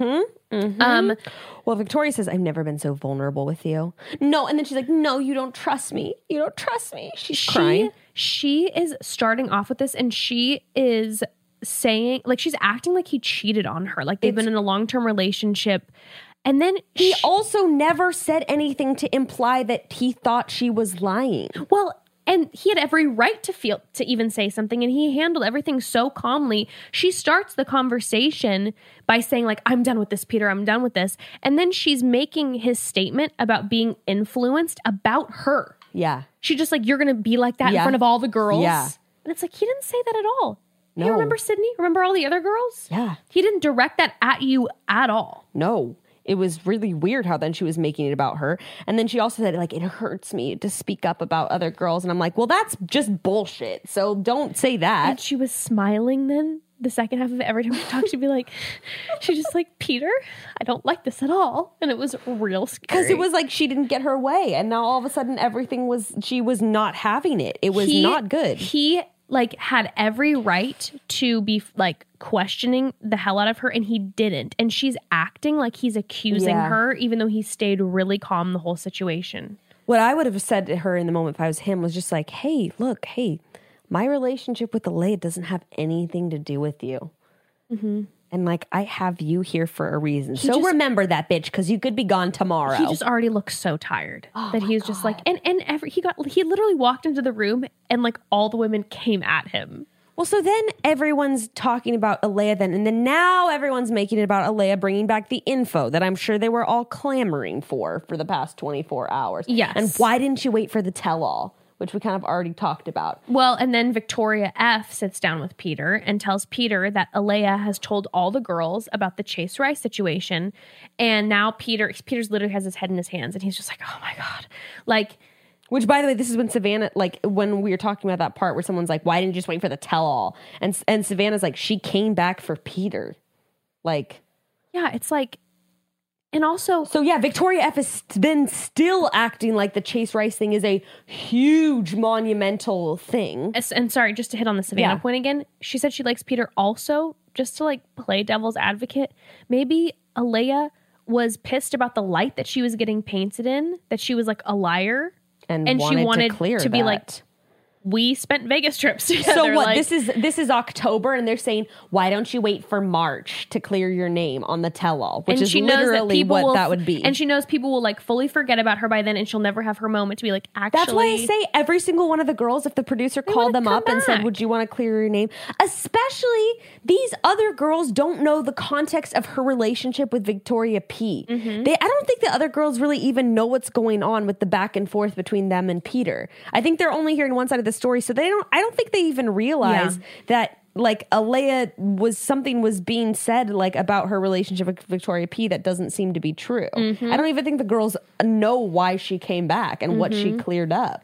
Um Well, Victoria says, I've never been so vulnerable with you. No. And then she's like, No, you don't trust me. You don't trust me. She's she crying. she is starting off with this and she is saying like she's acting like he cheated on her like they've been in a long-term relationship and then He she- also never said anything to imply that he thought she was lying. well and he had every right to feel to even say something and he handled everything so calmly she starts the conversation by saying like i'm done with this peter i'm done with this and then she's making his statement about being influenced about her Yeah. She just like, you're gonna be like that in front of all the girls. Yeah. And it's like he didn't say that at all. No. You remember Sydney? Remember all the other girls? Yeah. He didn't direct that at you at all. No. It was really weird how then she was making it about her. And then she also said, like, it hurts me to speak up about other girls. And I'm like, well, that's just bullshit. So don't say And that. she was smiling then the second half of it. Every time she talked, she'd be like, she's just like, Peter, I don't like this at all. And it was real scary. Because it was like she didn't get her way. And now all of a sudden everything was, she was not having it. It was He- not good. He like had every right to be like questioning the hell out of her and he didn't. And she's acting like he's accusing Yeah. her, even though he stayed really calm the whole situation. what I would have said to her in the moment if I was him was just like, hey, look, hey, my relationship with the Alayah doesn't have anything to do with you. Mm-hmm. And like, I have you here for a reason. so just- remember that, bitch, because you could be gone tomorrow. He just already looks so tired Oh that he was just like, and and every he got he literally walked into the room and like all the women came at him. well, so then everyone's talking about Alayah then, and then now everyone's making it about Alayah bringing back the info that I'm sure they were all clamoring for for the past 24 hours. Yes. And why didn't you wait for the tell all, which we kind of already talked about? Well, and then Victoria F sits down with Peter and tells Peter that Alayah has told all the girls about the Chase Rice situation, and now Peter Peter's literally has his head in his hands and he's just like, oh my god, like. Which, by the way, this is when Savannah, like, when we were talking about that part where someone's like, "Why didn't you just wait for the tell-all?" and and Savannah's like, "She came back for Peter." Like, Yeah, it's like, and also, so yeah, Victoria F has been still acting like the Chase Rice thing is a huge monumental thing. and sorry, just to hit on the Savannah Yeah. point again, she said she likes Peter also, just to like play devil's advocate. Maybe Alayah was pissed about the light that she was getting painted in, that she was like a liar, And, and she wanted to, clear to be like. We spent Vegas trips together. So what? like- this is this is October, and they're saying, "Why don't you wait for March to clear your name on the tell-all?" Which is that literally people what will, that would be. And she knows people will like fully forget about her by then, and she'll never have her moment to be like, actually. That's why I say every single one of the girls, if the producer called them up and said. Would you want to clear your name? Especially these other girls don't know the context of her relationship with Victoria P. Mm-hmm. They I don't think the other girls really even know what's going on with the back and forth between them and Peter. I think they're only hearing one side of the story, so they don't I don't think they even realize Yeah. that like Alayah was something was being said like about her relationship with Victoria P that doesn't seem to be true. Mm-hmm. I don't even think the girls know why she came back and what she cleared up.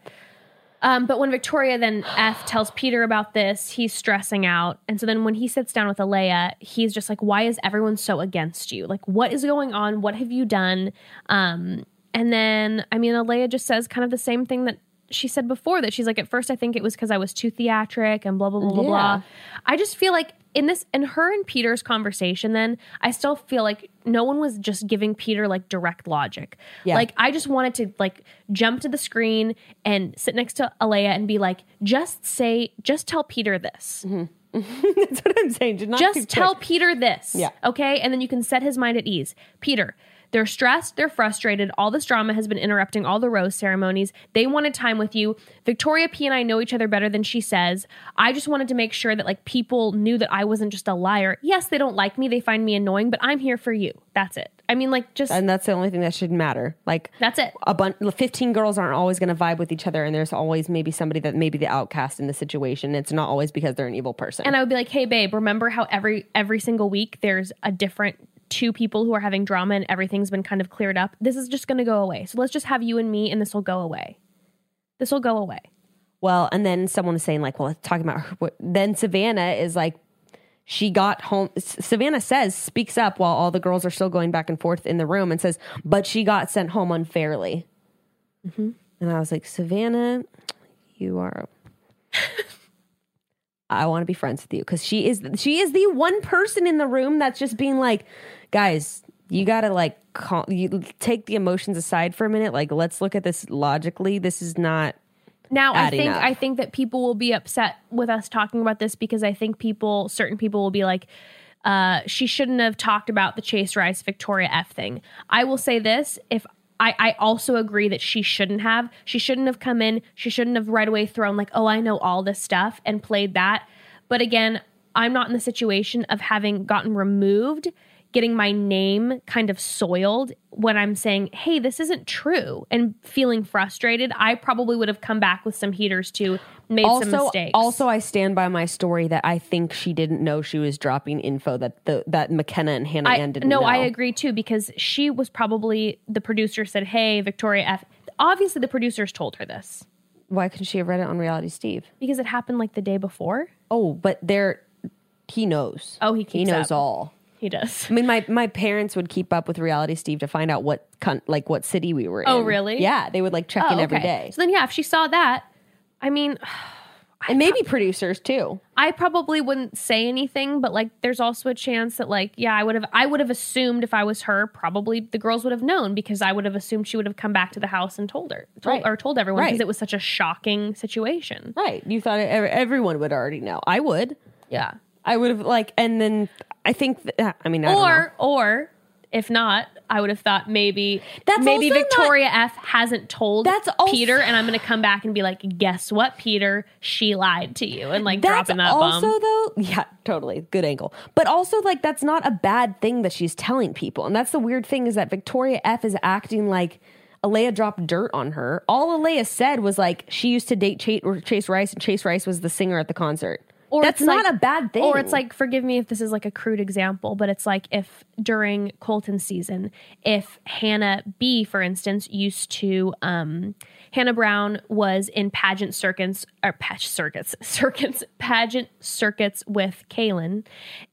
Um, but when Victoria then F tells Peter about this, he's stressing out. And so then when he sits down with Alayah, he's just like, why is everyone so against you? Like, what is going on? What have you done? Um, and then, I mean, Alea just says kind of the same thing that she said before that she's like, at first, I think it was because I was too theatric and blah, blah, blah, blah, Yeah. blah. I just feel like in this, in her and Peter's conversation, then I still feel like no one was just giving Peter like direct logic. Yeah. Like, I just wanted to like jump to the screen and sit next to Alayah and be like, just say, just tell Peter this. Mm-hmm. That's what I'm saying. Just, not Just tell quick. Peter this. Yeah. Okay. And then you can set his mind at ease. Peter, they're stressed, they're frustrated. All this drama has been interrupting all the rose ceremonies. They wanted time with you. Victoria P and I know each other better than she says. I just wanted to make sure that like people knew that I wasn't just a liar. Yes, they don't like me, they find me annoying, but I'm here for you. That's it. I mean, like just and that's the only thing that should matter. Like that's it. a bunch, fifteen girls aren't always going to vibe with each other, and there's always maybe somebody that may be the outcast in the situation. It's not always because they're an evil person. And I would be like, "Hey, babe, remember how every every single week there's a different two people who are having drama and everything's been kind of cleared up. This is just going to go away. So let's just have you and me, and this will go away. This will go away. well, and then someone is saying like, well, talking about her. What, then Savannah is like, she got home. Savannah says speaks up while all the girls are still going back and forth in the room and says, but she got sent home unfairly. Mm-hmm. And I was like, Savannah, you are. I want to be friends with you because she is she is the one person in the room that's just being like, guys, you gotta like cal- you take the emotions aside for a minute. Like, let's look at this logically. This is not. Now, I think up. I think that people will be upset with us talking about this because I think people, certain people, will be like, uh, "She shouldn't have talked about the Chase Rice Victoria F thing." I will say this: if I, I also agree that she shouldn't have. She shouldn't have come in. She shouldn't have right away thrown like, "Oh, I know all this stuff" and played that. But again, I'm not in the situation of having gotten removed, getting my name kind of soiled when I'm saying, hey, this isn't true, and feeling frustrated. I probably would have come back with some heaters too, made some mistakes. also, I stand by my story that I think she didn't know she was dropping info that the that Mykenna and Hannah I, Ann didn't no, know. I agree too because she was probably the producer said, "Hey, Victoria F." Obviously, the producers told her this Why couldn't she have read it on Reality Steve? because it happened like the day before. Oh, but there, he knows. Oh, he he knows up. all. He does. I mean, my my parents would keep up with Reality Steve to find out what con- like what city we were oh, in. Oh, really? Yeah, they would like check in oh, every day, So then, yeah, if she saw that, I mean, and maybe producers too. I probably wouldn't say anything, but like, there's also a chance that, like, yeah, I would have, I would have assumed if I was her, probably the girls would have known because I would have assumed she would have come back to the house and told her, told, Right. or told everyone because Right. it was such a shocking situation. Right? You thought ev- everyone would already know. I would. Yeah. I would have like, and then I think. That, uh, I mean, I. Or, or if not, I would have thought maybe That's maybe also not- Victoria F hasn't told That's also- Peter, and I'm going to come back and be like, guess what, Peter? She lied to you, and like That's dropping that also bomb. though, yeah, totally good angle. But also, like, that's not a bad thing that she's telling people, and that's the weird thing is that Victoria F is acting like Alayah dropped dirt on her. All Alayah said was like she used to date Chase Rice, and Chase Rice was the singer at the concert. Or That's not like- a bad thing. Or it's like, forgive me if this is like a crude example, but it's like if during Colton's season, if Hannah B, for instance, used to, um, Hannah Brown was in pageant circuits or patch circuits, circuits, pageant circuits with Caelynn,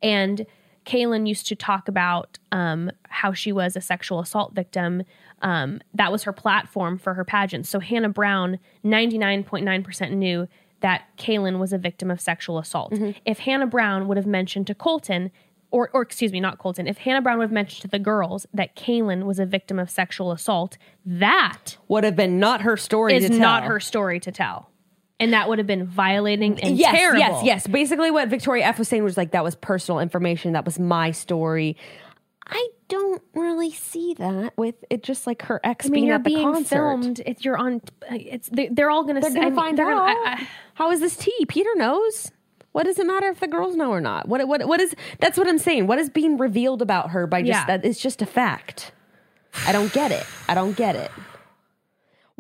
and Caelynn used to talk about um, how she was a sexual assault victim. Um, that was her platform for her pageant. So Hannah Brown, 99.9% knew that Caelynn was a victim of sexual assault. Mm-hmm. If Hannah Brown would have mentioned to Colton, or, or excuse me, not Colton, if Hannah Brown would have mentioned to the girls that Caelynn was a victim of sexual assault, that would have been not her story is to tell. It's not her story to tell. And that would have been violating and yes, terrible. yes, yes. Basically, what Victoria F was saying was like that was personal information. That was my story. I don't really see that with it. Just like her ex I mean, being you're at the being concert. filmed. If you're on, it's they, they're all gonna. They're say- gonna I mean, find they're out. gonna- I- I- How is this tea? Peter knows. What does it matter if the girls know or not? What what what is? That's what I'm saying. What is being revealed about her by just Yeah. that? It's just a fact. I don't get it. I don't get it.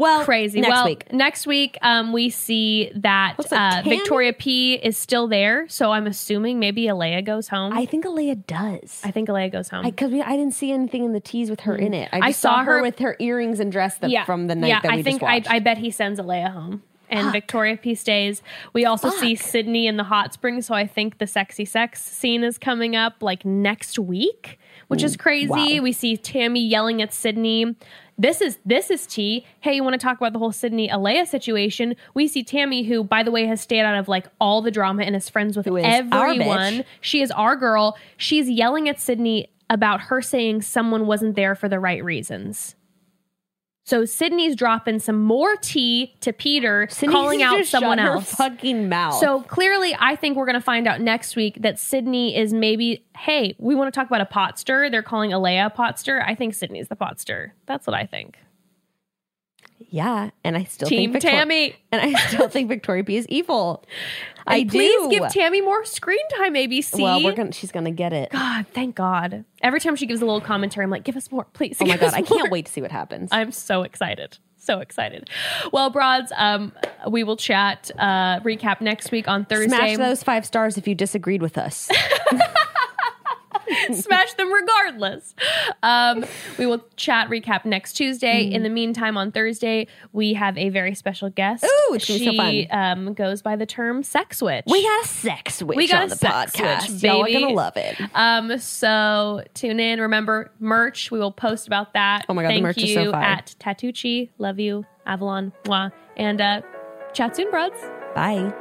Well, crazy. next well, week. next week, um, we see that uh, Victoria P is still there. So I'm assuming maybe Alayah goes home. I I, think Alayah does. I think Alayah goes home. because we I didn't see anything in the teas with her in it. I, I saw, saw her, her- with her earrings and dress that yeah, from the night yeah. that we I think I. I bet he sends Alayah home. And Victoria P stays. We also see Sydney in the hot spring, so I think the sexy sex scene is coming up like next week, which is crazy. wow. We see Tammy yelling at Sydney. This is this is T. Hey, you want to talk about the whole Sydney Alayah situation? We see Tammy, who by the way has stayed out of like all the drama and is friends with is everyone. She is our girl. She's yelling at Sydney about her saying someone wasn't there for the right reasons. So Sydney's dropping some more tea to Peter, Sydney calling out someone else. fucking mouth. So clearly, I think we're going to find out next week that Sydney is maybe, hey, we want to talk about a potster. They're calling Alayah a potster. I think Sydney's the potster. That's what I think. Yeah, and I still Team think Victor- Tammy. and I still think Victoria B is evil. I And please do. give Tammy more screen time, ABC. Well, we're gonna. She's gonna get it. God, thank God. Every time she gives a little commentary, I'm like, give us more, please. Oh my god, I can't wait to see what happens. I'm so excited. So excited. Well, broads, um, we will chat, uh, recap next week on Thursday. Smash those five stars if you disagreed with us. Smash them regardless. Um, we will chat, recap next Tuesday. Mm. In the meantime, on Thursday, we have a very special guest. Ooh, it's she be so fun. Um, goes by the term sex witch. we got a sex witch We got on a the sex podcast. switch, Y'all are gonna love it. Um, so tune in. Remember, merch. We will post about that. Oh my God, the Thank merch you is so fire. at Tattucci. Love you, Avalon. Mwah. And uh, chat soon, broads. Bye.